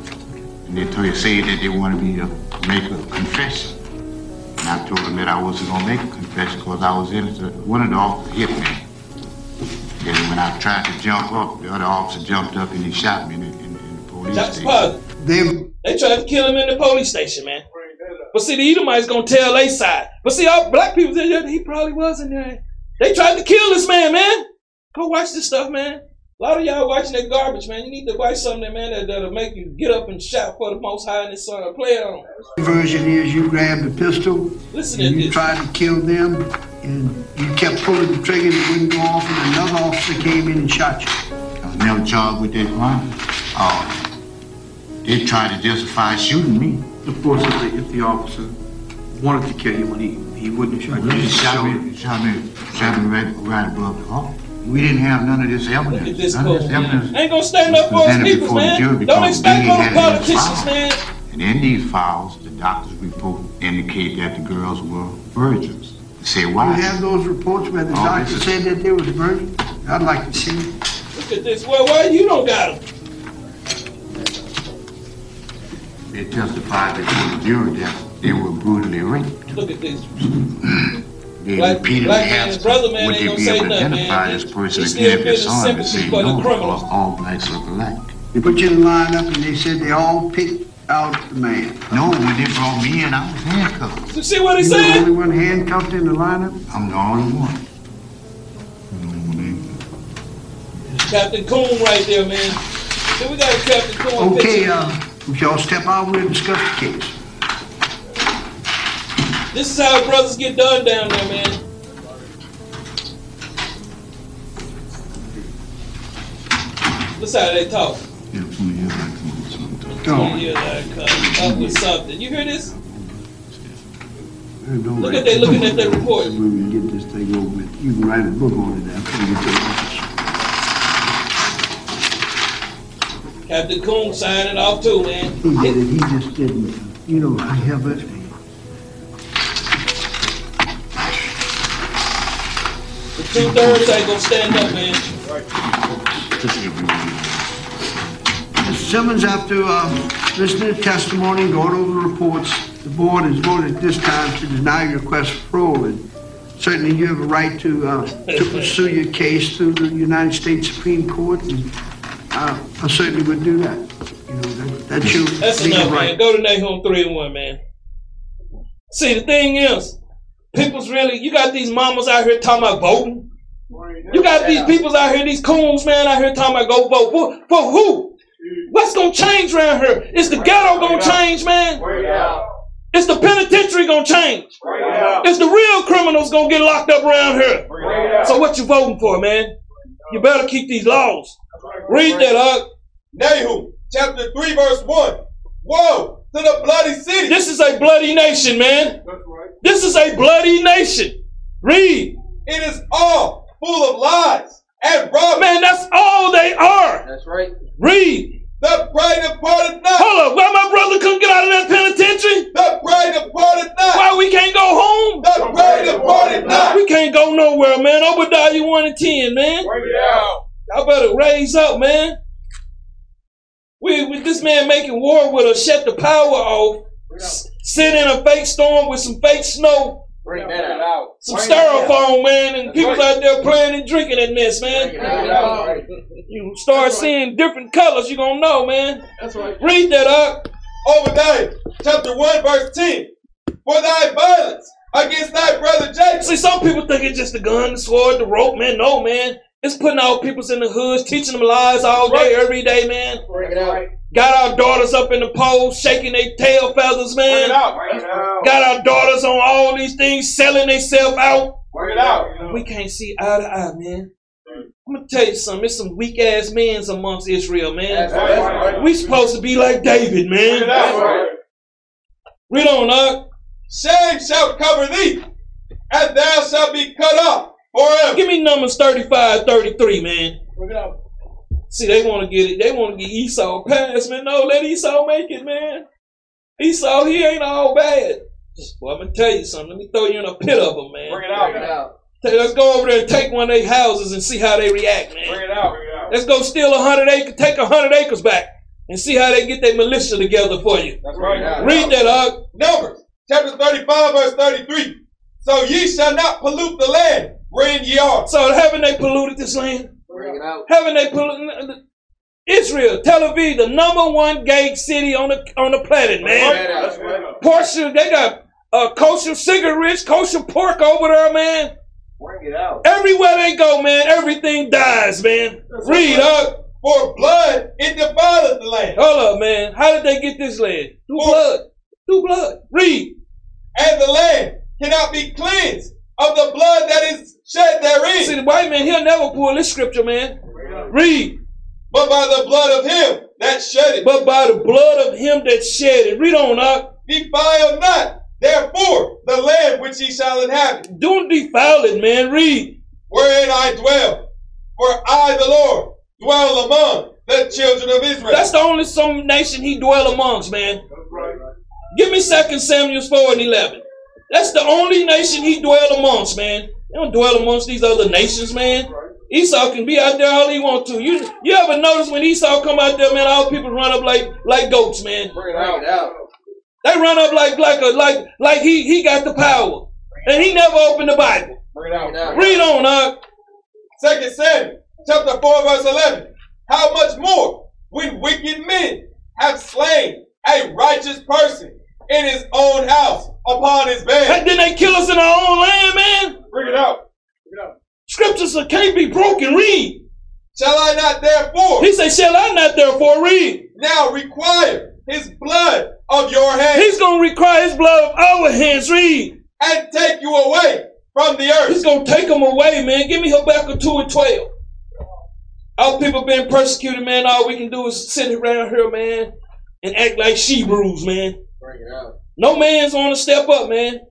And they told you, say that they wanted me to make a confession. And I told them that I wasn't gonna make a confession because I was innocent. One of the officers hit me. And when I tried to jump up, the other officer jumped up and he shot me in the, in, in the police That's station. positive. They, They tried to kill him in the police station, man. But see, the Edomites gonna tell their side. But see, all black people said yeah, he probably was in there. They tried to kill this man, man. Go watch this stuff, man. A lot of y'all watching that garbage, man. You need to watch something, man, that, that'll make you get up and shout for the Most High and His Son. Play it on. version is you grabbed a pistol Listen and to you this. tried to kill them and you kept pulling the trigger and it wouldn't go off and another officer came in and shot you. I was never charged with that crime. Uh, they tried to justify shooting me. Of course, if the, if the officer wanted to kill you when he, he wouldn't have shot you. They shot me, shot me, shot me right, right above the heart. We didn't have none of this evidence. Look at this none code, of this man. evidence. Ain't gonna stand up for his presented people, before the man. Don't expect no had it in his politicians, man. And in these files, the doctor's report indicate that the girls were virgins. They say why? You have those reports where the Oh, doctor said that they was virgins? I'd like to see it. Look at this. Well, why you don't got him? They testified before the jury that they were brutally raped. Look at this. They Black- repeatedly black asked, brother man would they be able to nothing, identify man. this person again if feeling his son? They sympathy say for the no, criminals. because all blacks are alike. They put you in line up and they said they all picked out the man. No, when they brought me in, I was handcuffed. You see what he You the only one handcuffed in the lineup? I'm the only one. Captain Coon right there, man. See, we got Captain Coon Okay, picture. uh, if y'all step out, we'll discuss the case. This is how brothers get done down there, man. This how they talk. Yeah, from the. 20 come up with something. You hear this? Look at they looking at that report. When we get this thing over with, you can write a book on it after we get to the office. Captain Coon signing off too, man. He did it, he just didn't, you know, I have a, The two thirds ain't gonna stand up, man. Mr. Simmons, after uh, listening to testimony and going over the reports, the board has voted at this time to deny your request for parole. And certainly you have a right to, uh, to pursue your case through the United States Supreme Court. And uh, I certainly would do that. You know, that, that's your That's legal enough, man. right. Go to Nahum 3 and 1, man. See, the thing is, people's really, you got these mamas out here talking about voting. You got these peoples out here, these coons, man, out here talking about go vote. For, for who? What's gonna change around here? Is the ghetto gonna change, man? Is the penitentiary gonna change? Is the real criminals gonna get locked up around here? So what you voting for, man? You better keep these laws. Read that up. Nahum, chapter 3, verse 1. Woe to the bloody city. This is a bloody nation, man. This is a bloody nation. Read. It is all full of lies and robbery. Man, that's all they are. That's right. Read. The bride departed not. Hold up, why my brother couldn't get out of that penitentiary? The bride departed not. Why we can't go home? The bride departed not. We can't go nowhere, man. Obadiah 1 and 10, man. Y'all better raise up, man. We, with this man making war with us, shut the power off, s- sit in a fake storm with some fake snow, Bring that out. some styrofoam, man, and people out there playing and drinking in this, man. Bring. You start seeing different colors, you're gonna know, man. That's right. Read that up. Obadiah, chapter 1, verse 10. For thy violence against thy brother Jacob. See, some people think it's just the gun, the sword, the rope, man. No, man. It's putting our peoples in the hoods, teaching them lies all day, every day, man. Bring it out. Got our daughters up in the poles, shaking their tail feathers, Bring man. it out. Bring it out. Got our daughters on all these things, selling themselves out. Bring it out. We can't see eye to eye, man. I'm gonna tell you something. There's some weak ass men amongst Israel, man. That's right. That's right. We supposed to be like David, Bring it man. out. Read on up. Shame shall cover thee, and thou shalt be cut off forever. Give me numbers 35, 33, man. Bring it out. See, they want to get it. They want to get Esau passed, man. No, let Esau make it, man. Esau, he ain't all bad. Well, I'm gonna tell you something. Let me throw you in a pit of them, man. Bring it out. Bring it out. Let's go over there and take one of their houses and see how they react, man. Bring it out. Let's go steal a hundred acres, take a hundred acres back, and see how they get their militia together for you. That's right. Read that, Hug. Numbers, chapter 35, verse 33. So ye shall not pollute the land wherein ye are. So haven't they polluted this land? Bring it out. Haven't they polluted Israel, Tel Aviv, the number one gay city on the on the planet, man. that out. That's right. Kosher, they got uh, kosher cigarettes, kosher pork over there, man. Bring it out. Everywhere they go, man, everything dies, man. Read, Hug. For blood it defileth the land, Hold up, man. How did they get this land? Through blood. Through blood. Read. and the land cannot be cleansed of the blood that is shed See, the white man, he'll never pull this scripture, man. Read. but by the blood of him that shed it. But by the blood of him that shed it. Read on up. Defile not, therefore, the land which ye shall inhabit, Don't defile it, man. Read. wherein I dwell. For I, the Lord, dwell among the children of Israel. That's the only some nation he dwell amongst, man. Give me 2 Samuel 4 and 11. That's the only nation he dwell amongst, man. He don't dwell amongst these other nations, man. Esau can be out there all he want to. You you ever notice when Esau come out there, man, all people run up like like goats, man. Bring it out. They run up like like a like like he he got the power. And he never opened the Bible. Bring it out. Read on, uh. Second Samuel, chapter 4, verse 11. How much more when wicked men have slain a righteous person in his own house upon his bed? Didn't they kill us in our own land, man? Bring it out. Scriptures that can't be broken. Read. Shall I not therefore He said, Shall I not therefore read? now require his blood of your hands He's gonna require his blood of our hands. Read. and take you away from the earth? He's gonna take them away, man. Give me Habakkuk 2 and 12. Our people being persecuted, man. All we can do is sit around here, man, and act like she bruised, man. Bring it out. No man's want to step up, man.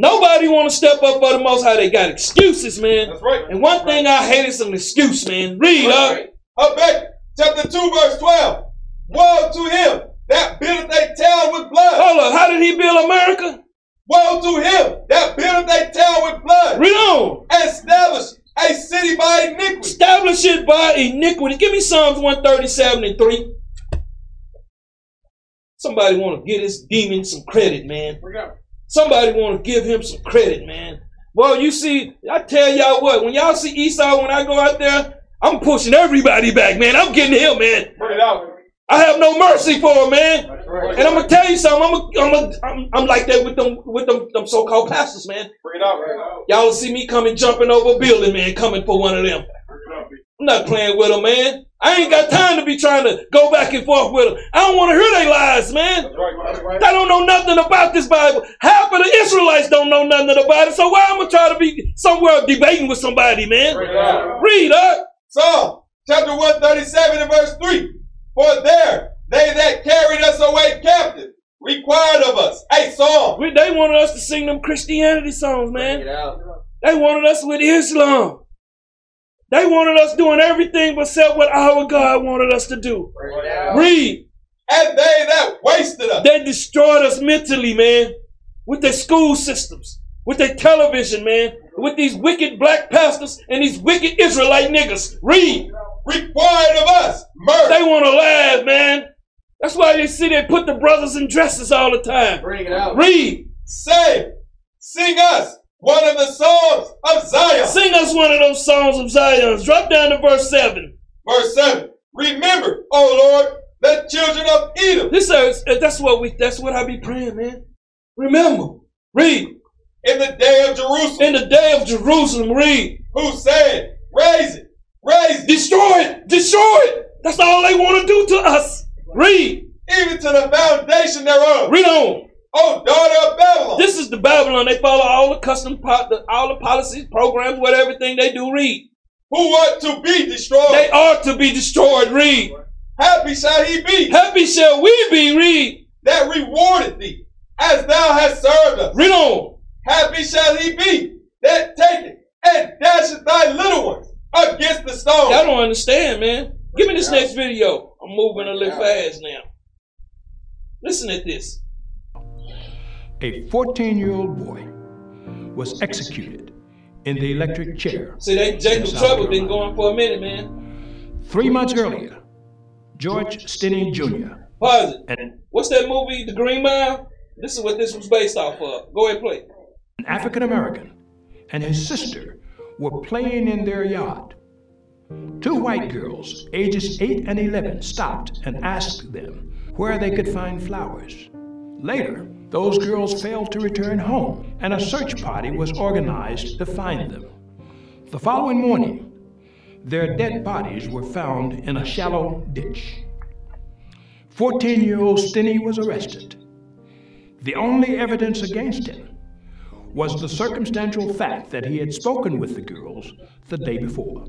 Nobody want to step up for the Most High. They got excuses, man. That's right. And one thing I hate is an excuse, man. Read up. Habakkuk chapter 2, verse 12. Woe to him that buildeth a town with blood. Hold up. How did he build America? Woe to him that buildeth a town with blood. Read on. And establish a city by iniquity. Establish it by iniquity. Give me Psalms 137 and 3. Somebody want to give this demon some credit, man. Bring it out. Somebody want to give him some credit, man. Well, you see, I tell y'all what, when y'all see Esau, when I go out there, I'm pushing everybody back, man. I'm getting him, man. Bring it out. I have no mercy for him, man. And I'm gonna tell you something. I'm, a, I'm, a, I'm, I'm like that with them with them, them so-called pastors, man. Bring it out. Bring it out. Y'all see me coming jumping over a building, man, coming for one of them. I'm not playing with them, man. I ain't got time to be trying to go back and forth with them. I don't want to hear their lies, man. That's right. That's right. They don't know nothing about this Bible. Half of the Israelites don't know nothing about it. So why am I trying to try to be somewhere debating with somebody, man? Out. Read up. Psalm chapter 137 and verse 3. For there they that carried us away captive required of us a song. We, they wanted us to sing them Christianity songs, man. They wanted us with Islam. They wanted us doing everything but except what our God wanted us to do. Bring it out. Read. And they that wasted us. They destroyed us mentally, man, with their school systems, with their television, man, with these wicked black pastors and these wicked Israelite niggas. Read. Required of us murder. They want to laugh, man. That's why they see they put the brothers in dresses all the time. Bring it out. Read. Say, sing us one of the songs of Zion. Sing us one of those songs of Zion. Drop down to verse 7. Verse 7. Remember, O Lord, the children of Edom. This is, uh, that's what we that's what I be praying, man. Remember. Read. In the day of Jerusalem. In the day of Jerusalem, read. Who said, Raise it, raise it. Destroy it, destroy it. That's all they want to do to us. Read. Even to the foundation thereof. Read on. O daughter of Babylon. This is the Babylon. They follow all the custom, all the policies, programs, what everything they do. Read. Who ought to be destroyed. They are to be destroyed. Read. Happy shall he be Happy shall we be. Read. that rewarded thee, as thou hast served us. Read on. Happy shall he be that taketh and dasheth thy little ones against the stone. I don't understand, man. Give me this next video. I'm moving a little fast now. Listen at this. A 14 year old boy was executed in the electric chair. See, that Jacob Trouble been going for a minute, man. Three months earlier, George Stinney Jr. Pause it. and What's that movie, The Green Mile? This is what this was based off of. Go ahead play. an African American and his sister were playing in their yard. Two white girls, ages 8 and 11, stopped and asked them where they could find flowers. Later, those girls failed to return home, and a search party was organized to find them. The following morning, their dead bodies were found in a shallow ditch. 14 year old Stinney was arrested. The only evidence against him was the circumstantial fact that he had spoken with the girls the day before.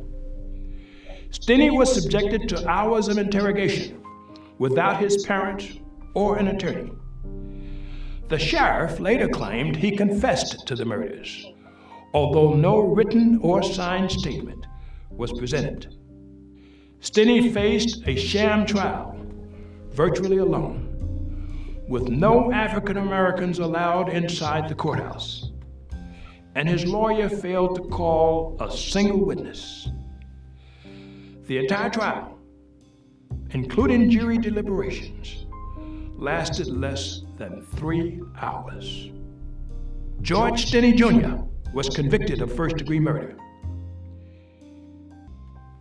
Stinney was subjected to hours of interrogation without his parents or an attorney. The sheriff later claimed he confessed to the murders, although no written or signed statement was presented. Stinney faced a sham trial, virtually alone, with no African Americans allowed inside the courthouse. And his lawyer failed to call a single witness. The entire trial, including jury deliberations, lasted less than three hours. George Stinney Jr. was convicted of first degree murder.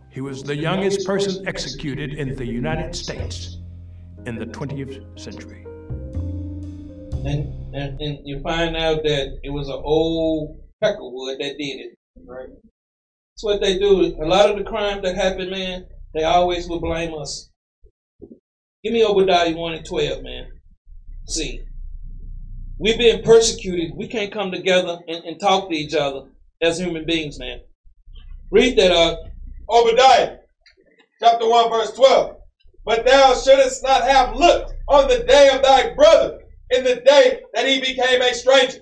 He was the youngest person executed in the United States in the 20th century. And, and, and you find out that it was an old peckerwood that did it. Right? That's what they do. A lot of the crimes that happen, man, they always will blame us. Give me Obadiah 1 and 12, man. See, we're being persecuted. We can't come together and, and talk to each other as human beings, man. Read that uh, up. Obadiah, chapter 1, verse 12. But thou shouldest not have looked on the day of thy brother, in the day that he became a stranger.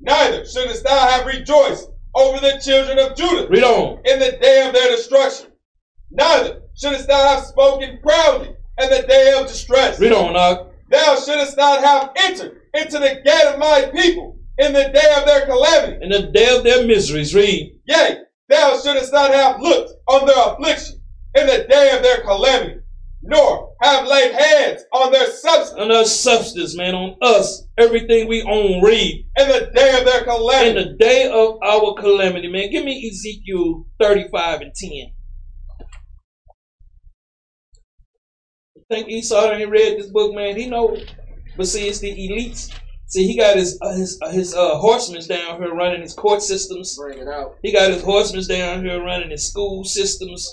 Neither shouldest thou have rejoiced over the children of Judah Read on. in the day of their destruction. Neither shouldest thou have spoken proudly in the day of distress. Read on, Nog. Thou shouldest not have entered into the gate of my people in the day of their calamity. In the day of their miseries, read. Yea, thou shouldest not have looked on their affliction in the day of their calamity, nor have laid hands on their substance On our substance, man, on us, everything we own, read. in the day of their calamity. In the day of our calamity, man. Give me Ezekiel 35 and 10. Think Esau ain't read this book, man. He know, but see, it's the elites. See, he got his uh, his uh, his uh, horsemen down here running his court systems. Bring it out. He got his horsemen down here running his school systems.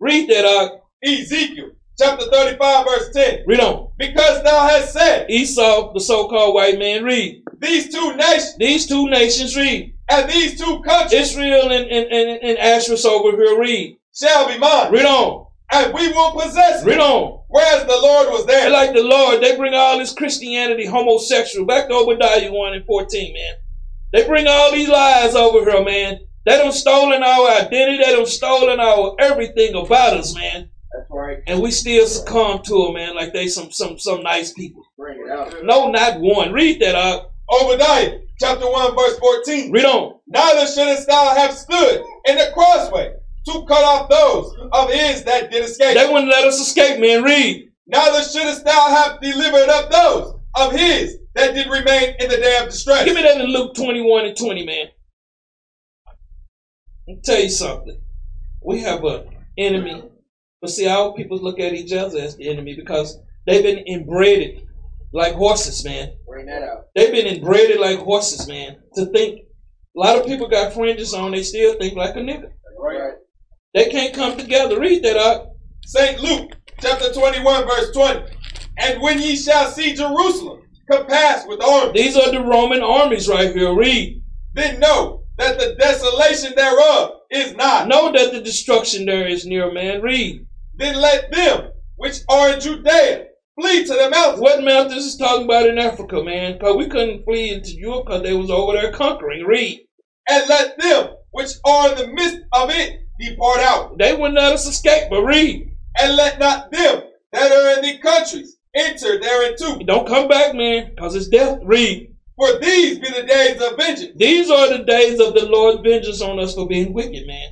Read that out. Ezekiel chapter 35, verse 10. Read on. Because thou hast said, Esau, the so-called white man, read. These two nations. These two nations, read. And these two countries. Israel and, and, and, and Ashurus over here, read. Shall be mine. Read on. And we will possess Read on. Whereas the Lord was there. They like the Lord, they bring all this Christianity homosexual. Back to Obadiah 1 and 14, man. They bring all these lies over here, man. They don't stolen our identity. They don't stolen our everything about us, man. That's right. And we still succumb to them, man, like they some some some nice people. Bring it out. No, not one. Read that up. Obadiah chapter 1, verse 14. Read on. Neither shouldest thou have stood in the crossway to cut off those of his that did escape. They wouldn't let us escape, man. Read. Neither shouldest thou have delivered up those of his that did remain in the day of distress. Give me that in Luke 21 and 20, man. Let me tell you something. We have an enemy. But see, our people look at each other as the enemy because they've been inbred like horses, man. Bring that out. They've been inbred like horses, man. To think. A lot of people got fringes on, they still think like a nigga. Right. They can't come together. Read that up. St. Luke chapter 21, verse 20. And when ye shall see Jerusalem compassed with armies, These are the Roman armies right here. Read. then know that the desolation thereof is not. Know that the destruction there is near, man. Read. Then let them which are in Judea flee to the mountains. What mountains is talking about in Africa, man? Because we couldn't flee into Europe because they was over there conquering. Read. And let them which are in the midst of it depart out. They wouldn't let us escape, but read. And let not them that are in the countries enter thereinto. Don't come back, man, because it's death. Read. For these be the days of vengeance, These are the days of the Lord's vengeance on us for being wicked, man.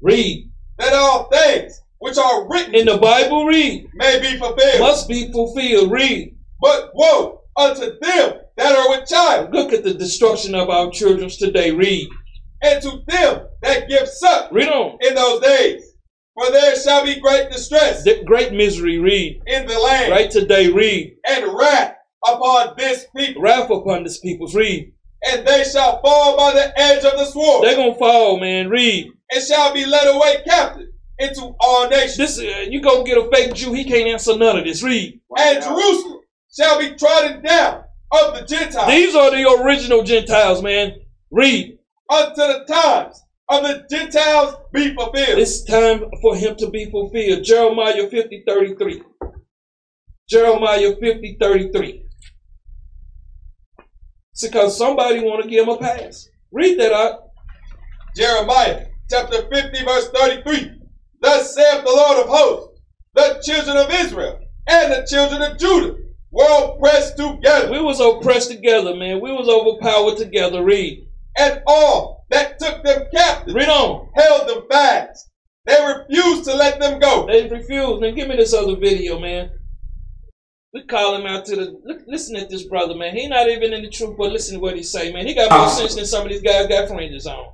Read. that all things which are written In the Bible, read. may be fulfilled. Must be fulfilled. Read. But woe unto them that are with child, Look at the destruction of our children today. Read. And to them that give suck Read on. in those days. For there shall be great distress The great misery. Read. in the land, Right today. Read. and wrath upon this people, Wrath upon this people's. Read. and they shall fall by the edge of the sword, They're going to fall, man. Read. and shall be led away captive into all nations. This, uh, you go get a fake Jew, he can't answer none of this. Read. and Jerusalem shall be trodden down of the Gentiles These are the original Gentiles, man. Read. Unto the times of the Gentiles be fulfilled. It's time for him to be fulfilled. Jeremiah 50, 33. Jeremiah 50, 33. See, because somebody want to give him a pass. Read that out. Jeremiah chapter 50, verse 33. Thus saith the Lord of hosts, the children of Israel and the children of Judah were oppressed together, We was oppressed together, man. We was overpowered together. Read. And all that took them captive Read on. held them fast. They refused to let them go. They refused, man. Give me this other video, man. We call him out to the. Look, listen at this brother, man. He not even in the truth, but listen to what he say, man. He got more sense than some of these guys got fringes on.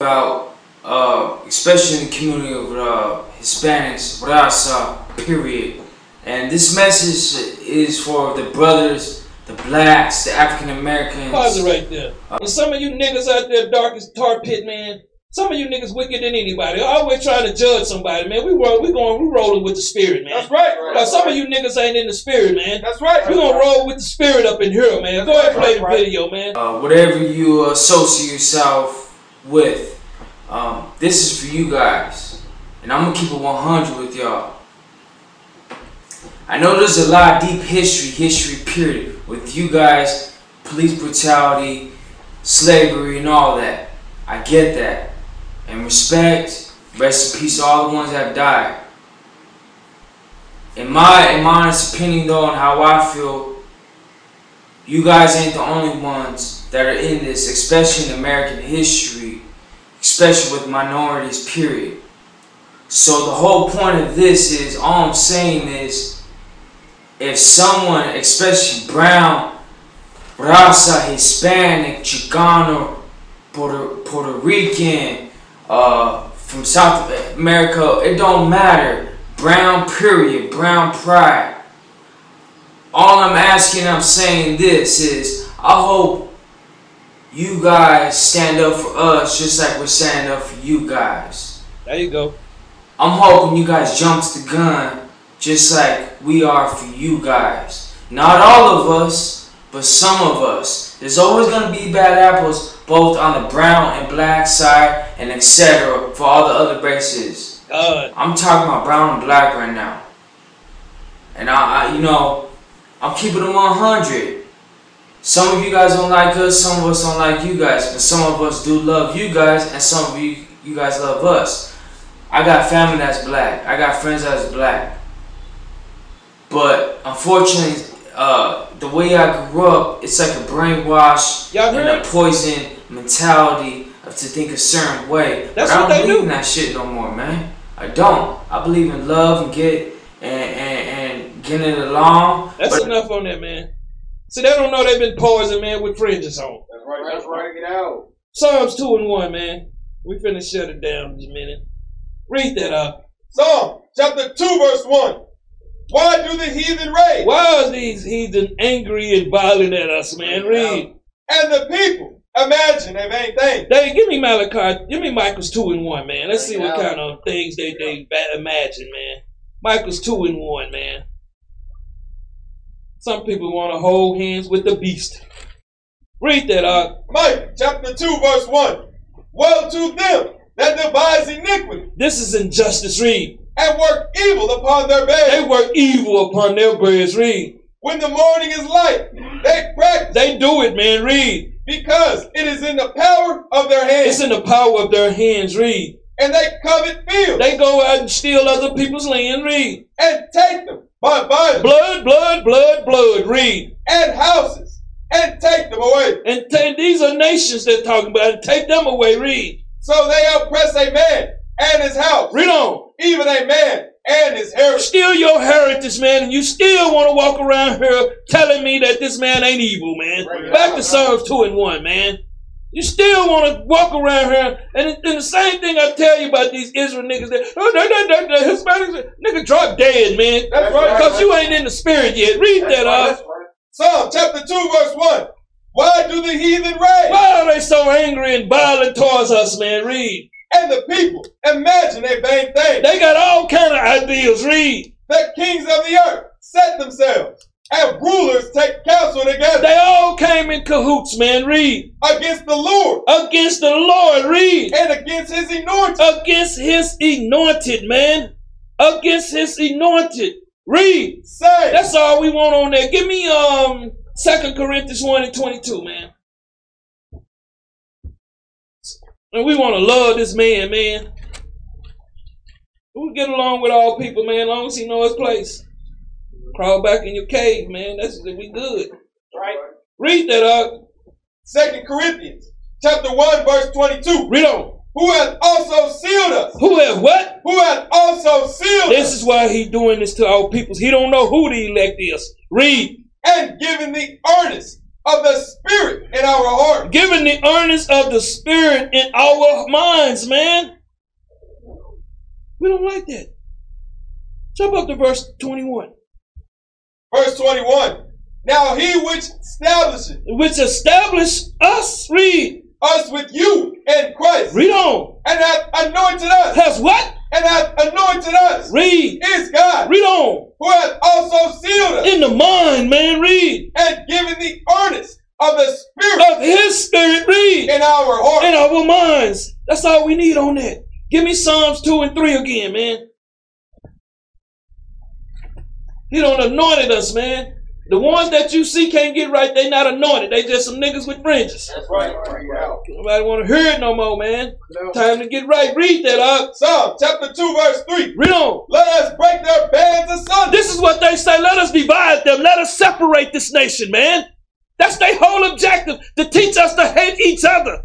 about, uh, especially in the community of uh, Hispanics, raza, period. And this message is for the brothers, the blacks, the African Americans. Pause it right there. And some of you niggas out there dark as tar pit, man. Some of you niggas wicked than anybody. Always trying to judge somebody, man. We roll, we going, we rolling with the spirit, man. That's right. Cause some of you niggas ain't in the spirit, man. That's right. We gonna roll with the spirit up in here, man. Go ahead and play the Right. video, man. Uh, whatever you associate yourself with, um, this is for you guys. And I'm gonna keep it 100 with y'all. I know there's a lot of deep history, history period, with you guys, police brutality, slavery, and all that. I get that. And respect, rest in peace to all the ones that have died. In my, in my honest opinion, though, and how I feel, you guys ain't the only ones that are in this, especially in American history, especially with minorities, period. So the whole point of this is, all I'm saying is, if someone, especially brown, raza, Hispanic, Chicano, Puerto, Puerto Rican, uh, from South America, it don't matter. Brown period, brown pride. All I'm asking, I'm saying this is, I hope you guys stand up for us just like we're standing up for you guys. There you go. I'm hoping you guys jumps the gun just like we are for you guys. Not all of us, but some of us. There's always gonna be bad apples both on the brown and black side and etc. for all the other races. God. I'm talking about brown and black right now. And I, I you know, I'm keeping them 100. Some of you guys don't like us, some of us don't like you guys, but some of us do love you guys, and some of you you guys love us. I got family that's black. I got friends that's black. But unfortunately, uh, the way I grew up, it's like a brainwash and a poison mentality of to think a certain way. That's but I what don't they believe do. in that shit no more, man. I don't. I believe in love and get and and, and getting it along. That's but enough on that, man. See, they don't know they've been poisoned, man, with fringes on. That's right. That's right. Get out. Psalms 2 and 1, man. We finna shut it down in a minute. Read that up. Psalm chapter 2, verse 1. Why do the heathen rage? Why are these heathen angry and violent at us, man? Read. And the people imagine they vain things. They give me Malachi, give me Micah's 2 and 1, man. Let's see what kind of things they, they imagine, man. Micah's 2 and 1, man. Some people want to hold hands with the beast. Read that up. Micah chapter 2, verse 1. Well to them that devise iniquity This is injustice, read. And work evil upon their beds. They work evil upon their beds, read. When the morning is light, they practice They do it, man, read. because it is in the power of their hands. It's in the power of their hands, read. And they covet fields They go out and steal other people's land, read. and take them by violence Blood, blood, blood, blood, read. and houses and take them away. And these are nations they're talking about. And take them away, read. So they oppress a man and his house, Read on. Even a man and his heritage. Steal your heritage, man, and you still want to walk around here telling me that this man ain't evil, man. Back to serve 2 and 1, man. You still want to walk around here, and, and the same thing I tell you about these Israel niggas that, oh, no, no, no, Hispanics, nigga drop dead, man. That's right. Because you ain't in the spirit yet. Read that off. Psalm chapter 2, verse 1. Why do the heathen rage? Why are they so angry and violent towards us, man? Read. And the people imagine a vain thing. They got all kind of ideas. Read. The kings of the earth set themselves, and rulers take counsel together They all came in cahoots, man. Read. against the Lord Against the Lord. Read. and against his anointed. Against his anointed, man. Against his anointed. Read. Say, That's all we want on there. Give me um Second Corinthians 1 and 22, man. And we want to love this man, man. We get along with all people, man, as long as he know his place. Crawl back in your cave, man. That's we good. right? Read that up. Second Corinthians chapter 1, verse 22. Read on. Who has also sealed us? Who has what? Who has also sealed This us is why he doing this to our peoples. He don't know who the elect is. Read. and given the earnest of the Spirit in our heart. Giving the earnest of the Spirit in our minds, man. We don't like that. Jump up to verse 21. Verse 21. Now he which establishes Which established us, read. Us with you in Christ Read on. and hath anointed us Has what? and hath anointed us Read. is God Read on. who hath also sealed us In the mind, man, read. and given the earnest of the Spirit Of his spirit, read. in our heart. In our minds. That's all we need on that. Give me Psalms 2 and 3 again, man. He don't anointed us, man. The ones that you see can't get right, they not anointed. They just some niggas with fringes. That's right. Bring it out. Nobody want to hear it no more, man. No. Time to get right. Read that up. Psalm chapter 2, verse 3. Read on. Let us break their bands asunder. This is what they say. Let us divide them. Let us separate this nation, man. That's their whole objective to teach us to hate each other.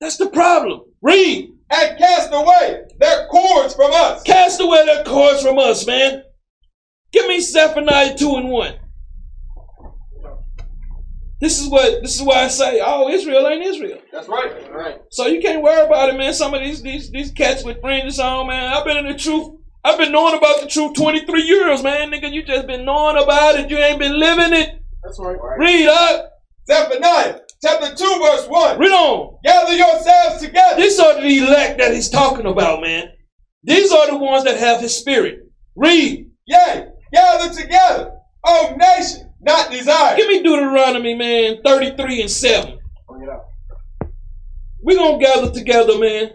That's the problem. Read. And cast away their cords from us. Cast away their cords from us, man. Give me Zephaniah 2 and 1. This is what this is why I say, oh, Israel ain't Israel. That's right. That's right. So you can't worry about it, man. Some of these these these cats with fringes on, man. I've been in the truth. I've been knowing about the truth 23 years, man. Nigga, you just been knowing about it. You ain't been living it. That's right. Read up. Zephaniah chapter 2, verse 1. Read on. Gather yourselves together. These are the elect that he's talking about, man. These are the ones that have his spirit. Read. Yea, gather together, O oh, nation, not desire. Give me Deuteronomy, man, 33 and 7. We're gonna gather together, man.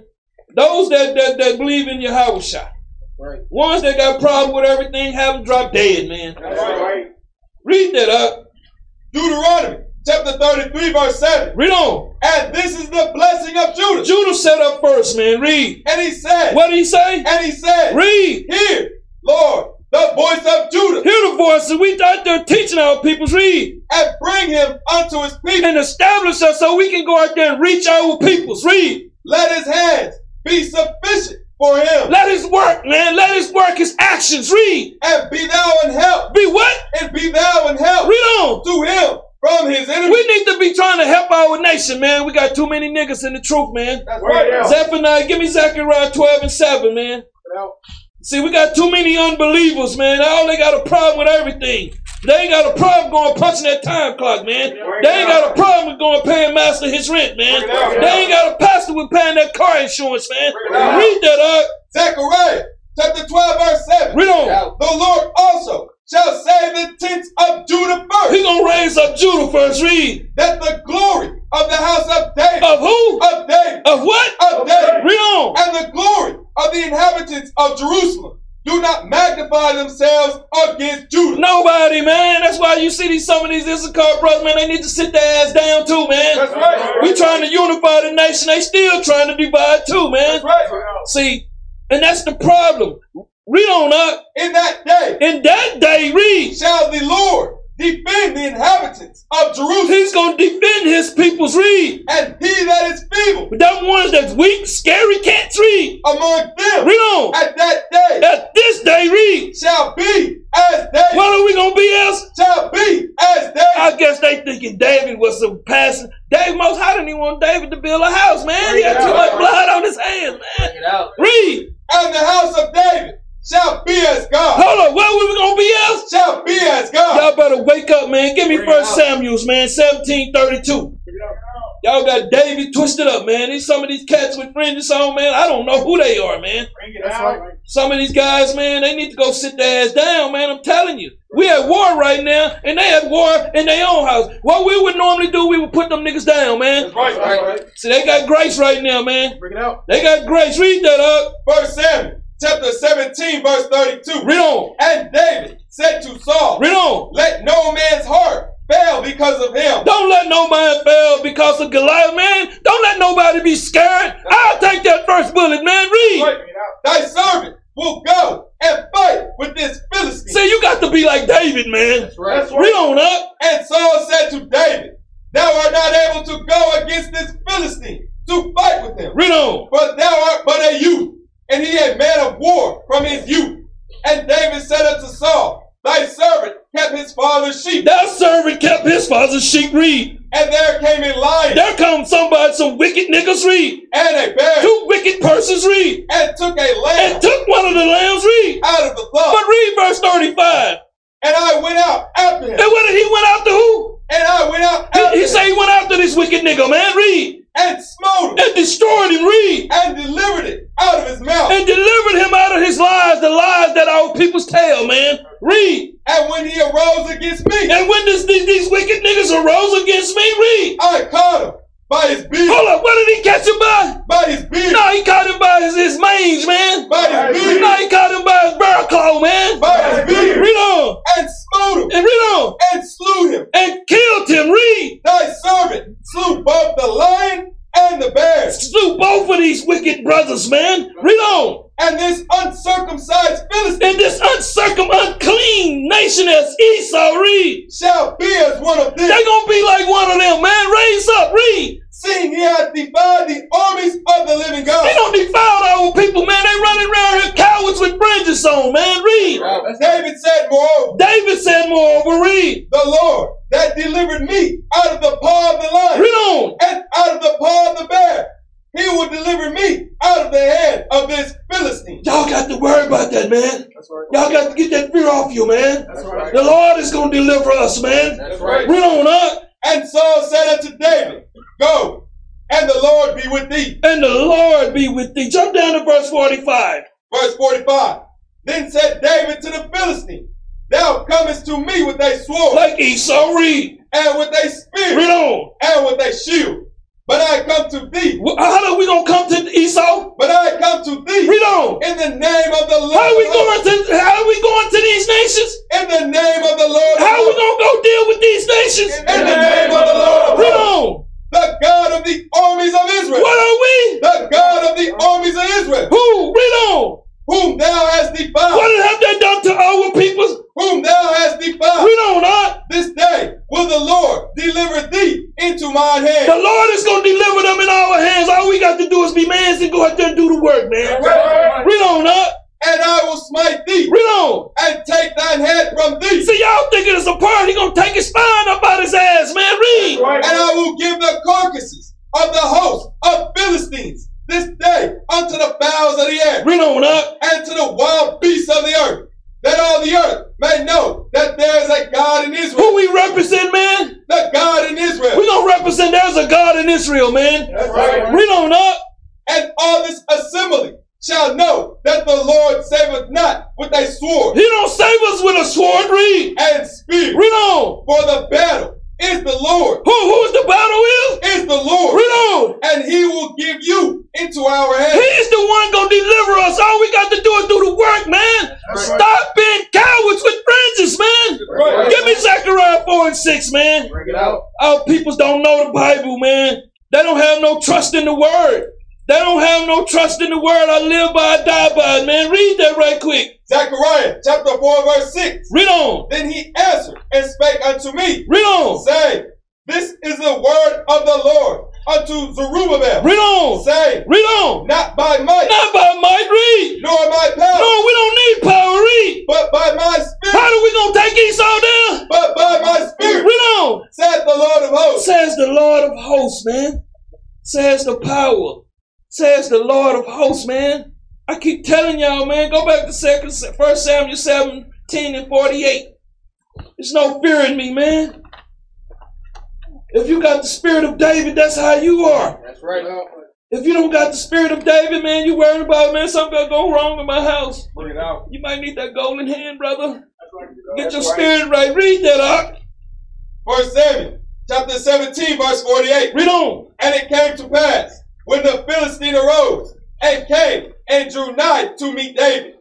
Those that that, that believe in Yahweh. Right. Ones that got problem with everything have them drop dead, man. That's right. Read that up. Deuteronomy chapter 33, verse 7. Read on. And this is the blessing of Judah. Judah set up first, man. Read. And he said, What did he say? And he said, Read. Hear, Lord, the voice of Judah. Hear the voices. We out there teaching our peoples. Read. And bring him unto his people. And establish us so we can go out there and reach our peoples. Read. Let his hands be sufficient for him. Let his work, man. Let his work, his actions. Read. And be thou in help. Be what? And be thou in help. Read on. To him from his enemies. We need to be trying to help our nation, man. We got too many niggas in the truth, man. That's right. Zephaniah, give me Zechariah 12 and 7, man. See, we got too many unbelievers, man. All they got a problem with everything. They ain't got a problem going punching that time clock, man. They ain't got a problem with going paying master his rent, man. They ain't got a pastor with paying that car insurance, man. Read that up. Zechariah chapter 12, verse 7. Read on. The Lord also shall save the tents of Judah first. He gonna raise up Judah first. Read. That the glory of the house of David. Of who? Of David. Of what? Of David. Read on. And the glory of the inhabitants of Jerusalem do not magnify themselves against Judah. Nobody, man. That's why you see these some of these Issachar brothers, man. They need to sit their ass down too, man. That's right. We trying to unify the nation. They still trying to divide too, man. That's right. See, and that's the problem. Read on up. In that day. In that day, read. Shall the Lord defend the inhabitants of Jerusalem. He's gonna defend his people's read. And he that is feeble. But that ones that's weak, scary cats read. Among them. Read on. At that day. At this day read. Shall be as they. What are we gonna be as? Shall be as they. I guess they thinking David was some passing. David most high didn't even want David to build a house, man. He had too much blood on his hands, man. Read. And the house of David shall be as God. Hold on, what we gonna be as? Shall be as God. Y'all better wake up, man. Give me First Samuel's, man, seventeen thirty-two. Y'all got David twisted up, man. These some of these cats with fringes on, man. I don't know who they are, man. Some of these guys, man, they need to go sit their ass down, man. I'm telling you. We at war right now, and they at war in their own house. What we would normally do, we would put them niggas down, man. That's Right, right, right. See, they got grace right now, man. Bring it out. They got grace. Read that up. First Samuel chapter 17, verse 32. Read on. And David said to Saul, Read on. Let no man's heart fail because of him. Don't let no man fail because of Goliath, man. Don't let nobody be scared. I'll take that first bullet, man. Read. Thy servant will go and fight with this Philistine. See, you got to be like David, man. That's right. That's Read on up. And Saul said to David, Thou art not able to go against this Philistine to fight with him. Read on. For thou art but a youth, and he a man of war from his youth. And David said unto Saul, Thy servant kept his father's sheep. Thy servant kept his father's sheep. Read. And there came a lion. There come somebody, some wicked niggas. Read. And a bear. Two wicked persons. Read. And took a lamb. And took one of the lambs. Read. Out of the flock. But read verse 35. And I went out after him. And what did he went after who? And I went out He, he said he went after this wicked nigga, man. Read. And smote him. And destroyed him. Read. And delivered it out of his mouth. And delivered him out of his lies, the lies that our people's tell, man. Read. And when he arose against me, And when this, these, these wicked niggas arose against me, read. I caught him By his beard. Hold up, what did he catch him by? By his beard. No, he caught him by his, his mange, man. By his beard. No, he caught him by his bear claw, man. By his beard. Read on. And smote him. And read on. And slew him. And killed him. Read. Thy servant slew both the lion and the bear. Slew both of these wicked brothers, man. Read on. And this uncircumcised Philistine. And this uncircum unclean nation as Esau, read. Shall be as one of them. They're gonna be like one of them, man. Raise up, read. Seeing he hath defied the armies of the living God. They don't defile our people, man. They running around here cowards with fringes on, man. Read. David said, moreover. David said, moreover, read. The Lord that delivered me out of the paw of the lion. Read on. And out of the paw of the bear. He will deliver me out of the hand of this Philistine. Y'all got to worry about that, man. Right. Y'all got to get that fear off you, man. right. The Lord is going to deliver us, man. That's right. Read on up. And Saul said unto David, Go, and the Lord be with thee. And the Lord be with thee. Jump down to verse 45. Verse 45. Then said David to the Philistine, Thou comest to me with a sword. Like Esau, read. And with a spear. Read on. And with a shield. But I come to thee. Well, uh, How are we going to come to Esau? But I come to thee. Read on. In the name of the Lord. How are we going to, how are we going to these nations? In the name of the Lord. How are we going to go deal with these nations? In the name of the Lord. Read on. The God of the armies of Israel. What are we? The God of the armies of Israel. Who? Read on. Whom thou hast defiled. What have they done to our people? Whom thou hast defiled. Read on, huh? This day will the Lord deliver thee into my hand. The Lord is going to deliver them in our hands. All we got to do is be mans and go out there and do the work, man. Right. Read on, huh? And I will smite thee. Read on. And take thine head from thee. See, y'all thinking it's a part. He going to take his spine up out his ass, man. Read. Right. And I will give the carcasses of the host of Philistines this day unto the fowls of the air. Read on up. And to the wild beasts of the earth. That all the earth may know that there is a God in Israel. Who we represent, man? The God in Israel. We to represent there's a God in Israel, man. That's right. Read on up. And all this assembly shall know that the Lord saveth not with a sword. He don't save us with a sword, read. And spear. Read on. For the battle is the Lord. Who, who is the battle is? Is the Lord. Read on. And he will give you into our hands. He's the one gonna deliver us. All we got to do is do the work, man. Stop being cowards with fringes, man. Right. Give me Zechariah 4 and 6, man. Bring it out. Our peoples don't know the Bible, man. They don't have no trust in the word. They don't have no trust in the word. I live by, I die by it, man. Read that right quick. Zechariah chapter 4 verse 6. Read on. Then he answered and spake unto me, Read on. Say, This is the word of the Lord unto Zerubbabel. Read on. Say, Read on. Not by might, Not by might, read. nor by power, No, we don't need power, read. but by my spirit, How do we gonna take Esau down? but by my spirit, Read on. said the Lord of hosts. Says the Lord of hosts, man. Says the power. Says the Lord of hosts, man. I keep telling y'all, man, go back to second first Samuel 17 and 48. There's no fear in me, man. If you got the spirit of David, that's how you are. That's right. If you don't got the spirit of David, man, you worried about, man, something gonna go wrong in my house. Bring it out. You might need that golden hand, brother. Get That's your right. spirit right. Read that up. Verse 7, chapter 17 verse 48. Read on. And it came to pass when the Philistine arose and came and drew nigh to meet David,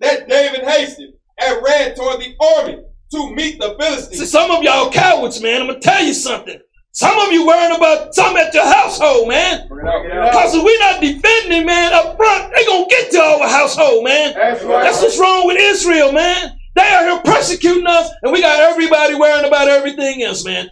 that David hastened and ran toward the army to meet the Philistines. See, Philistines. some of y'all cowards, man. I'm gonna tell you something. Some of you worrying about something at your household, man. Because if we're not defending, man, up front, they gonna get to our household, man. That's right. That's what's wrong with Israel, man. They are here persecuting us, and we got everybody worrying about everything else, man.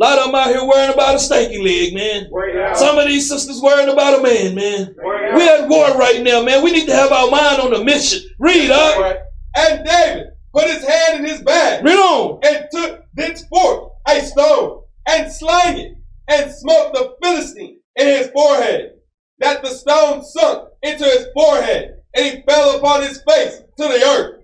Bring it out. A lot of them out here worrying about a stanky leg, man. Bring it out. Some of these sisters worrying about a man, man. We're at war right now, man. We need to have our mind on the mission. Read, out. huh? Right. And David put his hand in his bag Read on. and took thenceforth a stone and slang it and smote the Philistine in his forehead, that the stone sunk into his forehead and he fell upon his face to the earth.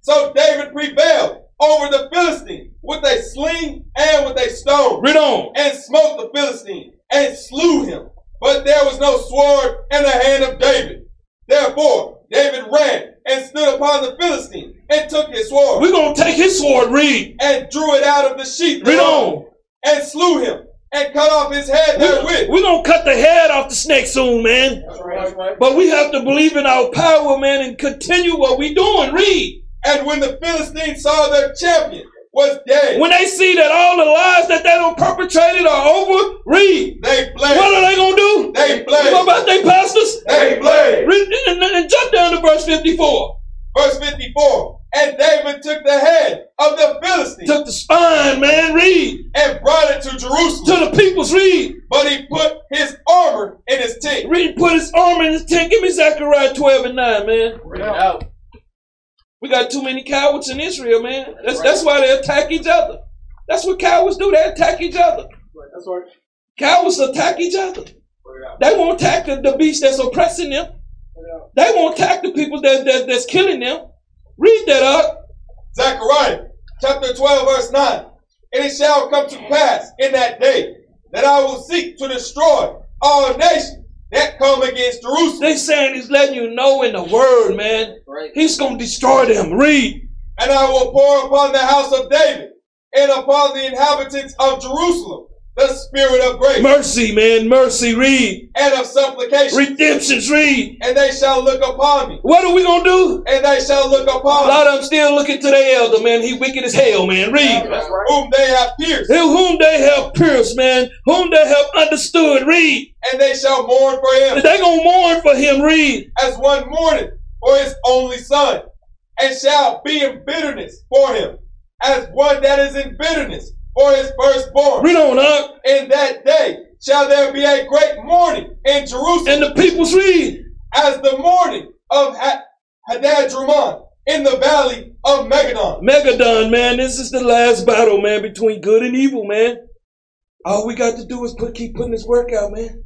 So David prevailed over the Philistine with a sling and with a stone Read on. and smote the Philistine and slew him. But there was no sword in the hand of David. Therefore, David ran and stood upon the Philistine and took his sword We're gonna take his sword, read. and drew it out of the sheath Read on. and slew him and cut off his head therewith. We're going to cut the head off the snake soon, man. That's right, that's right. But we have to believe in our power, man, and continue what we doing. Read. And when the Philistines saw their champion was dead, When they see that all the lies that they done perpetrated are over, read. they fled. What are they going to do? They fled. What about they pastors? They fled. Read, and, and jump down to verse 54. Verse 54. And David took the head of the Philistines Took the spine, man. Read. and brought it to Jerusalem. To the people's read. But he put his armor in his tent. Read, put his armor in his tent. Give me Zechariah 12 and 9, man. Bring it out. We got too many cowards in Israel, man. That's that's why they attack each other. That's what cowards do. They attack each other. That's right. Cowards attack each other. They won't attack the, the beast that's oppressing them. They won't attack the people that, that that's killing them. Read that up. Zechariah chapter 12, verse 9. And it shall come to pass in that day that I will seek to destroy all nations that come against Jerusalem. They saying he's letting you know in the word, man. He's gonna destroy them. Read. And I will pour upon the house of David and upon the inhabitants of Jerusalem the spirit of grace Mercy, man. Mercy. Read. and of supplication. Redemptions. Read. And they shall look upon me. What are we gonna do? And they shall look upon me. lot of them still looking to their elder, man. He wicked as hell, man. Read. Whom they have pierced. Whom they have pierced, man. Whom they have understood. Read. And they shall mourn for him. They gonna mourn for him. Read. as one mourneth for his only son, and shall be in bitterness for him, as one that is in bitterness for his firstborn. Read on up. In that day shall there be a great mourning in Jerusalem, And the people's read. as the mourning of ha- Hadad in the valley of Megiddon. Megiddon, man. This is the last battle, man, between good and evil, man. All we got to do is put, keep putting this work out, man.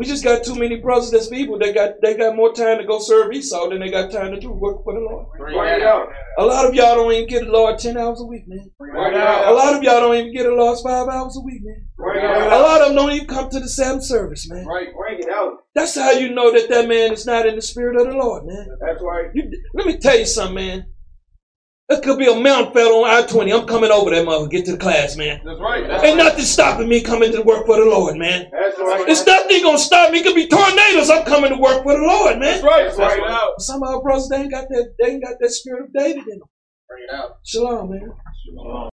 We just got too many brothers that's people. They got they got more time to go serve Esau than they got time to do work for the Lord. Bring it out. A lot of y'all don't even get the Lord ten hours a week, man. Bring it A lot of y'all don't even get a Lord's five hours a week, man. Bring it A lot of them don't even come to the Sabbath service, man. Right. Bring it out. That's how you know that that man is not in the spirit of the Lord, man. That's right. You, let me tell you something, man. There could be a mountain fell on I 20. I'm coming over that mother, get to the class, man. That's right. That's Ain't right. nothing stopping me coming to work for the Lord, man. That's right. It's nothing gonna stop me. It could be tornadoes. I'm coming to work for the Lord, man. That's right. That's right. out. Some of our brothers, they ain't got that, they ain't got that spirit of David in them. Bring it out. Shalom, man.